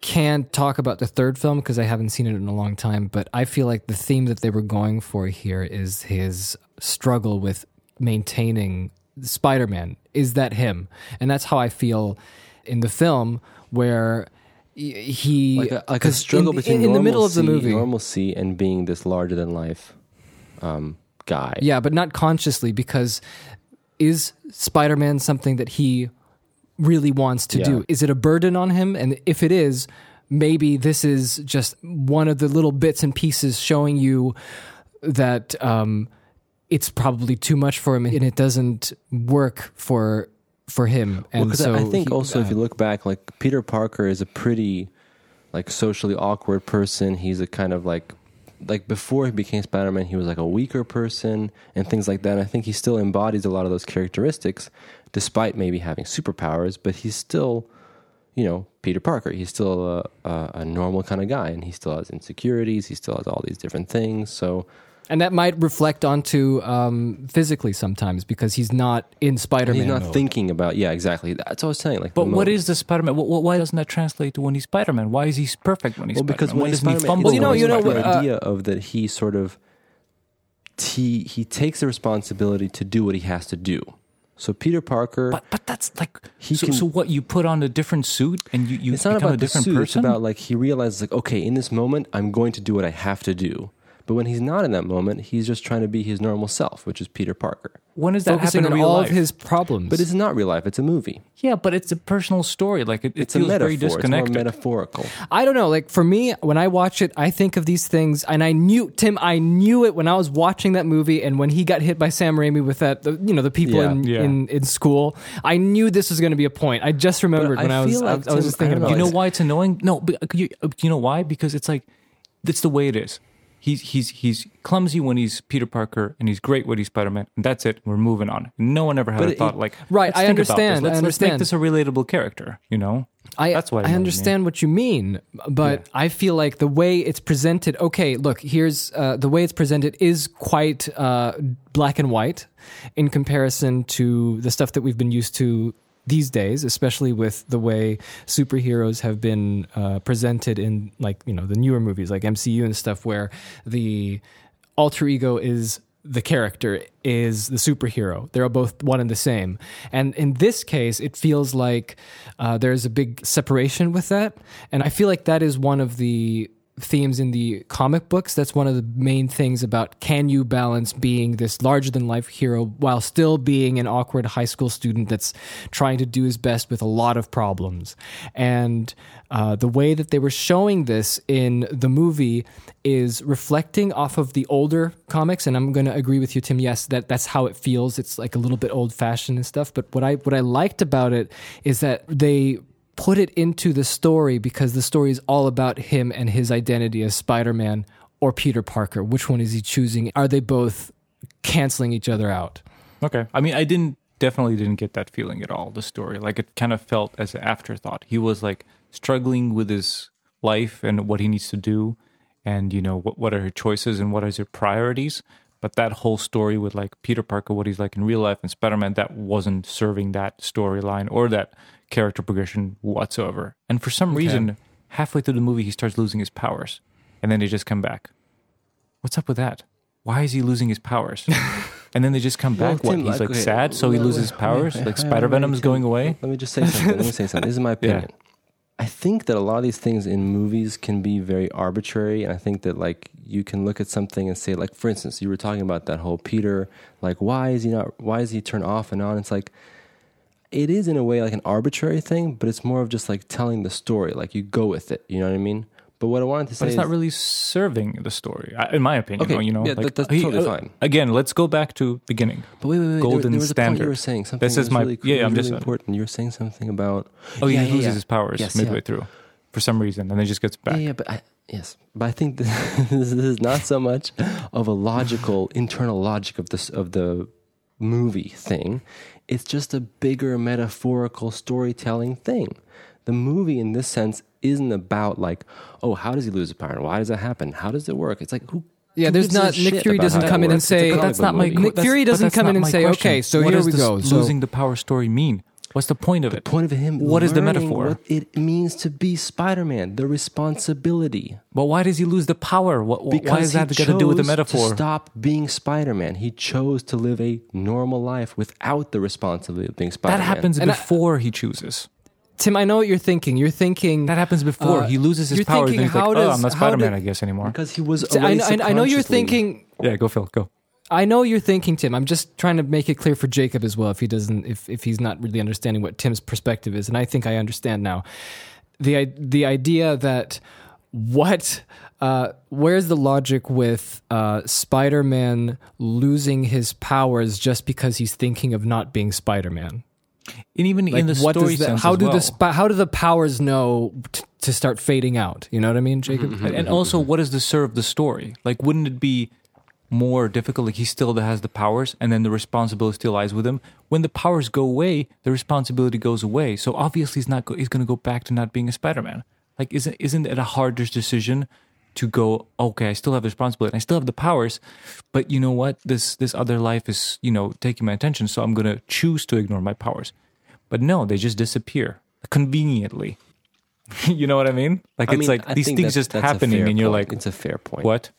Speaker 1: can't talk about the third film because I haven't seen it in a long time. But I feel like the theme that they were going for here is his struggle with maintaining Spider-Man. Is that him? And that's how I feel in the film where y- he
Speaker 2: Like a, like a struggle
Speaker 1: in,
Speaker 2: between
Speaker 1: in, in the middle of the
Speaker 2: normalcy-
Speaker 1: movie.
Speaker 2: normalcy and being this larger than life um, guy.
Speaker 1: Yeah, but not consciously because is Spider-Man something that he really wants to
Speaker 2: Yeah.
Speaker 1: do? Is it a burden on him? And if it is, maybe this is just one of the little bits and pieces showing you that um, it's probably too much for him and it doesn't work for for him. And
Speaker 2: Well,
Speaker 1: so
Speaker 2: I think
Speaker 1: he-
Speaker 2: also if
Speaker 1: uh,
Speaker 2: you look back, like Peter Parker is a pretty like socially awkward person. He's a kind of like like before he became Spider Man, he was like a weaker person and things like that. And I think he still embodies a lot of those characteristics, despite maybe having superpowers. But he's still, you know, Peter Parker. He's still a, a, a normal kind of guy, and he still has insecurities. He still has all these different things. So
Speaker 1: and that might reflect onto um, physically sometimes because he's not in Spider-Man.
Speaker 2: he's not
Speaker 1: mode.
Speaker 2: thinking about. Yeah, exactly. That's what I was saying. Like,
Speaker 3: But
Speaker 2: the
Speaker 3: what
Speaker 2: mo-
Speaker 3: is the Spider Man? Why doesn't that translate to when he's Spider Man? Why is he perfect when he's
Speaker 2: well, because
Speaker 3: Spider-Man? Why
Speaker 2: when he's
Speaker 3: doesn't he
Speaker 2: Spider-Man,
Speaker 3: fumble?
Speaker 1: Well, you know-
Speaker 3: when he's
Speaker 1: you know
Speaker 2: the
Speaker 1: uh,
Speaker 2: idea of that he sort of he he takes the responsibility to do what he has to do. So Peter Parker,
Speaker 3: But but that's like
Speaker 2: He
Speaker 3: so,
Speaker 2: can-
Speaker 3: so what you put on a different suit and you, you
Speaker 2: it's not about
Speaker 3: a different
Speaker 2: suit.
Speaker 3: person.
Speaker 2: It's about like he realizes like okay, in this moment, I'm going to do what I have to do But when he's not in that moment, he's just trying to be his normal self, which is Peter Parker.
Speaker 3: When does that
Speaker 1: Focusing
Speaker 3: happen
Speaker 1: on
Speaker 3: in real
Speaker 1: all
Speaker 3: life?
Speaker 1: of his problems.
Speaker 2: But it's not real life; it's a movie.
Speaker 3: yeah, but it's a personal story. Like it, it
Speaker 2: It's a
Speaker 3: feels
Speaker 2: metaphor.
Speaker 3: very
Speaker 2: It's more
Speaker 3: disconnected.
Speaker 2: metaphorical.
Speaker 1: I don't know. Like for me, when I watch it, I think of these things, and I knew Tim. I knew it when I was watching that movie, and when he got hit by Sam Raimi with that, the, you know, the people
Speaker 2: Yeah.
Speaker 1: in,
Speaker 3: Yeah.
Speaker 1: in in school. I knew this was going to be a point. I just remembered
Speaker 2: I
Speaker 1: when I was.
Speaker 2: feel
Speaker 1: I,
Speaker 2: like,
Speaker 1: I was just thinking
Speaker 2: I don't
Speaker 3: you know why it's annoying? No, but you, uh, you know why? Because it's like that's the way it is. He's he's he's clumsy when he's Peter Parker, and he's great when he's Spider Man. And that's it. We're moving on. No one ever had
Speaker 2: But
Speaker 3: a
Speaker 2: it-
Speaker 3: thought like,
Speaker 1: Right,
Speaker 3: let's
Speaker 1: I
Speaker 3: think about this.
Speaker 1: understand, I
Speaker 3: Let's, let's make this a relatable character. You know,
Speaker 1: I,
Speaker 3: That's what it
Speaker 1: I
Speaker 3: me.
Speaker 1: understand what you mean, but I feel like the way it's presented. Okay, look, here's uh, the way it's presented is quite uh, black and white in comparison to the stuff that we've been used to these days, especially with the way superheroes have been uh, presented in like you know the newer movies like MCU and stuff, where the alter ego is the character is the superhero. They're both one and the same. And in this case, it feels like uh, there's a big separation with that. And I feel like that is one of the themes in the comic books. That's one of the main things about can you balance being this larger than life hero while still being an awkward high school student that's trying to do his best with a lot of problems. And uh, the way that they were showing this in the movie is reflecting off of the older comics, and I'm going to agree with you, Tim. Yes, that that's how it feels. It's like a little bit old fashioned and stuff. But what I what I liked about it is that they put it into the story because the story is all about him and his identity as Spider-Man or Peter Parker. Which one is he choosing? Are they both canceling each other out?
Speaker 3: Okay. I mean, I didn't definitely didn't get that feeling at all. The story, like it kind of felt as an afterthought. He was like struggling with his life and what he needs to do, and you know what what are his choices and what are his priorities. But that whole story with like Peter Parker, what he's like in real life, and Spider Man, that wasn't serving that storyline or that character progression whatsoever. And for some reason, halfway through the movie, he starts losing his powers, and then they just come back. What's up with that? Why is he losing his powers? and then they just come back.
Speaker 2: Well,
Speaker 3: what? He's like
Speaker 2: okay,
Speaker 3: sad, so he loses his powers. like Spider Venom's going away.
Speaker 2: Let me just say something. Let me say something. This is my
Speaker 3: Yeah.
Speaker 2: I think that a lot of these things in movies can be very arbitrary, and I think that like you can look at something and say, like for instance, you were talking about that whole Peter, like why is he not? Why is he turned off and on? It's like it is in a way like an arbitrary thing, but it's more of just like telling the story. Like you go with it. You know what I mean? But what I wanted to say
Speaker 3: But it's
Speaker 2: is,
Speaker 3: not really serving the story, in my opinion.
Speaker 2: Okay,
Speaker 3: you know,
Speaker 2: yeah,
Speaker 3: like,
Speaker 2: that- that's
Speaker 3: he-
Speaker 2: totally
Speaker 3: uh,
Speaker 2: fine.
Speaker 3: Again, let's go back to beginning.
Speaker 2: But wait, wait, wait. there-
Speaker 3: golden
Speaker 2: there, was a point you
Speaker 3: standard.
Speaker 2: were saying something.
Speaker 3: This is my-
Speaker 2: really,
Speaker 3: yeah, I'm
Speaker 2: really
Speaker 3: just-
Speaker 2: important. You were saying something about
Speaker 3: Oh, yeah,
Speaker 2: yeah,
Speaker 3: he loses his powers
Speaker 2: Yes,
Speaker 3: midway through for some reason, and then just gets back.
Speaker 2: Yeah, yeah, but I, yes, but I think this, this is not so much of a logical internal logic of this of the movie thing. It's just a bigger metaphorical storytelling thing. The movie, in this sense, isn't about like, oh, how does he lose his power? Why does that happen? How does it work? It's like who.
Speaker 1: Yeah, there's not- Nick Fury doesn't come in and
Speaker 2: a
Speaker 1: say-
Speaker 3: that's not my.
Speaker 1: Nick Fury doesn't come in and say, "Okay, so
Speaker 3: What
Speaker 1: here we go." So-
Speaker 3: losing the power story mean? What's the point of it?
Speaker 2: The point of him.
Speaker 3: What is the metaphor?
Speaker 2: What it means to be Spider-Man, the responsibility.
Speaker 3: But why does he lose the power? What,
Speaker 2: Because
Speaker 3: why is that got to do with the metaphor?
Speaker 2: To stop being Spider-Man, he chose to live a normal life without the responsibility of being Spider-Man.
Speaker 3: That happens
Speaker 1: And I-
Speaker 3: before he chooses.
Speaker 1: Tim, I know what you're thinking. You're thinking
Speaker 3: That happens before
Speaker 1: Uh,
Speaker 3: he loses his
Speaker 1: you're
Speaker 3: powers.
Speaker 1: thinking,
Speaker 3: and he's like,
Speaker 1: how
Speaker 3: "Oh,
Speaker 1: does-
Speaker 3: I'm not
Speaker 1: how
Speaker 3: Spider-Man,
Speaker 1: did-
Speaker 3: I guess anymore."
Speaker 2: because he was.
Speaker 1: I, know- I, I know you're thinking.
Speaker 3: Yeah, go Phil, go.
Speaker 1: I know you're thinking, Tim. I'm just trying to make it clear for Jacob as well, if he doesn't, if if he's not really understanding what Tim's perspective is, and I think I understand now. The the idea that what uh, where's the logic with uh, Spider-Man losing his powers just because he's thinking of not being Spider-Man?
Speaker 3: And even
Speaker 1: Like,
Speaker 3: in the
Speaker 1: what
Speaker 3: story
Speaker 1: does that,
Speaker 3: sense
Speaker 1: how do
Speaker 3: well.
Speaker 1: the spi- how do the powers know t- to start fading out? You know what I mean, mm-hmm, Jacob?
Speaker 3: Mm-hmm, and- and also, what does this serve the story? Like, wouldn't it be more difficult? Like, he still has the powers, and then the responsibility still lies with him. When the powers go away, the responsibility goes away. So obviously, he's not. Go- he's going to go back to not being a Spider-Man. Like, isn't isn't it a harder decision to go? Okay, I still have the responsibility, and I still have the powers, but you know what? This this other life is you know taking my attention, so I'm going to choose to ignore my powers. But no, they just disappear conveniently. you know what I mean? Like
Speaker 2: I
Speaker 3: it's
Speaker 2: mean,
Speaker 3: like
Speaker 2: I
Speaker 3: these things just happening, and you're like,
Speaker 2: it's a fair point.
Speaker 3: what?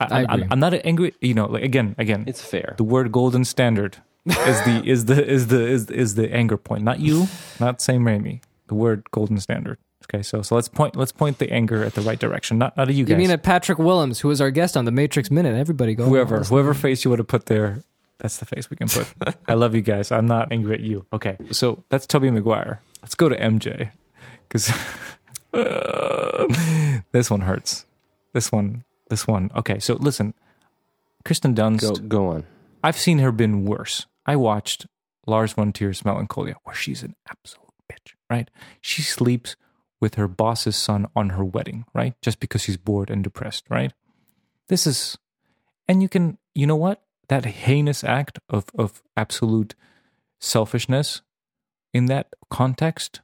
Speaker 3: I,
Speaker 1: I
Speaker 3: I,
Speaker 1: agree.
Speaker 3: am I'm not angry. You know, like again, again,
Speaker 2: It's fair.
Speaker 3: the word golden standard is the is the is the is is the anger point. Not you, not Sam Raimi. The word golden standard. Okay, so so let's point let's point the anger at the right direction, not not at you guys.
Speaker 1: You mean at Patrick Willems, who was our guest on the Matrix Minute? Everybody go.
Speaker 3: whoever
Speaker 1: listen.
Speaker 3: whoever face you would have put there, that's the face we can put. I love you guys. I'm not angry at you. Okay, so that's Tobey Maguire. Let's go to MJ because this one hurts. This one, this one. Okay, so listen, Kristen Dunst.
Speaker 2: Go go on.
Speaker 3: I've seen her been worse. I watched Lars von Trier's Melancholia, where she's an absolute bitch, right? She sleeps with her boss's son on her wedding, right? Just because she's bored and depressed, right? This is, and you can, you know what? That heinous act of, of absolute selfishness in that context,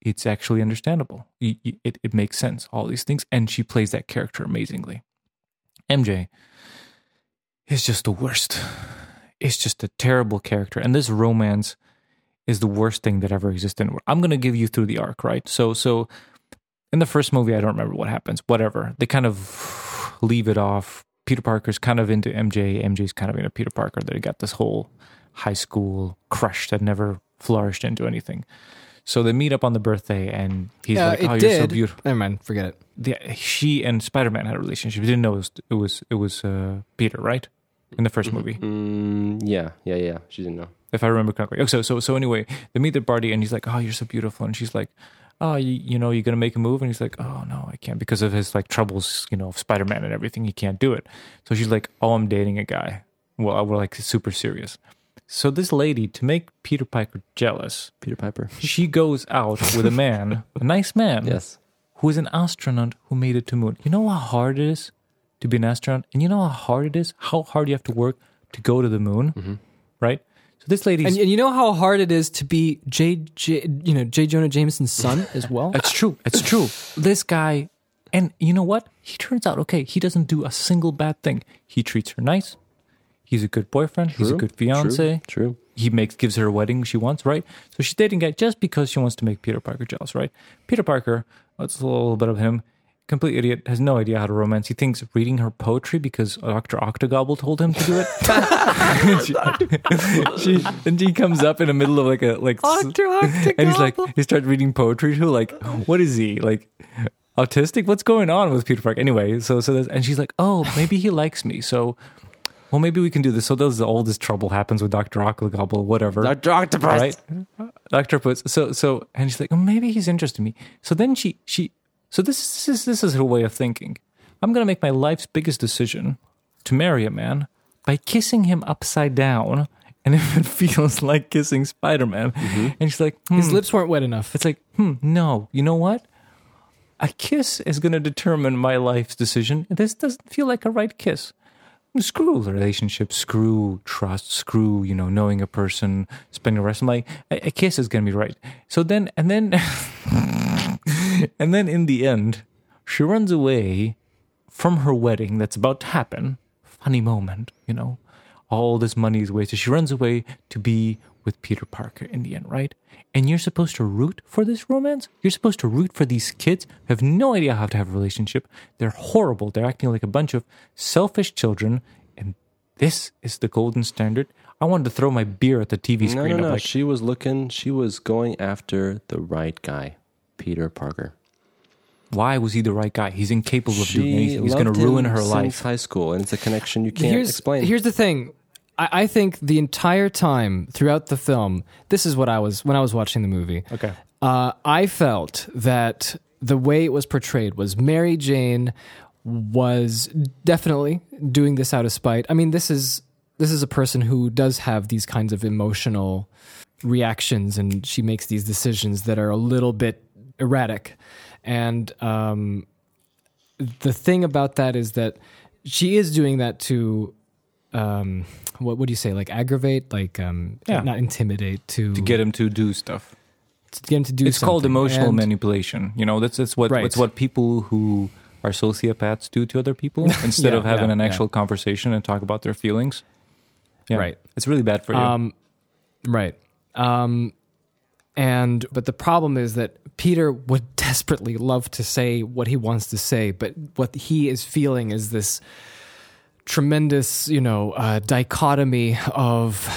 Speaker 3: it's actually understandable. Y- It, it makes sense, all these things. And she plays that character amazingly. MJ is just the worst. It's just a terrible character. And this romance is the worst thing that ever existed. in the world. I'm going to give you through the arc, right? So, so in the first movie, I don't remember what happens. Whatever. They kind of leave it off. Peter Parker's kind of into MJ. MJ's kind of into Peter Parker. They got this whole high school crush that never flourished into anything. So they meet up on the birthday, and he's
Speaker 1: Yeah,
Speaker 3: like, "Oh, you're so beautiful."
Speaker 1: Never mind. Forget it.
Speaker 3: the, she and Spider Man had a relationship. We didn't know it was it was, it was uh, Peter, right? In the 1st movie,
Speaker 2: Mm, yeah, yeah, yeah. She didn't know.
Speaker 3: If I remember correctly. Okay, so so so anyway, they meet at party, and he's like, "Oh, you're so beautiful," and she's like, "Oh, you, you know, you're gonna make a move," and he's like, "Oh no, I can't because of his like troubles, you know, of Spider Man and everything. He can't do it." So she's like, "Oh, I'm dating a guy." Well, we're like super serious. So this lady, to make Peter Piper jealous,
Speaker 2: Peter Piper.
Speaker 3: she goes out with a man, a nice man,
Speaker 2: Yes.
Speaker 3: who is an astronaut who made it to moon. You know how hard it is to be an astronaut, and you know how hard it is, how hard you have to work to go to the moon, mm-hmm. right? This lady,
Speaker 1: And, and you know how hard it is to be J. J. You know J. Jonah Jameson's son as well.
Speaker 3: That's true. It's true. This guy, and you know what? He turns out okay. He doesn't do a single bad thing. He treats her nice. He's a good boyfriend. He's a good fiance.
Speaker 2: True. True.
Speaker 3: He makes gives her a wedding she wants, right? So she's dating guy just because she wants to make Peter Parker jealous, right? Peter Parker, that's a little bit of him. Complete idiot, has no idea how to romance. He thinks reading her poetry because Doctor Octogobble told him to do it. she, she- and she comes up in the middle of like a like and he's like he starts reading poetry to like what is he? Like autistic? What's going on with peter parker? Anyway so so there's, and she's like oh maybe he likes me. So well maybe we can do this. So there's all this trouble happens with dr Octogobble, whatever.
Speaker 2: Dr. Octopus.
Speaker 3: right? Dr puts so so and she's like oh maybe he's interested in me. So then she she so this is this is her way of thinking i'm gonna make my life's biggest decision to marry a man by kissing him upside down and if it feels like kissing spider-man and she's like
Speaker 1: His
Speaker 3: hmm,
Speaker 1: lips weren't wet enough.
Speaker 3: it's like, hmm, no. You know what? A kiss is going to determine my life's decision. This doesn't feel like a right kiss. Screw relationship, screw trust, screw, you know, knowing a person, spending the rest of my a, a kiss is going to be right. So then, and then, and then in the end, she runs away from her wedding that's about to happen. Funny moment, you know. All this money is wasted. She runs away to be with Peter Parker in the end, right? And you're supposed to root for this romance? You're supposed to root for these kids who have no idea how to have a relationship. They're horrible. They're acting like a bunch of selfish children. And this is the golden standard. I wanted to throw my beer at the TV screen.
Speaker 2: no,
Speaker 3: of
Speaker 2: no.
Speaker 3: like,
Speaker 2: she was looking. She was going after the right guy, Peter Parker.
Speaker 3: why was he the right guy? He's incapable of doing anything. He's going to ruin her
Speaker 2: since
Speaker 3: life.
Speaker 2: high school, and it's a connection you can't
Speaker 1: here's,
Speaker 2: explain.
Speaker 1: Here's the thing. I, I think the entire time throughout the film, this is what I was when I was watching the movie.
Speaker 3: Okay.
Speaker 1: Uh, I felt that the way it was portrayed was Mary Jane was definitely doing this out of spite. I mean, this is this is a person who does have these kinds of emotional reactions, and she makes these decisions that are a little bit erratic. And um, the thing about that is that she is doing that to um, what would you say, like aggravate, like um,
Speaker 3: Yeah.
Speaker 1: not intimidate, to
Speaker 3: To get him to do stuff.
Speaker 1: to get him to do.
Speaker 3: it's called emotional
Speaker 1: And-
Speaker 3: manipulation. You know, that's that's what
Speaker 1: Right.
Speaker 3: it's what people who are sociopaths do to other people instead
Speaker 1: Yeah,
Speaker 3: of having
Speaker 1: yeah,
Speaker 3: an
Speaker 1: yeah.
Speaker 3: actual conversation and talk about their feelings. Yeah.
Speaker 1: Right.
Speaker 3: It's really bad for you.
Speaker 1: Um, right. Um, and but the problem is that Peter would desperately love to say what he wants to say, but what he is feeling is this tremendous, you know, uh, dichotomy of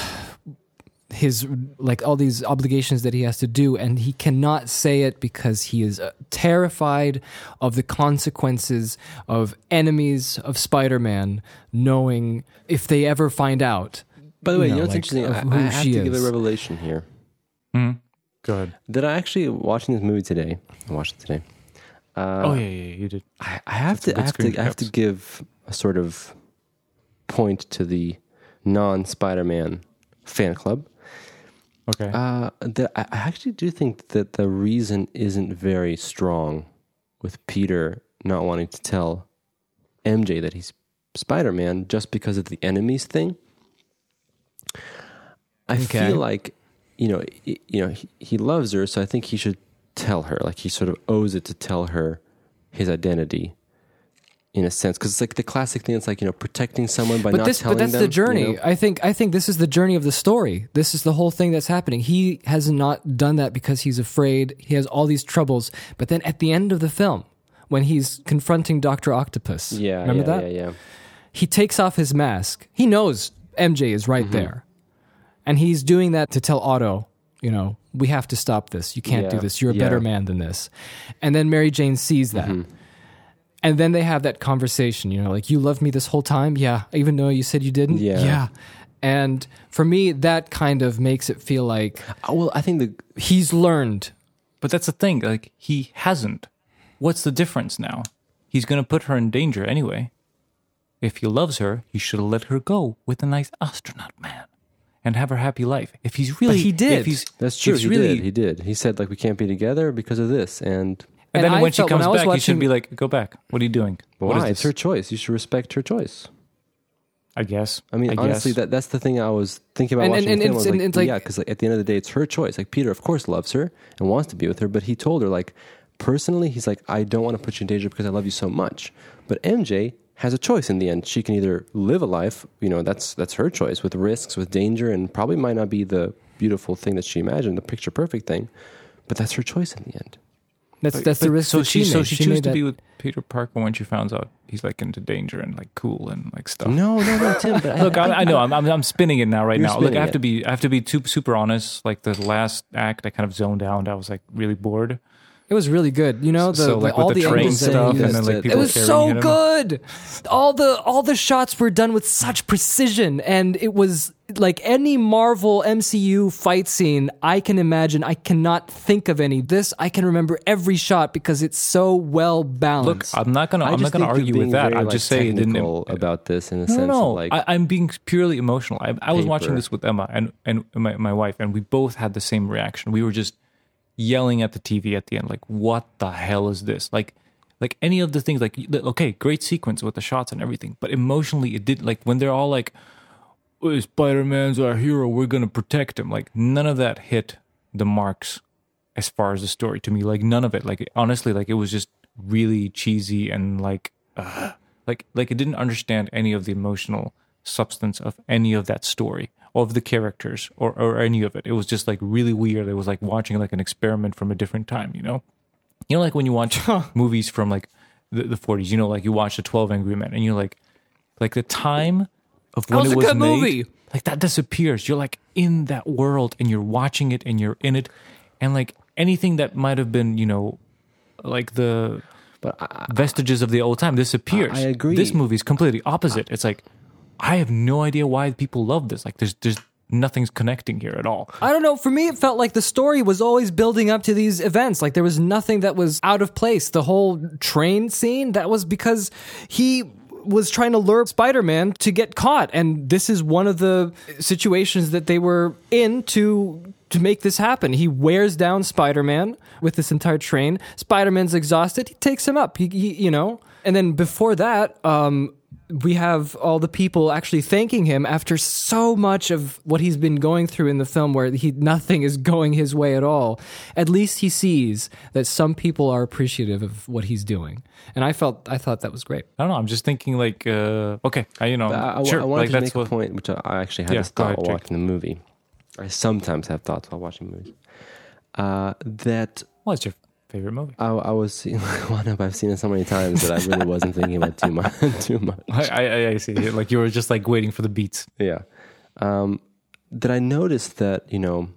Speaker 1: his like all these obligations that he has to do and he cannot say it because he is uh, terrified of the consequences of enemies of Spider-Man knowing if they ever find out
Speaker 2: By the way,
Speaker 1: you
Speaker 2: you know,
Speaker 1: know,
Speaker 2: what's
Speaker 1: like,
Speaker 2: interesting? I,
Speaker 1: who
Speaker 2: I have
Speaker 1: she
Speaker 2: to give a revelation here.
Speaker 3: Go ahead.
Speaker 2: That I actually watching this movie today. I watched it today. Uh,
Speaker 3: oh yeah, yeah, yeah, you did.
Speaker 2: I, I have
Speaker 3: That's
Speaker 2: to, I have to, I have to give a sort of point to the non-Spider-Man fan club.
Speaker 3: Okay.
Speaker 2: Uh, that I actually do think that the reason isn't very strong with Peter not wanting to tell MJ that he's Spider-Man just because of the enemies thing. I
Speaker 1: Okay.
Speaker 2: feel like you know, you know, he, he loves her, so I think he should tell her. Like he sort of owes it to tell her his identity, in a sense, because it's like the classic thing. It's like you know, protecting someone by
Speaker 1: but
Speaker 2: not
Speaker 1: this
Speaker 2: telling
Speaker 1: but that's
Speaker 2: them,
Speaker 1: the
Speaker 2: you
Speaker 1: journey
Speaker 2: know?
Speaker 1: i think i think this is the journey of the story this is the whole thing that's happening he has not done that because he's afraid he has all these troubles but then at the end of the film when he's confronting dr octopus
Speaker 2: Yeah,
Speaker 1: remember
Speaker 2: yeah,
Speaker 1: that
Speaker 2: yeah, yeah.
Speaker 1: he takes off his mask he knows mj is right
Speaker 2: Mm-hmm.
Speaker 1: there and he's doing that to tell otto you know we have to stop this you can't do this you're a
Speaker 2: yeah.
Speaker 1: better man than this and then mary jane sees that
Speaker 2: Mm-hmm.
Speaker 1: and then they have that conversation, you know, like you loved me this whole time, yeah, even though you said you didn't,
Speaker 2: Yeah.
Speaker 1: yeah. And for me, that kind of makes it feel like
Speaker 2: Uh, Well, I think the
Speaker 1: he's learned.
Speaker 3: But that's the thing. Like he hasn't. What's the difference now? He's gonna put her in danger anyway. If he loves her, he should have let her go with a nice astronaut man, and have her happy life. If he's really,
Speaker 1: he did.
Speaker 3: If he's,
Speaker 2: That's true.
Speaker 3: if
Speaker 2: He
Speaker 3: really,
Speaker 2: did. He did. He said like we can't be together because of this. And
Speaker 3: and,
Speaker 1: And
Speaker 3: then
Speaker 1: I
Speaker 3: when she
Speaker 1: felt when
Speaker 3: comes
Speaker 1: I was
Speaker 3: back, he should
Speaker 1: watching-
Speaker 3: be like, "Go back. What are you doing? What is
Speaker 2: why? It's her choice. You should respect her choice.
Speaker 3: I guess.
Speaker 2: I mean, honestly,
Speaker 3: guess.
Speaker 2: that that's the thing I was thinking about
Speaker 1: And-
Speaker 2: watching
Speaker 1: and-
Speaker 2: the
Speaker 1: and
Speaker 2: film. I
Speaker 1: it's-
Speaker 2: like,
Speaker 1: and it's like-
Speaker 2: yeah, because like, at the end of the day, it's her choice. Like Peter, of course, loves her and wants to be with her, but he told her like personally, he's like, I don't want to put you in danger because I love you so much. But MJ has a choice in the end. She can either live a life, you know, that's that's her choice with risks, with danger, and probably might not be the beautiful thing that she imagined, the picture perfect thing, but that's her choice in the end.
Speaker 1: That's that's the risk
Speaker 3: So
Speaker 1: that
Speaker 3: she,
Speaker 1: she
Speaker 3: so she,
Speaker 1: She
Speaker 3: chose to
Speaker 1: that-
Speaker 3: be with Peter Parker when she finds out he's like into danger and like cool and like stuff.
Speaker 2: No, no, no, Tim. But
Speaker 3: Look, I, I know I'm, I'm I'm spinning it now right now. Look, I have
Speaker 2: it.
Speaker 3: to be I have to be too, super honest. Like the last act, I kind of zoned out. I was like really bored.
Speaker 1: It was really good. You know, the,
Speaker 3: so like
Speaker 1: the- all
Speaker 3: the,
Speaker 1: the
Speaker 3: train
Speaker 1: angles
Speaker 3: stuff and then like
Speaker 2: It
Speaker 3: people
Speaker 1: It was so good. All the all the shots were done with such precision, and it was like any Marvel MCU fight scene I can imagine. I cannot think of any. This I can remember every shot because it's so well balanced.
Speaker 3: Look,
Speaker 1: balanced.
Speaker 3: I'm not gonna
Speaker 2: I
Speaker 3: I'm not gonna argue with that.
Speaker 2: very,
Speaker 3: I'm
Speaker 2: like,
Speaker 3: just saying it didn't.
Speaker 2: technical about this in the
Speaker 3: No,
Speaker 2: sense
Speaker 3: no,
Speaker 2: of like
Speaker 3: I, I'm being purely emotional. I, I was watching this with Emma and and my, my wife, and we both had the same reaction. We were just yelling at the TV at the end, like, "What the hell is this?" Like, like any of the things, like, okay, great sequence with the shots and everything, but emotionally, it did like when they're all like, oh, "Spider Man's our hero, we're gonna protect him." Like, none of that hit the marks as far as the story to me. Like, none of it. Like, honestly, like it was just really cheesy and like, like, like it didn't understand any of the emotional substance of any of that story of the characters or, or any of it. It was just like really weird. It was like watching like an experiment from a different time, you know? You know, like when you watch movies from like the, the 40s, you know, like you watch the 12 Angry Men and you're like, like the time of when
Speaker 1: was
Speaker 3: it
Speaker 1: a
Speaker 3: was
Speaker 1: good
Speaker 3: made,
Speaker 1: movie.
Speaker 3: like that disappears. You're like in that world and you're watching it and you're in it. And like anything that might have been, you know, like the
Speaker 2: but I,
Speaker 3: vestiges of the old time disappears.
Speaker 2: I- I agree.
Speaker 3: This movie is completely opposite. It's like I have no idea why people love this. Like there's there's nothing's connecting here at all.
Speaker 1: I don't know. For me, it felt like the story was always building up to these events. Like there was nothing that was out of place. The whole train scene, that was because he was trying to lure Spider Man to get caught. And this is one of the situations that they were in to. To make this happen, he wears down Spider Man with this entire train. Spider Man's exhausted. He takes him up. He, he, you know, and then before that, um, we have all the people actually thanking him after so much of what he's been going through in the film where he nothing is going his way at all at least he sees that some people are appreciative of what he's doing and i felt i thought that was great
Speaker 3: I don't know. I'm just thinking like uh, okay, I, you know,
Speaker 2: I, I,
Speaker 3: sure,
Speaker 2: I wanted
Speaker 3: like
Speaker 2: to
Speaker 3: that's
Speaker 2: make
Speaker 3: what.
Speaker 2: a point, which I, I actually had
Speaker 3: Yeah,
Speaker 2: this thought
Speaker 3: ahead,
Speaker 2: while watching the movie. I sometimes have thoughts while watching movies. Uh, that
Speaker 3: What's your favorite movie?
Speaker 2: I, I was seeing one up. I've seen it so many times that I really wasn't thinking about too much. too much.
Speaker 3: I, I, I see. It like you were just like waiting for the beats.
Speaker 2: Yeah. Um, that I noticed that, you know,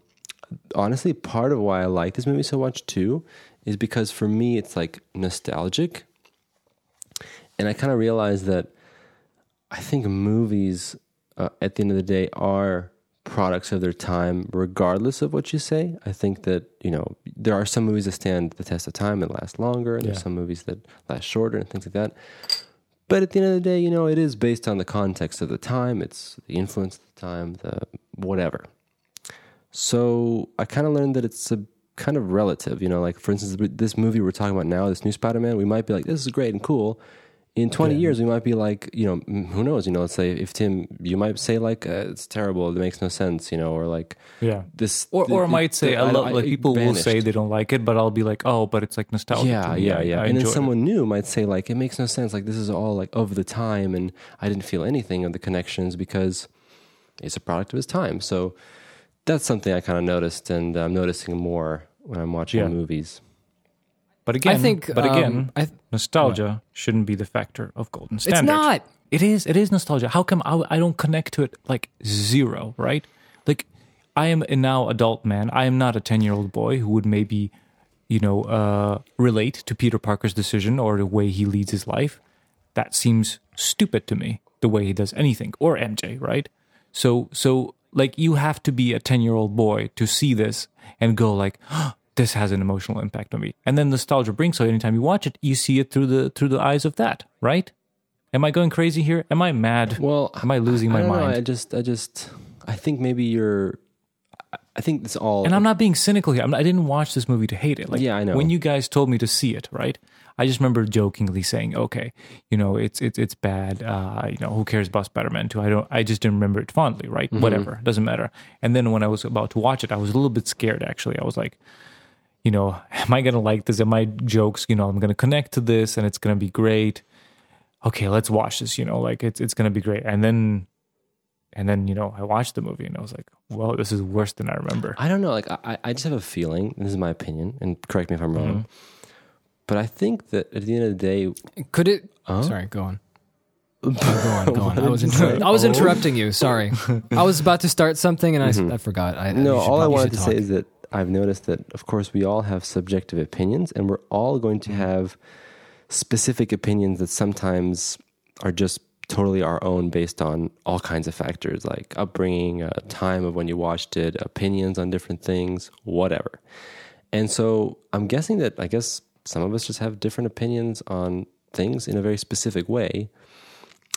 Speaker 2: honestly, part of why I like this movie so much too is because for me, it's like nostalgic. And I kind of realized that I think movies, uh, at the end of the day, are products of their time, regardless of what you say. I think that, you know, there are some movies that stand the test of time and last longer, and there's some movies that last shorter and things like that. But at the end of the day, you know, it is based on the context of the time, it's the influence of the time, the whatever. So I kind of learned that it's a kind of relative, you know, like for instance, this movie we're talking about now, this new Spider Man, we might be like, this is great and cool. In 20 years, we might be like, you know, who knows, you know, let's say if Tim, you might say like, uh, it's terrible, it makes no sense, you know, or like
Speaker 3: Yeah.
Speaker 2: this.
Speaker 3: Or, or I might say,
Speaker 2: th-
Speaker 3: I love, like
Speaker 2: it
Speaker 3: people will say they don't like it, but I'll be like, oh, but it's like nostalgic.
Speaker 2: Yeah,
Speaker 3: to
Speaker 2: yeah, yeah.
Speaker 3: I
Speaker 2: and then
Speaker 3: enjoy it.
Speaker 2: someone new might say like, it makes no sense. Like this is all like of the time, and I didn't feel anything of the connections because it's a product of his time. So that's something I kind of noticed, and I'm noticing more when I'm watching
Speaker 3: Yeah.
Speaker 2: movies.
Speaker 3: But again,
Speaker 1: I think,
Speaker 3: but again,
Speaker 1: um, I-
Speaker 3: nostalgia shouldn't be the factor of golden standard.
Speaker 1: It's not.
Speaker 3: It is. It is nostalgia. How come I, I don't connect to it like zero? Right? Like I am a now adult man. I am not a ten year old boy who would maybe, you know, uh, relate to Peter Parker's decision or the way he leads his life. That seems stupid to me. The way he does anything, or MJ, right? So, so like you have to be a ten year old boy to see this and go like. This has an emotional impact on me, and then nostalgia brings. So anytime you watch it, you see it through the through the eyes of that, right? Am I going crazy here? Am I mad?
Speaker 2: Well,
Speaker 3: am I losing
Speaker 2: I
Speaker 3: my
Speaker 2: don't know.
Speaker 3: mind?
Speaker 2: I just, I just, I think maybe you're. I- I think it's all.
Speaker 3: and I'm not being cynical here. I'm not, I didn't watch this movie to hate it. Like,
Speaker 2: Yeah, I know.
Speaker 3: When you guys told me to see it, right? I just remember jokingly saying, "Okay, you know, it's it's it's bad. Uh, you know, who cares about Spider-Man 2? I don't. I just didn't remember it fondly, right?
Speaker 2: Mm-hmm.
Speaker 3: Whatever, doesn't matter. And then when I was about to watch it, I was a little bit scared. Actually, I was like, you know, am I gonna like this? Am I jokes? You know, I'm gonna connect to this, and it's gonna be great. Okay, let's watch this. You know, like it's it's gonna be great. And then, and then you know, I watched the movie, and I was like, well, this is worse than I remember.
Speaker 2: I don't know. Like I, I just have a feeling. and This is my opinion, and correct me if I'm wrong.
Speaker 3: Mm-hmm.
Speaker 2: But I think that at the end of the day,
Speaker 1: Could it?
Speaker 2: Huh?
Speaker 1: Sorry, go on. go on, go on. I was, inter- I was interrupting you. Sorry. I was about to start something and I I forgot. I,
Speaker 2: no.
Speaker 1: you
Speaker 2: All I wanted
Speaker 1: should
Speaker 2: to say
Speaker 1: talk.
Speaker 2: is that I've noticed that, of course, we all have subjective opinions, and we're all going to have specific opinions that sometimes are just totally our own based on all kinds of factors like upbringing, uh, time of when you watched it, opinions on different things, whatever. And so I'm guessing that I guess some of us just have different opinions on things in a very specific way.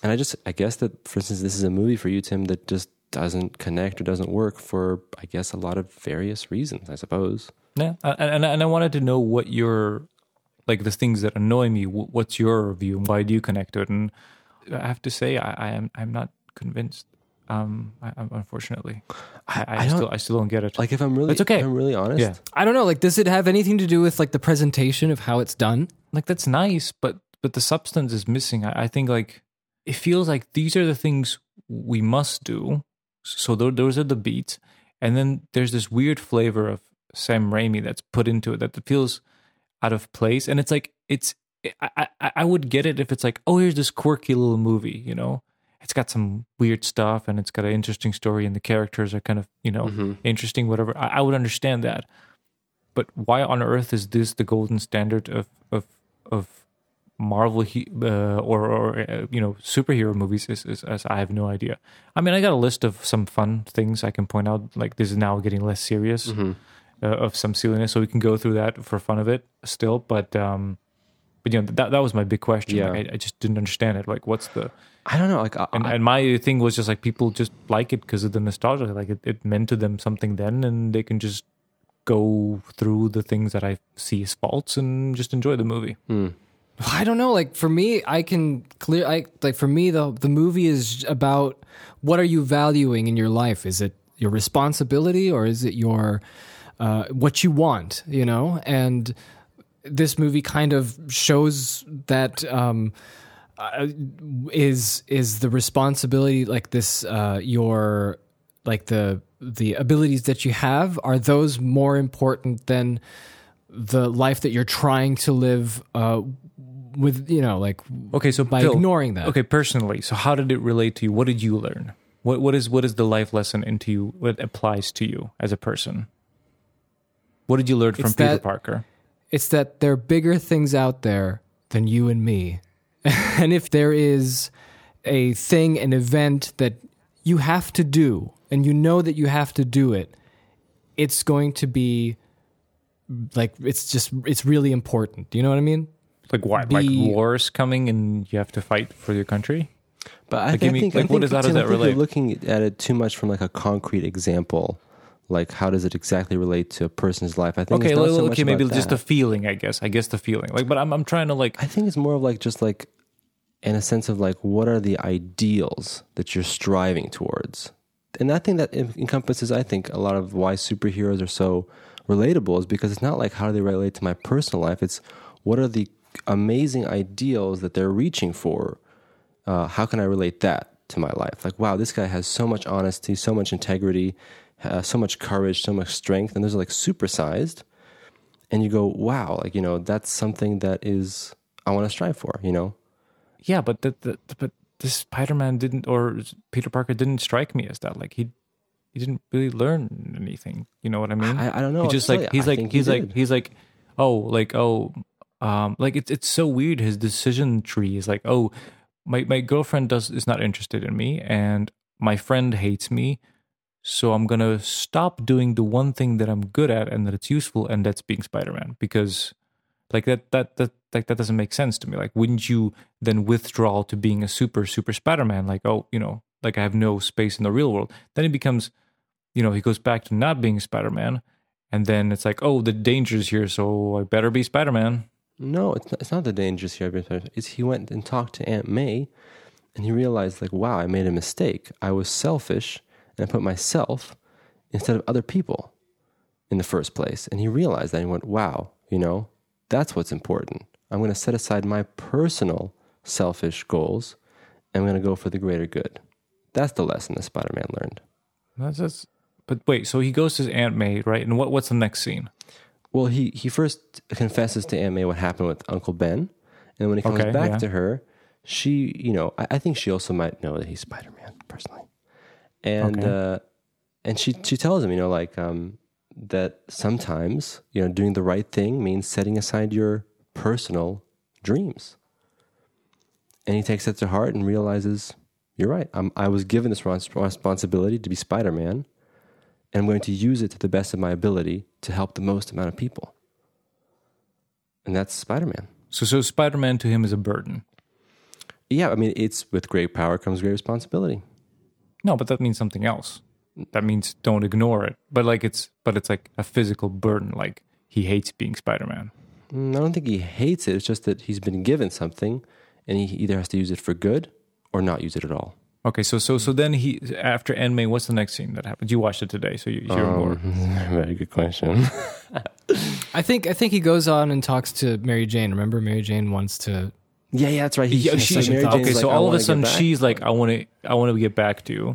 Speaker 2: And I just, I guess that, for instance, this is a movie for you, Tim, that just doesn't connect or doesn't work for, I guess, a lot of various reasons, I suppose.
Speaker 3: Yeah, and and, and I wanted to know what your like the things that annoy me. What's your view? and Why do you connect to it? And I have to say, I, I am I'm not convinced. Um, I, unfortunately, I, I,
Speaker 2: I don't-
Speaker 3: still I still don't get it.
Speaker 2: Like, if I'm really,
Speaker 3: It's okay.
Speaker 2: if I'm really honest.
Speaker 3: yeah,
Speaker 1: I don't know. Like, does it have anything to do with like the presentation of how it's done?
Speaker 3: like that's nice, but but the substance is missing. I, I think like it feels like these are the things we must do. So those are the beats, and then there's this weird flavor of Sam Raimi that's put into it that feels out of place, and it's like it's. I, I I would get it if it's like oh here's this quirky little movie you know? It's got some weird stuff and it's got an interesting story and the characters are kind of you know mm-hmm. interesting whatever. I, I would understand that. But why on earth is this the golden standard of of of Marvel uh, or or uh, you know superhero movies? Is, is, is I have no idea. I mean, I got a list of some fun things I can point out. Like this is now getting less serious
Speaker 2: Mm-hmm.
Speaker 3: uh, of some silliness, so we can go through that for fun of it still. But um, but you know that that was my big question.
Speaker 2: Yeah.
Speaker 3: Like, I, I just didn't understand it. Like, what's the
Speaker 2: I don't know. Like, I,
Speaker 3: and,
Speaker 2: I-
Speaker 3: and my thing was just like people just like it because of the nostalgia. Like it, it meant to them something then, and they can just go through the things that I see as faults and just enjoy the movie.
Speaker 2: hmm.
Speaker 1: I don't know. Like for me, I can clear. I like for me the the movie is about what are you valuing in your life? Is it your responsibility or is it your uh, what you want? You know, and this movie kind of shows that um, uh, is is the responsibility like this uh, your like the the abilities that you have are those more important than the life that you're trying to live uh, with you know like
Speaker 3: Okay, so
Speaker 1: by
Speaker 3: Phil,
Speaker 1: ignoring that
Speaker 3: Okay, personally, so how did it relate to you? What did you learn? What what is what is the life lesson into you? What applies to you as a person? What did you learn from
Speaker 1: It's
Speaker 3: Peter
Speaker 1: that-
Speaker 3: Parker?
Speaker 1: It's that there are bigger things out there than you and me. and if there is a thing, an event that you have to do, and you know that you have to do it, it's going to be like, it's just, it's really important. Do you know what I mean?
Speaker 3: Like what?
Speaker 1: Be-
Speaker 3: like wars coming and you have to fight for your country?
Speaker 2: But I,
Speaker 3: Like,
Speaker 2: th-
Speaker 3: give
Speaker 2: I
Speaker 3: me-
Speaker 2: think,
Speaker 3: like,
Speaker 2: I
Speaker 3: what
Speaker 2: think,
Speaker 3: is- how does
Speaker 2: Tim, I
Speaker 3: that
Speaker 2: think
Speaker 3: relate?
Speaker 2: You're looking at it too much from like a concrete example. Like, how does it exactly relate to a person's life? I think
Speaker 3: Okay,
Speaker 2: it's not
Speaker 3: well,
Speaker 2: so much
Speaker 3: okay, maybe
Speaker 2: about
Speaker 3: just
Speaker 2: that.
Speaker 3: the feeling, I guess. I guess the feeling. Like, but I'm I'm trying to like
Speaker 2: I think it's more of like just like in a sense of like what are the ideals that you're striving towards, and I think that encompasses I think a lot of why superheroes are so relatable is because it's not like how do they relate to my personal life. It's what are the amazing ideals that they're reaching for. Uh, how can I relate that to my life? Like, wow, this guy has so much honesty, so much integrity, uh, so much courage, so much strength, and those are like supersized and you go, wow, like you know, that's something that is I want to strive for. You know,
Speaker 3: yeah, but the, the, but this Spider-Man didn't or Peter Parker didn't strike me as that. Like he he didn't really learn anything. You know what I mean?
Speaker 2: I, I don't know.
Speaker 3: He just like he's like
Speaker 2: think he
Speaker 3: he's like he's like oh like oh um like it's it's so weird his decision tree is like oh my my girlfriend does is not interested in me and my friend hates me so I'm going to stop doing the one thing that I'm good at and that it's useful and that's being Spider-Man because like that that that like that doesn't make sense to me like wouldn't you then withdraw to being a super super Spider-Man like oh you know like I have no space in the real world then it becomes you know, he goes back to not being Spider Man, and then it's like, oh, the danger's here, so I better be Spider Man.
Speaker 2: no, it's not, it's not the dangers here. It's he went and talked to Aunt May, and he realized like, wow, I made a mistake. I was selfish, and I put myself instead of other people in the first place. And he realized that and he went, wow, you know, that's what's important. I'm going to set aside my personal selfish goals, and I'm going to go for the greater good. That's the lesson that Spider Man learned.
Speaker 3: That's just, but wait, so he goes to Aunt May, right? And what what's the next scene?
Speaker 2: Well, he, he first confesses to Aunt May what happened with Uncle Ben. And when he comes
Speaker 3: Okay,
Speaker 2: back
Speaker 3: yeah.
Speaker 2: to her, she, you know, I, I think she also might know that he's Spider Man personally. And
Speaker 3: Okay.
Speaker 2: uh, and she she tells him, you know, like um, that sometimes, you know, doing the right thing means setting aside your personal dreams. And he takes that to heart and realizes, you're right. I'm, I was given this responsibility to be Spider Man, and I'm going to use it to the best of my ability to help the most amount of people. And that's Spider Man.
Speaker 3: So so Spider Man to him is a burden.
Speaker 2: Yeah, I mean, it's with great power comes great responsibility.
Speaker 3: No, but that means something else. That means don't ignore it. But like it's but it's like a physical burden. Like he hates being Spider Man.
Speaker 2: Mm, I don't think he hates it. It's just that he's been given something, and he either has to use it for good or not use it at all.
Speaker 3: Okay, so so so then he after Aunt May, what's the next scene that happens? You watched it today, so you, you're more.
Speaker 2: Um, very good question.
Speaker 1: I think I think he goes on and talks to Mary Jane. Remember, Mary Jane wants to.
Speaker 2: yeah, yeah, that's right. He,
Speaker 3: Yeah,
Speaker 2: he-
Speaker 3: she-
Speaker 2: Mary
Speaker 3: okay,
Speaker 2: Jane's
Speaker 3: so
Speaker 2: like,
Speaker 3: all of a sudden she's like, "I want to, I want to get back to you,"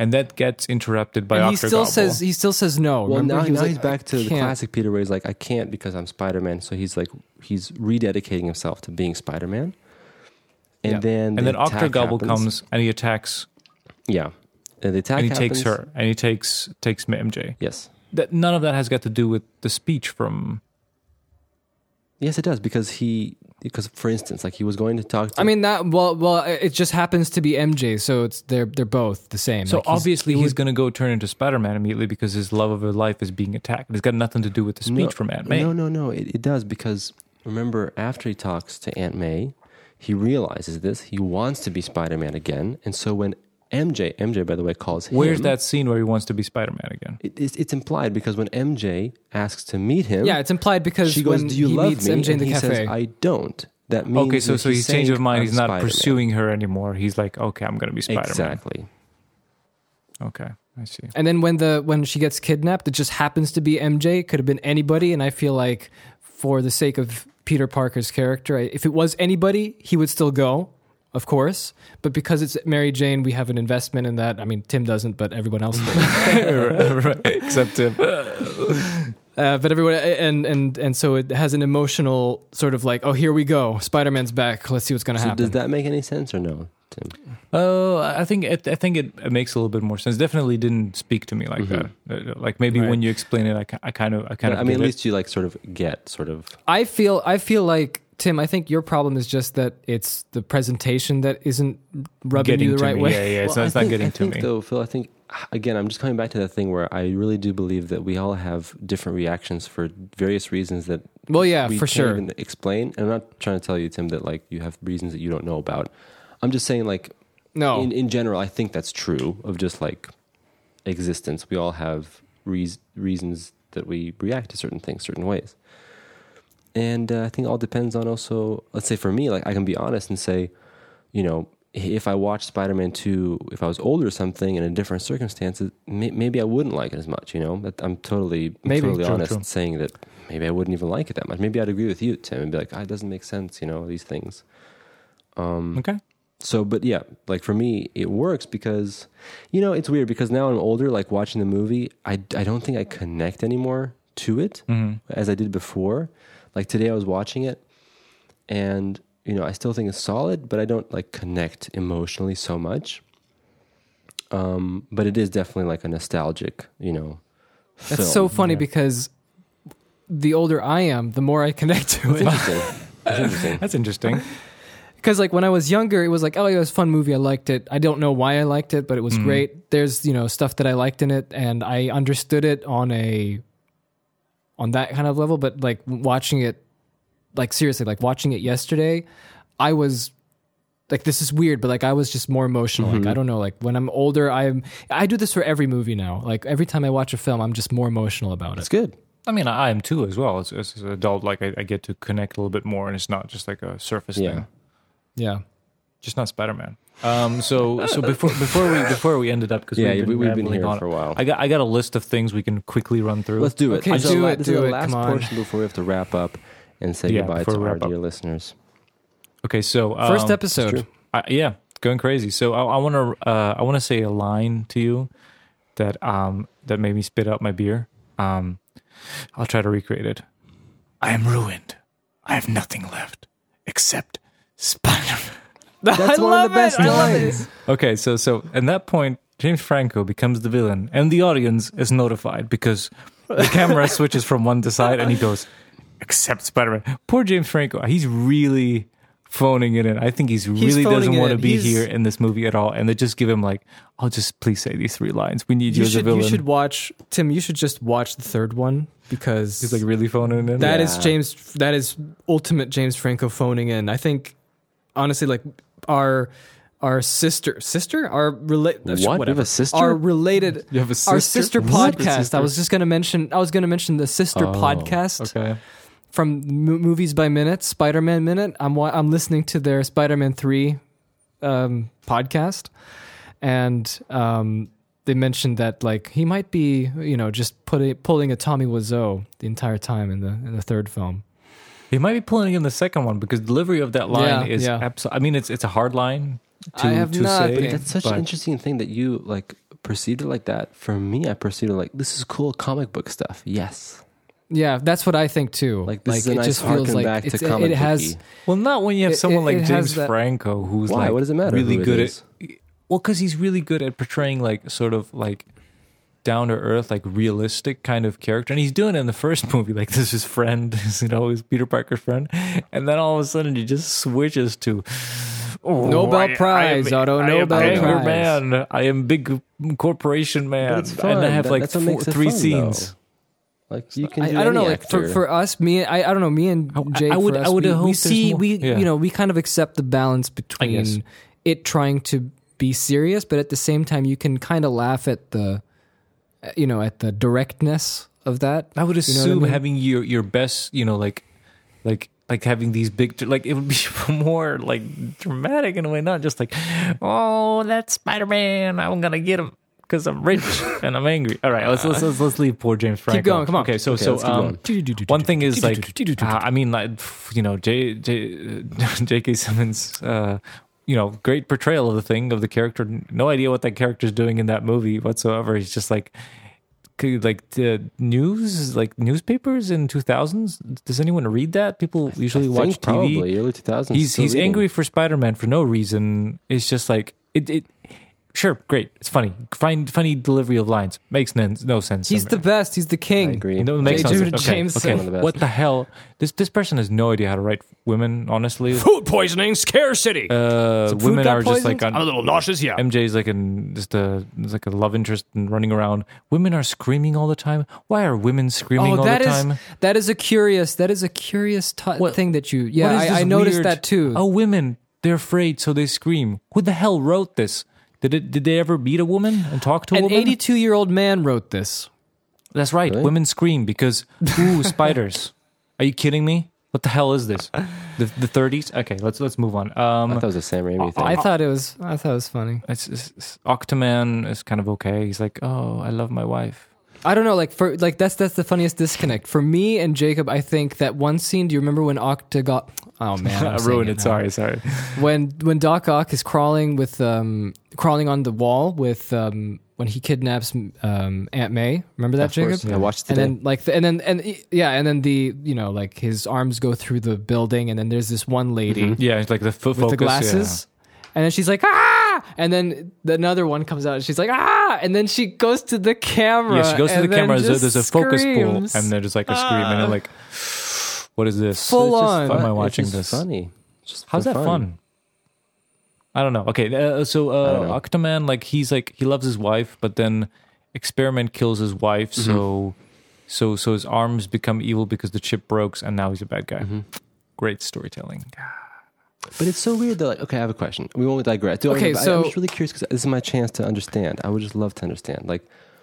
Speaker 3: and that gets interrupted by
Speaker 1: And he
Speaker 3: Dr.
Speaker 1: still
Speaker 3: Gobble.
Speaker 1: says he still says no.
Speaker 2: Well,
Speaker 1: Remember,
Speaker 2: now,
Speaker 1: he
Speaker 2: now
Speaker 1: like,
Speaker 2: he's back to the classic Peter where he's like, I can't because I'm Spider Man. So he's like, he's rededicating himself to being Spider Man. And
Speaker 1: Yeah.
Speaker 2: then,
Speaker 3: and then Dr. Gobble comes and he attacks,
Speaker 2: Yeah, and the attack
Speaker 3: and he takes her, and he takes takes MJ.
Speaker 2: Yes,
Speaker 3: That none of that has got to do with the speech from.
Speaker 2: yes, it does because he because for instance, like he was going to talk. to
Speaker 1: I mean that well well it just happens to be MJ, so it's they're they're both the same.
Speaker 3: So
Speaker 1: Like, he's-
Speaker 3: obviously
Speaker 1: he
Speaker 3: he's going to go turn into Spider-Man immediately because his love of his life is being attacked. It's got nothing to do with the speech
Speaker 2: no,
Speaker 3: from Aunt May.
Speaker 2: No, no, no. It, it does because remember after he talks to Aunt May, he realizes this. He wants to be Spider Man again, and so when MJ, MJ by the way, calls him.
Speaker 3: Where's that scene where he wants to be Spider-Man again?
Speaker 2: It, it's, it's implied because when MJ asks to meet him,
Speaker 1: yeah, it's implied because
Speaker 2: she goes,
Speaker 1: when
Speaker 2: "Do you
Speaker 1: he
Speaker 2: love
Speaker 1: meets
Speaker 2: me?"
Speaker 1: MJ in
Speaker 2: and
Speaker 1: the
Speaker 2: he
Speaker 1: cafe.
Speaker 2: says, "I don't." That means
Speaker 3: Okay, so so he's changed his mind.
Speaker 2: "I'm
Speaker 3: He's not
Speaker 2: Spider-Man."
Speaker 3: pursuing her anymore. He's like, okay, I'm going to be Spider-Man.
Speaker 2: Exactly.
Speaker 3: Okay, I see.
Speaker 1: And then when the when she gets kidnapped, it just happens to be MJ. It could have been anybody, and I feel like for the sake of Peter Parker's character, if it was anybody, he would still go, of course. But because it's Mary Jane, we have an investment in that. I mean, Tim doesn't, but everyone else does.
Speaker 3: Except him.
Speaker 1: Uh, but everyone and and and so it has an emotional sort of like, oh, here we go, Spider Man's back. Let's see what's going to
Speaker 2: So
Speaker 1: happen.
Speaker 2: does that make any sense or no, Tim?
Speaker 3: Oh, I think it, I think it, it makes a little bit more sense. Definitely didn't speak to me like that. Uh, Like maybe
Speaker 1: Right.
Speaker 3: when you explain it, I, I kind of I kind
Speaker 2: But,
Speaker 3: of.
Speaker 2: I mean, at
Speaker 3: get it.
Speaker 2: least you like sort of get sort of.
Speaker 1: I feel I feel like Tim. I think your problem is just that it's the presentation that isn't rubbing
Speaker 3: getting
Speaker 1: you the right
Speaker 3: me.
Speaker 1: way.
Speaker 3: Yeah, yeah. so
Speaker 2: Well,
Speaker 3: it's
Speaker 2: I
Speaker 3: not
Speaker 2: think-
Speaker 3: getting
Speaker 2: I
Speaker 3: to
Speaker 2: think,
Speaker 3: me.
Speaker 2: Though, Phil, I think again, I'm just coming back to that thing where I really do believe that we all have different reactions for various reasons that
Speaker 1: Well, yeah,
Speaker 2: we
Speaker 1: for
Speaker 2: can't
Speaker 1: sure.
Speaker 2: even explain. And I'm not trying to tell you, Tim, that like you have reasons that you don't know about. I'm just saying, like
Speaker 1: No,
Speaker 2: in in general, I think that's true of just like existence. We all have reas reasons that we react to certain things certain ways. And uh, I think it all depends on also, let's say for me, like I can be honest and say, you know, if I watched Spider Man 2, if I was older or something in a different circumstances, may, maybe I wouldn't like it as much, you know? That I'm totally,
Speaker 1: Maybe.
Speaker 2: totally
Speaker 3: True,
Speaker 2: honest
Speaker 3: true.
Speaker 2: saying that maybe I wouldn't even like it that much. Maybe I'd agree with you, Tim, and be like, ah, it doesn't make sense, you know, these things. Um,
Speaker 3: okay.
Speaker 2: so, but yeah, like for me, it works because, you know, it's weird because now I'm older, like watching the movie, I, I don't think I connect anymore to it
Speaker 3: hmm
Speaker 2: as I did before. Like today I was watching it and, you know, I still think it's solid, but I don't like connect emotionally so much. Um, but it is definitely like a nostalgic, you know,
Speaker 1: that's
Speaker 2: film.
Speaker 1: so funny because the older I am, the more I connect to
Speaker 2: It's
Speaker 1: it.
Speaker 2: interesting. It's interesting.
Speaker 3: That's interesting.
Speaker 1: Because like when I was younger, it was like, oh, yeah, it was a fun movie. I liked it. I don't know why I liked it, but it was
Speaker 3: Mhm.
Speaker 1: great. There's you know stuff that I liked in it, and I understood it on a on that kind of level. But like watching it, like seriously, like watching it yesterday, I was like, this is weird, but like I was just more emotional. Like I don't know, like when I'm older, I'm I do this for every movie now. Like every time I watch a film, I'm just more emotional about
Speaker 2: It's
Speaker 1: it.
Speaker 2: It's good.
Speaker 3: I mean, I am too as well. As, as an adult, like I, I get to connect a little bit more, and it's not just like a surface
Speaker 2: Yeah.
Speaker 3: thing.
Speaker 1: Yeah.
Speaker 3: Just not Spider Man. Um. So so before before we before we ended up because
Speaker 2: Yeah,
Speaker 3: we've been,
Speaker 2: we've been here
Speaker 3: on,
Speaker 2: for a while.
Speaker 3: I got I got a list of things we can quickly run through.
Speaker 2: Let's do it.
Speaker 1: Okay,
Speaker 2: This is
Speaker 1: do
Speaker 2: the la-
Speaker 1: it,
Speaker 2: This
Speaker 1: do
Speaker 2: is the
Speaker 1: it,
Speaker 2: last
Speaker 1: come on.
Speaker 2: portion before we have to wrap up and say
Speaker 3: Yeah,
Speaker 2: goodbye to our
Speaker 3: up.
Speaker 2: dear listeners.
Speaker 3: okay, so um,
Speaker 1: First episode.
Speaker 3: I, yeah, going crazy. So I, I want to uh, I want to say a line to you that um that made me spit out my beer. Um, I'll try to recreate it. I am ruined. I have nothing left except Spider.
Speaker 2: That's one of the best lines.
Speaker 3: Okay, so so at that point, James Franco becomes the villain, and the audience is notified because the camera switches from one to side, and he goes, "Except Spider-Man." Poor James Franco. He's really phoning it in. I think he's really
Speaker 1: phoning
Speaker 3: doesn't want to be
Speaker 1: He's-
Speaker 3: here in this movie at all, and they just give him like, "I'll just please say these three lines. We need you,
Speaker 1: You
Speaker 3: as a
Speaker 1: should
Speaker 3: villain."
Speaker 1: you should watch Tim. You should just watch the third one because
Speaker 3: He's like really phoning it in.
Speaker 1: That is
Speaker 2: Yeah.
Speaker 1: James. That is ultimate James Franco phoning in. I think, honestly, like our our sister sister our relate
Speaker 2: What? You have a sister?
Speaker 1: our related
Speaker 3: You have a sister?
Speaker 1: our
Speaker 3: sister?
Speaker 1: sister
Speaker 3: What?
Speaker 1: podcast.
Speaker 3: Sister?
Speaker 1: I was just gonna mention. I was gonna mention the sister
Speaker 2: Oh,
Speaker 1: podcast
Speaker 3: okay.
Speaker 1: From M- Movies by Minute, Spider Man Minute. I'm wa- I'm listening to their Spider Man three um, podcast, and um, they mentioned that like he might be you know just putting pulling a Tommy Wiseau the entire time in the in the third film.
Speaker 3: He might be pulling in the second one because delivery of that line
Speaker 1: Yeah,
Speaker 3: is
Speaker 1: yeah.
Speaker 3: absolutely. I mean, it's it's a hard line to
Speaker 1: I have
Speaker 3: to
Speaker 1: not
Speaker 3: say.
Speaker 1: been-
Speaker 2: That's such
Speaker 3: but-
Speaker 2: an interesting thing that you like perceived it like that. For me, I perceived it like this is cool comic book stuff. Yes,
Speaker 1: Yeah, that's what I think too.
Speaker 2: like this is a nice
Speaker 1: it just
Speaker 2: harken
Speaker 1: feels like
Speaker 2: back to
Speaker 1: it's, it,
Speaker 2: comic
Speaker 1: it has.
Speaker 2: booky.
Speaker 3: Well, not when you have
Speaker 1: It-
Speaker 3: someone
Speaker 1: it-
Speaker 3: like
Speaker 1: it has
Speaker 3: James
Speaker 1: that-
Speaker 3: Franco, who's
Speaker 2: Why?
Speaker 3: like
Speaker 2: What does it matter
Speaker 3: really
Speaker 2: who it
Speaker 3: good
Speaker 2: is?
Speaker 3: at. Well, because he's really good at portraying like sort of like down to earth, like realistic kind of character, and he's doing it in the first movie. Like this is his friend, you know, his Peter Parker's friend, and then all of a sudden he just switches to. Oh,
Speaker 1: Nobel
Speaker 3: I- I
Speaker 1: Prize,
Speaker 3: am-
Speaker 1: Otto,
Speaker 3: I am
Speaker 1: Nobel
Speaker 3: anger
Speaker 1: Prize.
Speaker 3: man. I am big corporation man,
Speaker 2: it's
Speaker 3: and. I have
Speaker 2: That-
Speaker 3: like
Speaker 2: that's what
Speaker 3: four,
Speaker 2: makes it
Speaker 3: three
Speaker 2: fun,
Speaker 3: scenes.
Speaker 2: Though. Like you can.
Speaker 1: I,
Speaker 2: do
Speaker 1: I don't know,
Speaker 2: any
Speaker 1: like for, for us, me, I, I don't know, me and
Speaker 3: I- I would-
Speaker 1: for us,
Speaker 3: I would
Speaker 1: we,
Speaker 3: hope
Speaker 1: we see,
Speaker 3: more-
Speaker 1: we,
Speaker 3: yeah.
Speaker 1: you know, we kind of accept the balance between it trying to be serious, but at the same time, you can kind of laugh at the, you know, at the directness of that.
Speaker 3: I would
Speaker 1: You know I
Speaker 3: assume
Speaker 1: mean?
Speaker 3: having your your best, you know, like like like having these big like it would be more like dramatic in a way, not just like, oh, that's Spider Man, I'm gonna get him because I'm rich and I'm angry. All right, let's let's let's, let's leave poor James Franco.
Speaker 1: Keep going, come on.
Speaker 3: Okay, so
Speaker 2: Okay,
Speaker 3: so um, one thing is like, uh, I mean, like you know, J J J.K. Simmons. Uh, you know, great portrayal of the thing of the character. No idea what that character's doing in that movie whatsoever. He's just like like the news, like newspapers in 2000s. Does anyone read that? People usually
Speaker 2: I
Speaker 3: watch
Speaker 2: think
Speaker 3: TV.
Speaker 2: probably early 2000s.
Speaker 3: He's he's
Speaker 2: reading.
Speaker 3: angry for Spider Man for no reason. It's just like it. it Sure, great. It's funny. Fine, funny delivery of lines makes no, no sense.
Speaker 1: He's the best. He's the king.
Speaker 2: I agree.
Speaker 3: You know, it makes
Speaker 1: J.
Speaker 3: no
Speaker 1: Jonah
Speaker 3: sense. Okay,
Speaker 1: Jameson.
Speaker 3: okay.
Speaker 2: One the best.
Speaker 3: What the hell? This this person has no idea how to write women. Honestly,
Speaker 4: Food poisoning, scarcity.
Speaker 3: uh,
Speaker 1: food
Speaker 3: women
Speaker 1: got
Speaker 3: are just like
Speaker 1: poisoned?
Speaker 4: I'm a little nauseous, yeah.
Speaker 3: MJ's like an just a like a love interest and running around. Women are screaming all the time. Why are women screaming
Speaker 1: Oh,
Speaker 3: all
Speaker 1: that
Speaker 3: the
Speaker 1: is
Speaker 3: time?
Speaker 1: that is a curious that is a curious t-
Speaker 3: What-
Speaker 1: thing that you
Speaker 3: What
Speaker 1: yeah I, I noticed
Speaker 3: weird-
Speaker 1: that too.
Speaker 3: Oh, women, they're afraid, so they scream. Who the hell wrote this? Did it? Did they ever meet a woman and talk to a
Speaker 1: An
Speaker 3: woman?
Speaker 1: 82 year old man wrote this.
Speaker 3: That's right.
Speaker 2: Really?
Speaker 3: Women scream because ooh, spiders. Are you kidding me? What the hell is this? The the 30s? Okay, let's let's move on.
Speaker 2: I
Speaker 3: Um,
Speaker 2: thought it was a Sam Raimi thing.
Speaker 1: I thought it was I thought it was funny.
Speaker 3: it's, it's, it's- Octoman is kind of okay. He's like, oh, I love my wife.
Speaker 1: I don't know, like for like that's that's the funniest disconnect for me and Jacob. I think that one scene. Do you remember when Octa got? Oh man,
Speaker 3: I ruined it.
Speaker 1: now.
Speaker 3: Sorry, sorry.
Speaker 1: When when Doc Ock is crawling with um crawling on the wall with um when he kidnaps um Aunt May. Remember that,
Speaker 2: Of course,
Speaker 1: Jacob?
Speaker 2: I watched it
Speaker 1: and
Speaker 2: today.
Speaker 1: then like the, and then and yeah and then the you know like his arms go through the building and then there's this one lady
Speaker 3: Yeah, it's like the f-
Speaker 1: with
Speaker 3: focus.
Speaker 1: the glasses and then she's like ah and then another one comes out and she's like ah and then she goes to the camera
Speaker 3: Yeah, yeah she goes to the camera. There's a, there's a focus pull,
Speaker 1: screams.
Speaker 3: and there's like a scream, and I'm like, what is this?
Speaker 1: Full
Speaker 2: It's
Speaker 1: on.
Speaker 2: fun.
Speaker 3: Why am I
Speaker 2: It's
Speaker 3: watching
Speaker 2: just
Speaker 3: this?
Speaker 2: Funny. Just
Speaker 3: How's that fun? I don't know. Okay, uh, so
Speaker 2: I don't
Speaker 3: uh. Octoman, like he's like he loves his wife, but then Experiment kills his wife,
Speaker 2: Mm-hmm.
Speaker 3: so so so his arms become evil because the chip broke, and now he's a bad guy.
Speaker 2: Mm-hmm.
Speaker 3: Great storytelling.
Speaker 2: But it's so weird that, like, okay, I have a question. We won't digress. Do I-
Speaker 1: Okay,
Speaker 2: I,
Speaker 1: so-
Speaker 2: I'm just really curious because this is my chance to understand. I would just love to understand. Like,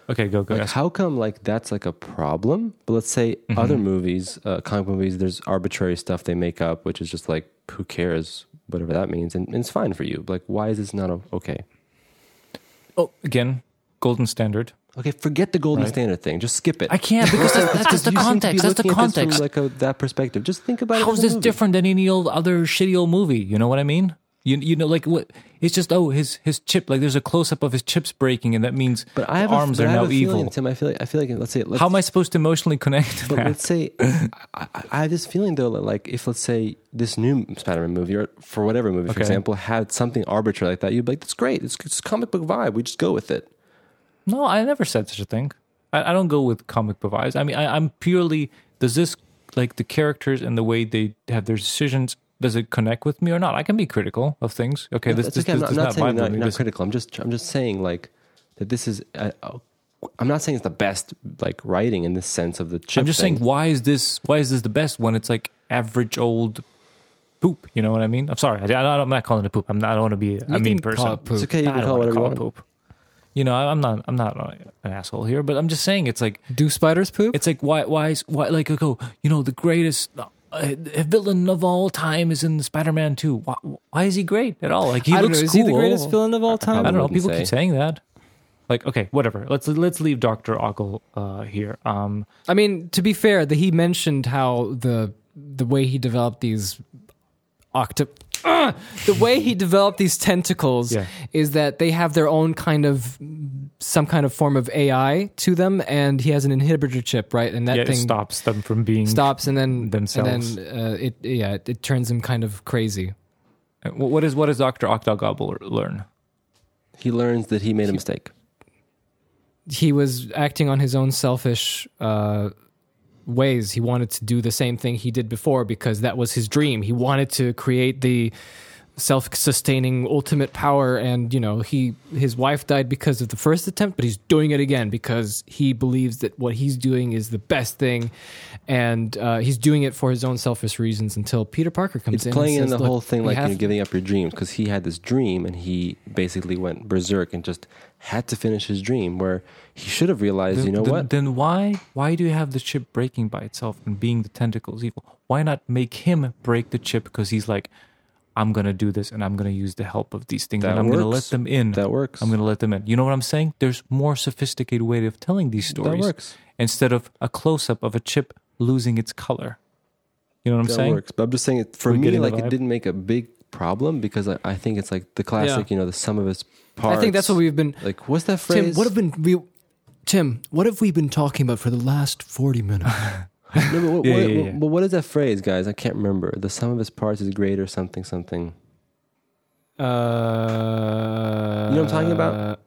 Speaker 3: Okay, go go.
Speaker 2: like
Speaker 3: ask.
Speaker 2: how come like that's like a problem? But let's say
Speaker 3: Mm-hmm.
Speaker 2: other movies, uh, comic movies, there's arbitrary stuff they make up, which is just like who cares, whatever that means, and, and it's fine for you. Like, why is this not o- okay?
Speaker 3: Oh, again, golden standard.
Speaker 2: Okay, forget the golden
Speaker 3: Right.
Speaker 2: standard thing. Just skip it.
Speaker 3: I can't because that's, that's just the
Speaker 2: You seem to be
Speaker 3: context. That's the
Speaker 2: looking at this
Speaker 3: context.
Speaker 2: From like a, that perspective. Just think about it.
Speaker 3: How
Speaker 2: as
Speaker 3: this
Speaker 2: movie.
Speaker 3: different than any old other shitty old movie? You know what I mean? You you know like what? It's just oh his his chip like there's a close up of his chips breaking and that means
Speaker 2: But I
Speaker 3: the
Speaker 2: have a- but
Speaker 3: are
Speaker 2: I have
Speaker 3: now
Speaker 2: a feeling,
Speaker 3: evil.
Speaker 2: Tim, I feel like I feel like let's say let's,
Speaker 3: How am I supposed to emotionally connect to
Speaker 2: But
Speaker 3: that?
Speaker 2: let's say I, I, I have this feeling though, that, like if let's say this new Spider-Man movie or for whatever movie, for example, had something arbitrary like that, you'd be like, "That's great. It's, it's comic book vibe. We just go with it."
Speaker 3: No, I never said such a thing. I, I don't go with comic book vibes. I mean, I, I'm purely does this like the characters and the way they have their decisions. Does it connect with me or not? I can be critical of things. Okay, this
Speaker 2: That's
Speaker 3: this,
Speaker 2: okay. I'm
Speaker 3: this
Speaker 2: not, I'm not
Speaker 3: not
Speaker 2: saying
Speaker 3: vibe
Speaker 2: you're
Speaker 3: with
Speaker 2: not, not critical. I'm just I'm just saying like that this is. Uh, I'm not saying it's the best like writing in the sense of the chip.
Speaker 3: I'm just
Speaker 2: thing.
Speaker 3: saying, why is this? Why is this the best when it's like average old poop? You know what I mean? I'm sorry, I, am not calling it poop. I'm not. I don't want to be a
Speaker 1: You
Speaker 3: mean person.
Speaker 1: call it poop.
Speaker 2: It's okay. You
Speaker 3: I
Speaker 2: can
Speaker 3: don't
Speaker 2: call it
Speaker 3: wanna
Speaker 2: whatever you
Speaker 3: call it poop. You know, I'm not. I'm not an asshole here, but I'm just saying it's like
Speaker 1: Do spiders poop?
Speaker 3: it's like why why is why like go you know the greatest uh, villain of all time is in Spider-Man 2. Why, why is he great at all? Like he
Speaker 1: I
Speaker 3: looks
Speaker 1: know. Is
Speaker 3: cool.
Speaker 1: he the greatest villain of all time?
Speaker 3: I
Speaker 1: time?
Speaker 3: don't know. People
Speaker 2: say.
Speaker 3: keep saying that. Like okay, whatever. Let's let's leave Doctor Ogle uh, here. Um,
Speaker 1: I mean, to be fair, that he mentioned how the the way he developed these octo Ah! the way he developed these tentacles
Speaker 3: Yeah.
Speaker 1: is that they have their own kind of some kind of form of AI to them, and he has an inhibitor chip, right? And that
Speaker 3: yeah,
Speaker 1: thing
Speaker 3: stops them from being
Speaker 1: stops, and then
Speaker 3: themselves.
Speaker 1: and then uh, it yeah, it, it turns him kind of crazy.
Speaker 3: Uh, What what is what does Doctor Octogobble learn?
Speaker 2: He learns that he made a mistake.
Speaker 1: he was acting on his own selfish uh, ways. He wanted to do the same thing he did before because that was his dream. He wanted to create the self-sustaining ultimate power and you know he his wife died because of the first attempt but he's doing it again because he believes that what he's doing is the best thing and uh, he's doing it for his own selfish reasons until peter parker comes
Speaker 2: It's
Speaker 1: in
Speaker 2: playing
Speaker 1: and
Speaker 2: in the whole thing like you're giving up your dreams because he had this dream and he basically went berserk and just had to finish his dream where he should have realized,
Speaker 3: Then-
Speaker 2: you know
Speaker 3: then,
Speaker 2: what?
Speaker 3: Then why why do you have the chip breaking by itself and being the tentacles evil? Why not make him break the chip because he's like, I'm gonna do this and I'm gonna use the help of these things
Speaker 2: That
Speaker 3: and I'm gonna let them in.
Speaker 2: That works.
Speaker 3: I'm gonna let them in. You know what I'm saying? There's more sophisticated way of telling these
Speaker 2: that
Speaker 3: stories
Speaker 2: works.
Speaker 3: instead of a close up of a chip losing its color. You know what I'm
Speaker 2: that
Speaker 3: saying?
Speaker 2: works. But I'm just saying, it, for
Speaker 3: We
Speaker 2: me, like it didn't make a big problem because I, I think it's like the classic, you know, the sum of its parts.
Speaker 1: i think that's what we've been
Speaker 2: like. What's that phrase?
Speaker 1: Tim, what have been we Tim, what have we been talking about for the last 40 minutes?
Speaker 2: No, but what,
Speaker 3: Yeah,
Speaker 2: what,
Speaker 3: yeah, yeah.
Speaker 2: but what is that phrase, guys? I can't remember. The sum of his parts is greater something something.
Speaker 1: Uh,
Speaker 2: You know what I'm talking about?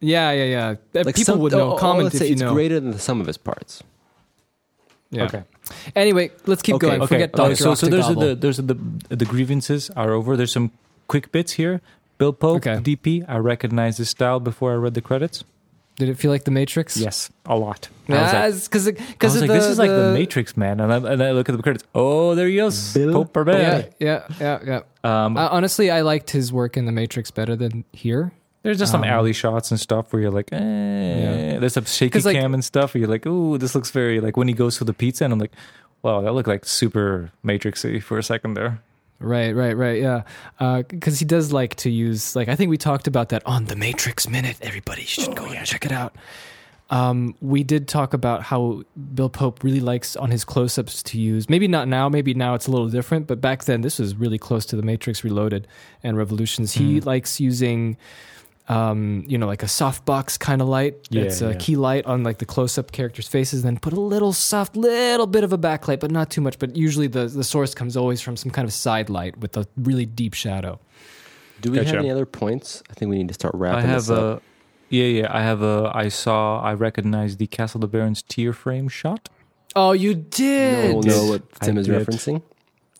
Speaker 1: Yeah, yeah, yeah. Uh, People
Speaker 2: some-
Speaker 1: would know.
Speaker 2: oh, oh,
Speaker 1: Comment
Speaker 2: let's
Speaker 1: if
Speaker 2: say
Speaker 1: you
Speaker 2: it's
Speaker 1: know.
Speaker 2: greater than the sum of his parts.
Speaker 1: Yeah.
Speaker 3: Okay.
Speaker 1: Anyway, let's keep
Speaker 2: Okay,
Speaker 1: going.
Speaker 3: Okay.
Speaker 1: Forget
Speaker 3: uh,
Speaker 1: Dr.
Speaker 3: so so there's
Speaker 1: Octogobble.
Speaker 3: the there's the the grievances are over. There's some quick bits here. Bill Pope,
Speaker 1: Okay.
Speaker 3: DP. I recognized his style before I read the credits.
Speaker 1: Did it feel like The Matrix?
Speaker 3: Yes, a lot.
Speaker 1: Yeah, because
Speaker 3: I
Speaker 1: because
Speaker 3: was like, this is like the Matrix, man. And I, and I look at the credits. Oh, there he goes.
Speaker 2: Bill
Speaker 3: Pope
Speaker 1: Yeah, yeah, yeah, yeah.
Speaker 3: Um,
Speaker 1: Uh, honestly, I liked his work in The Matrix better than here.
Speaker 3: there's just some
Speaker 1: um,
Speaker 3: alley shots and stuff where you're like, eh. There's some shaky
Speaker 1: like-
Speaker 3: cam and stuff where you're like, ooh, this looks very like when he goes to the pizza, and I'm like, wow, that looked like super Matrixy for a second there.
Speaker 1: Right, right, right. Yeah, because he does like to use like I think we talked about that on the Matrix Minute. Everybody should go and check it out. Um, we did talk about how Bill Pope really likes on his close-ups to use. Maybe not now. Maybe now it's a little different. But back then, this was really close to the Matrix Reloaded and Revolutions. He
Speaker 3: Mm.
Speaker 1: likes using, um, you know, like a softbox kind of light.
Speaker 3: Yeah,
Speaker 1: it's a
Speaker 3: yeah.
Speaker 1: key light on like the close-up characters' faces. Then put a little soft, little bit of a backlight, but not too much. But usually the the source comes always from some kind of side light with a really deep shadow.
Speaker 2: Do we
Speaker 3: Gotcha.
Speaker 2: have any other points? I think we need to start wrapping
Speaker 3: I have
Speaker 2: this up.
Speaker 3: a, yeah, yeah. I have a. I saw. I recognize the Castle de Baron's tear frame shot.
Speaker 1: Oh, you
Speaker 2: No
Speaker 1: did.
Speaker 2: one will know what
Speaker 3: I
Speaker 2: Tim is
Speaker 3: did.
Speaker 2: referencing.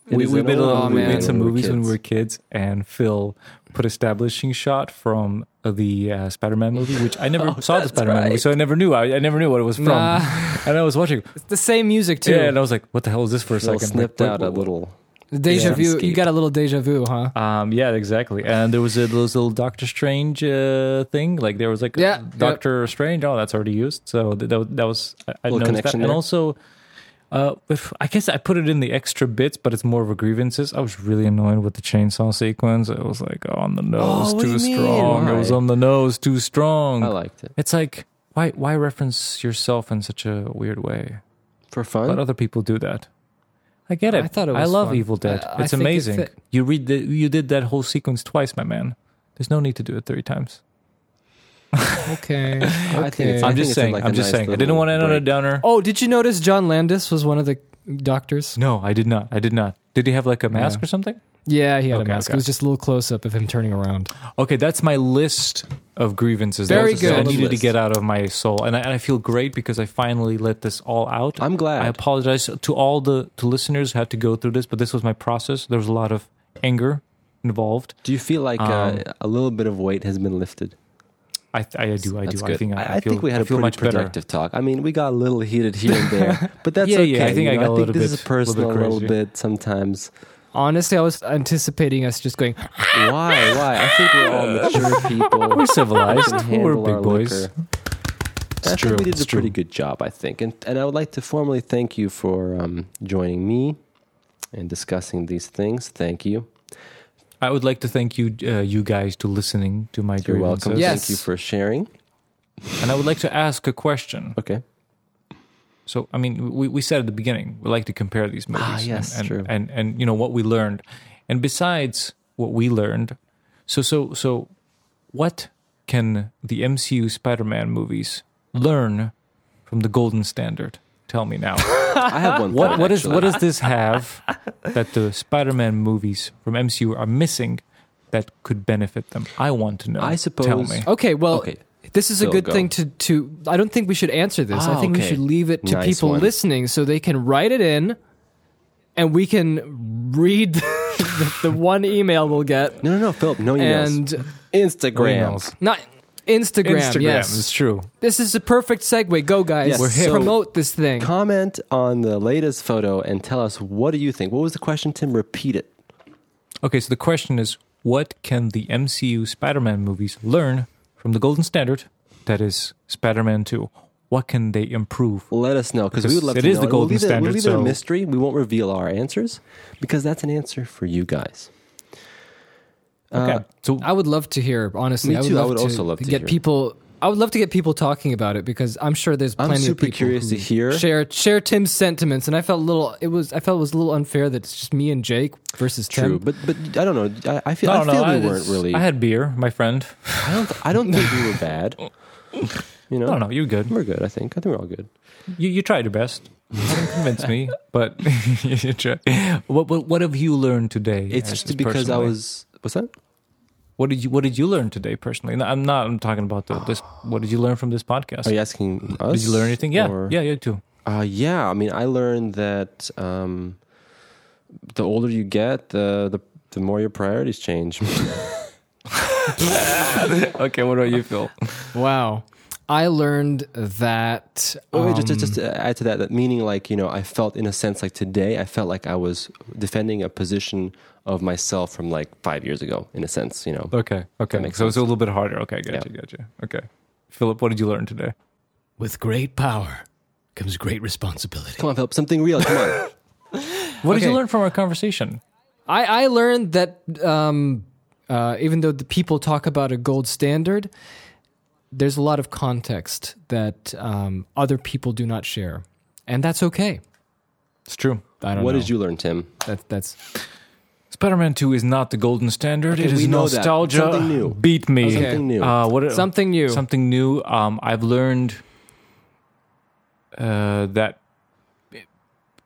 Speaker 2: It
Speaker 3: We, we made a little,
Speaker 1: Oh,
Speaker 3: we made some
Speaker 2: when we were
Speaker 3: movies when we were kids, and Phil put establishing shot from uh, the uh, Spider-Man movie, which I never
Speaker 2: Oh,
Speaker 3: saw the Spider-Man movie, so I never knew. I, I never knew what it was from,
Speaker 1: Nah,
Speaker 3: and I was watching.
Speaker 1: it's the same music too.
Speaker 3: Yeah, and I was like, "What the hell is this for a
Speaker 2: Phil
Speaker 3: second?
Speaker 2: snipped
Speaker 3: Like,
Speaker 2: out
Speaker 3: what-
Speaker 2: a little.
Speaker 1: deja
Speaker 2: Yeah.
Speaker 1: vu. You got a little deja vu, huh?
Speaker 3: Um, yeah, exactly. And there was a those little Doctor Strange uh, thing. Like there was like
Speaker 1: Yeah,
Speaker 3: Doctor Strange. Oh, that's already used. So that, that, was- that I, I
Speaker 2: Little
Speaker 3: noticed that.
Speaker 2: connection
Speaker 3: And also, uh, if, I guess I put it in the extra bits, but it's more of a grievances. I was really annoyed with the chainsaw sequence. It was like on the nose
Speaker 1: Oh,
Speaker 3: too
Speaker 1: you mean?
Speaker 3: strong. It was on the nose too strong.
Speaker 2: I liked it
Speaker 3: it's like why why reference yourself in such a weird way?
Speaker 2: for fun.
Speaker 3: Let other people do that. I get it.
Speaker 1: I thought it was.
Speaker 3: I love
Speaker 1: fun.
Speaker 3: Evil Dead.
Speaker 1: I- I
Speaker 3: it's
Speaker 1: think it
Speaker 3: amazing.
Speaker 1: fit.
Speaker 3: You read the you did that whole sequence twice, my man. There's no need to do it three times.
Speaker 1: Okay.
Speaker 2: I think it's-
Speaker 1: okay.
Speaker 2: I
Speaker 3: I'm just saying.
Speaker 2: like
Speaker 3: I'm just
Speaker 2: nice
Speaker 3: saying. I didn't want to end on a downer.
Speaker 1: Oh, did you notice John Landis was one of the doctors?
Speaker 3: No, I did not. I did not. Did he have like a mask
Speaker 1: Yeah.
Speaker 3: or something?
Speaker 1: Yeah, he had
Speaker 3: Okay,
Speaker 1: a mask.
Speaker 3: okay.
Speaker 1: It was just a little close up of him turning around.
Speaker 3: Okay, that's my list of grievances. that
Speaker 1: Very
Speaker 3: was- that I
Speaker 1: good.
Speaker 3: needed to
Speaker 2: List.
Speaker 3: get out of my soul, and I, and I feel great because I finally let this all out.
Speaker 2: I'm glad.
Speaker 3: I apologize to all the to listeners who had to go through this, but this was my process. There was a lot of anger involved.
Speaker 2: do you feel like
Speaker 3: Um,
Speaker 2: uh, a little bit of weight has been lifted?
Speaker 3: I, I, I do. I
Speaker 2: That's
Speaker 3: do.
Speaker 2: good.
Speaker 3: I think. I,
Speaker 2: I,
Speaker 3: feel,
Speaker 2: think we had
Speaker 3: I
Speaker 2: a
Speaker 3: much better.
Speaker 2: productive talk. I mean, we got a little heated here and there, but that's
Speaker 3: Yeah,
Speaker 2: okay.
Speaker 3: yeah, I think
Speaker 2: you
Speaker 3: I
Speaker 2: know?
Speaker 3: got a
Speaker 2: think
Speaker 3: little
Speaker 2: this
Speaker 3: bit-
Speaker 2: is personal,
Speaker 3: little
Speaker 2: a
Speaker 3: bit
Speaker 2: little bit sometimes.
Speaker 1: Honestly, I was anticipating us just going,
Speaker 2: Why? Why? I think we're all mature people.
Speaker 3: We're civilized.
Speaker 2: can
Speaker 3: We're big boys.
Speaker 2: I
Speaker 3: true.
Speaker 2: think we did a pretty good job, I think, and and I would like to formally thank you for um, joining me and discussing these things. Thank you.
Speaker 3: I would like to thank you, uh, you guys, to listening to my
Speaker 2: You're welcome.
Speaker 3: grievances.
Speaker 1: Yes.
Speaker 2: Thank you for sharing.
Speaker 3: And I would like to ask a question.
Speaker 2: Okay.
Speaker 3: So, I mean, we, we said at the beginning, we like to compare these movies.
Speaker 2: Ah, yes,
Speaker 3: and,
Speaker 2: true.
Speaker 3: And, and, and, you know, what we learned. And besides what we learned, so, so, so what can the MCU Spider Man movies learn from the golden standard? Tell me now.
Speaker 2: I have one.
Speaker 3: what,
Speaker 2: thought,
Speaker 3: what, is, what does this have that the Spider Man movies from MCU are missing that could benefit them? I want to know.
Speaker 2: I suppose-
Speaker 3: Tell me.
Speaker 1: okay, well,
Speaker 2: Okay.
Speaker 1: this is a
Speaker 2: Phil,
Speaker 1: good
Speaker 2: go.
Speaker 1: thing to, to. I don't think we should answer this. I
Speaker 2: Ah,
Speaker 1: think we should leave it to
Speaker 2: Nice
Speaker 1: people
Speaker 2: one.
Speaker 1: listening so they can write it in and we can read the, the one email we'll get.
Speaker 2: No, no, no, Philip. No emails.
Speaker 1: And
Speaker 2: Instagrams.
Speaker 1: not Instagram,
Speaker 3: Instagram,
Speaker 1: yes.
Speaker 3: it's true.
Speaker 1: This is a perfect segue. Go, guys.
Speaker 2: Yes, We're hip. so-
Speaker 1: Promote this thing.
Speaker 2: Comment on the latest photo and tell us what do you think. What was the question, Tim? Repeat it.
Speaker 3: Okay, so the question is what can the MCU Spider Man movies learn from the golden standard that is Spider Man 2? What can they improve?
Speaker 2: Let us know because we would love
Speaker 3: it
Speaker 2: to
Speaker 3: is
Speaker 2: know.
Speaker 3: the
Speaker 2: And we'll
Speaker 3: golden
Speaker 2: leave it- We'll leave it a mystery. We won't reveal our answers because that's an answer for you guys.
Speaker 3: Okay.
Speaker 2: Uh,
Speaker 3: so
Speaker 1: I would love to hear. Honestly,
Speaker 2: Me
Speaker 1: I would
Speaker 2: too. I would
Speaker 1: to,
Speaker 2: also love to
Speaker 1: get
Speaker 2: hear.
Speaker 1: people. I would love to get people talking about it because I'm sure there's
Speaker 2: I'm
Speaker 1: plenty
Speaker 2: super
Speaker 1: of people
Speaker 2: curious
Speaker 1: who
Speaker 2: to hear.
Speaker 1: share share Tim's sentiments, and I felt a little. It was I felt it was a little unfair that it's just me and Jake versus
Speaker 2: True,
Speaker 1: Tim.
Speaker 2: but but I don't know. I, I feel
Speaker 3: no,
Speaker 2: I
Speaker 3: no,
Speaker 2: feel
Speaker 3: I,
Speaker 2: we weren't really.
Speaker 3: I had beer, my friend.
Speaker 2: I don't. I don't think we were bad. You You know,
Speaker 3: No, no, you're good.
Speaker 2: we're good. I think. I think we're all good.
Speaker 3: You you tried your best. You haven't convinced me, but you tried. What, what what have you learned today?
Speaker 2: It's just because I
Speaker 3: personally?
Speaker 2: was. What's that?
Speaker 3: What did you What did you learn today personally? No, I'm not. I'm talking about the, this. What did you learn from this podcast?
Speaker 2: Are you asking us?
Speaker 3: did you learn anything? Yeah,
Speaker 2: or-
Speaker 3: yeah, you too.
Speaker 2: Uh, yeah, I mean, I learned that um, the older you get, the the, the more your priorities change.
Speaker 3: Okay, what about you, Phil?
Speaker 1: Wow. I learned that.
Speaker 2: Oh, wait, just,
Speaker 1: um,
Speaker 2: just to add to that, that meaning like you know, I felt in a sense like today, I felt like I was defending a position of myself from like five years ago, in a sense, you know.
Speaker 3: Okay, okay.
Speaker 2: makes
Speaker 3: So it's a little bit harder. Okay, gotcha,
Speaker 2: Yeah.
Speaker 3: gotcha. Okay, Philip, what did you learn today?
Speaker 4: With great power comes great responsibility.
Speaker 2: Come on, Philip, something real. Come on.
Speaker 3: What did you learn from our conversation?
Speaker 1: I, I learned that um, uh, even though the people talk about a gold standard, there's a lot of context that um, other people do not share, and that's okay.
Speaker 3: It's true.
Speaker 1: I don't
Speaker 2: what
Speaker 1: know.
Speaker 2: did you learn, Tim?
Speaker 1: That, that's
Speaker 3: Spider-Man Two is not the golden standard.
Speaker 2: Okay,
Speaker 3: it is
Speaker 2: we know that.
Speaker 3: nostalgia.
Speaker 2: Something new.
Speaker 3: Beat me.
Speaker 1: Okay.
Speaker 2: Something new.
Speaker 3: Uh, what?
Speaker 1: something new.
Speaker 3: Something new. Um, I've learned uh, that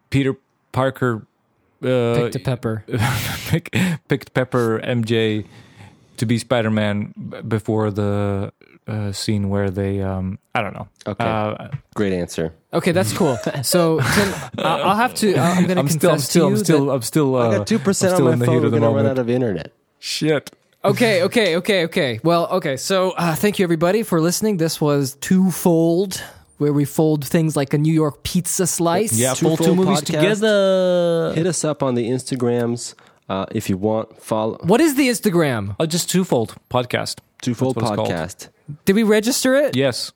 Speaker 3: Peter Parker uh,
Speaker 1: Pick to pepper.
Speaker 3: pick, picked Pepper MJ to be Spider Man before the uh, scene where they, um, I don't know.
Speaker 2: Okay.
Speaker 3: Uh,
Speaker 2: Great answer.
Speaker 1: Okay, that's cool. So Tim, I- I'll have to. I'm going to
Speaker 3: I'm
Speaker 1: confess
Speaker 3: still, I'm still,
Speaker 1: to
Speaker 3: I'm
Speaker 1: you
Speaker 3: still, I'm still, uh,
Speaker 2: I got two percent on my
Speaker 3: in the
Speaker 2: phone.
Speaker 3: heat
Speaker 2: We're
Speaker 3: of the
Speaker 2: gonna run out of internet.
Speaker 3: Shit.
Speaker 1: okay, okay, okay, okay. Well, okay. So uh, thank you everybody for listening. This was twofold, where we fold things like a New York pizza slice.
Speaker 3: Yeah,
Speaker 2: Twofold
Speaker 3: full two movies
Speaker 2: podcast.
Speaker 3: together.
Speaker 2: Hit us up on the Instagrams uh, if you want. Follow
Speaker 1: What is the Instagram?
Speaker 3: Oh, just twofold podcast.
Speaker 2: Twofold
Speaker 3: That's called.
Speaker 2: Podcast.
Speaker 1: Did we register it?
Speaker 3: Yes.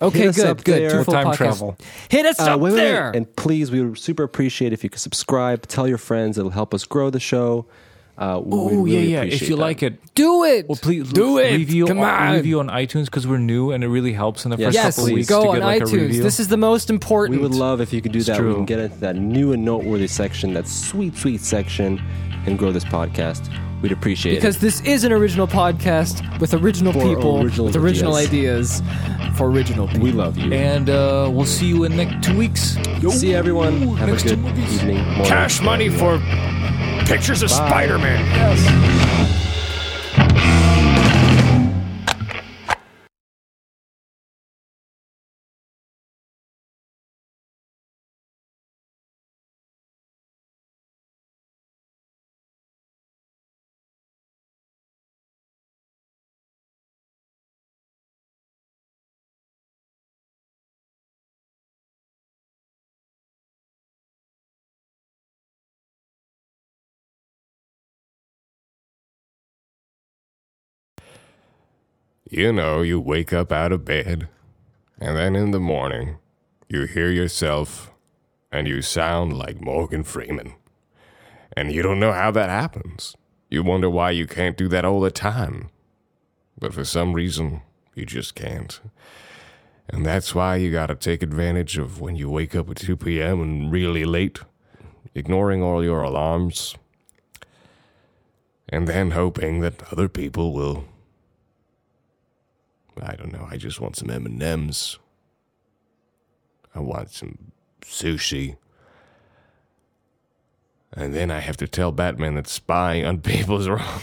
Speaker 1: Okay,
Speaker 2: Hit us
Speaker 1: good,
Speaker 2: up
Speaker 1: good.
Speaker 2: there.
Speaker 1: Twofold
Speaker 3: Time
Speaker 1: podcast.
Speaker 3: travel.
Speaker 1: Hit us
Speaker 2: Uh,
Speaker 1: up
Speaker 2: wait, wait, wait.
Speaker 1: there.
Speaker 2: And please, we would super appreciate if you could subscribe, tell your friends. It'll help us grow the show. Uh, we
Speaker 3: Oh,
Speaker 2: really
Speaker 3: yeah, yeah. If
Speaker 2: appreciate
Speaker 3: you
Speaker 2: that.
Speaker 3: like it,
Speaker 1: Do it.
Speaker 3: well, please
Speaker 1: do it.
Speaker 3: Review,
Speaker 1: Come on.
Speaker 3: review on iTunes because we're new and it really helps in the
Speaker 2: Yes,
Speaker 3: first
Speaker 1: yes,
Speaker 3: couple of weeks
Speaker 1: go
Speaker 3: to
Speaker 1: on
Speaker 3: get like a
Speaker 1: iTunes.
Speaker 3: review.
Speaker 1: This is the most important.
Speaker 2: We would love if you could do
Speaker 3: It's
Speaker 2: that. We
Speaker 3: true.
Speaker 2: can get into that new and noteworthy section, that sweet, sweet section, and grow this podcast. We'd appreciate
Speaker 1: because
Speaker 2: it.
Speaker 1: Because this is an original podcast with original
Speaker 2: For
Speaker 1: people
Speaker 2: original
Speaker 1: with original ideas. for original people.
Speaker 2: We love you.
Speaker 3: and uh, we'll see you in next two weeks.
Speaker 2: See you, everyone. Have
Speaker 3: next
Speaker 2: a good
Speaker 3: movies.
Speaker 2: evening. Morning.
Speaker 4: Cash money for pictures of Spider Man. You know, you wake up out of bed, and then in the morning, you hear yourself, and you sound like Morgan Freeman. And you don't know how that happens. You wonder why you can't do that all the time. But for some reason, you just can't. And that's why you gotta take advantage of when you wake up at 2 p.m. and really late, ignoring all your alarms, and then hoping that other people will I don't know. I just want some M and M's. I want some sushi, and then I have to tell Batman that spying on people is wrong.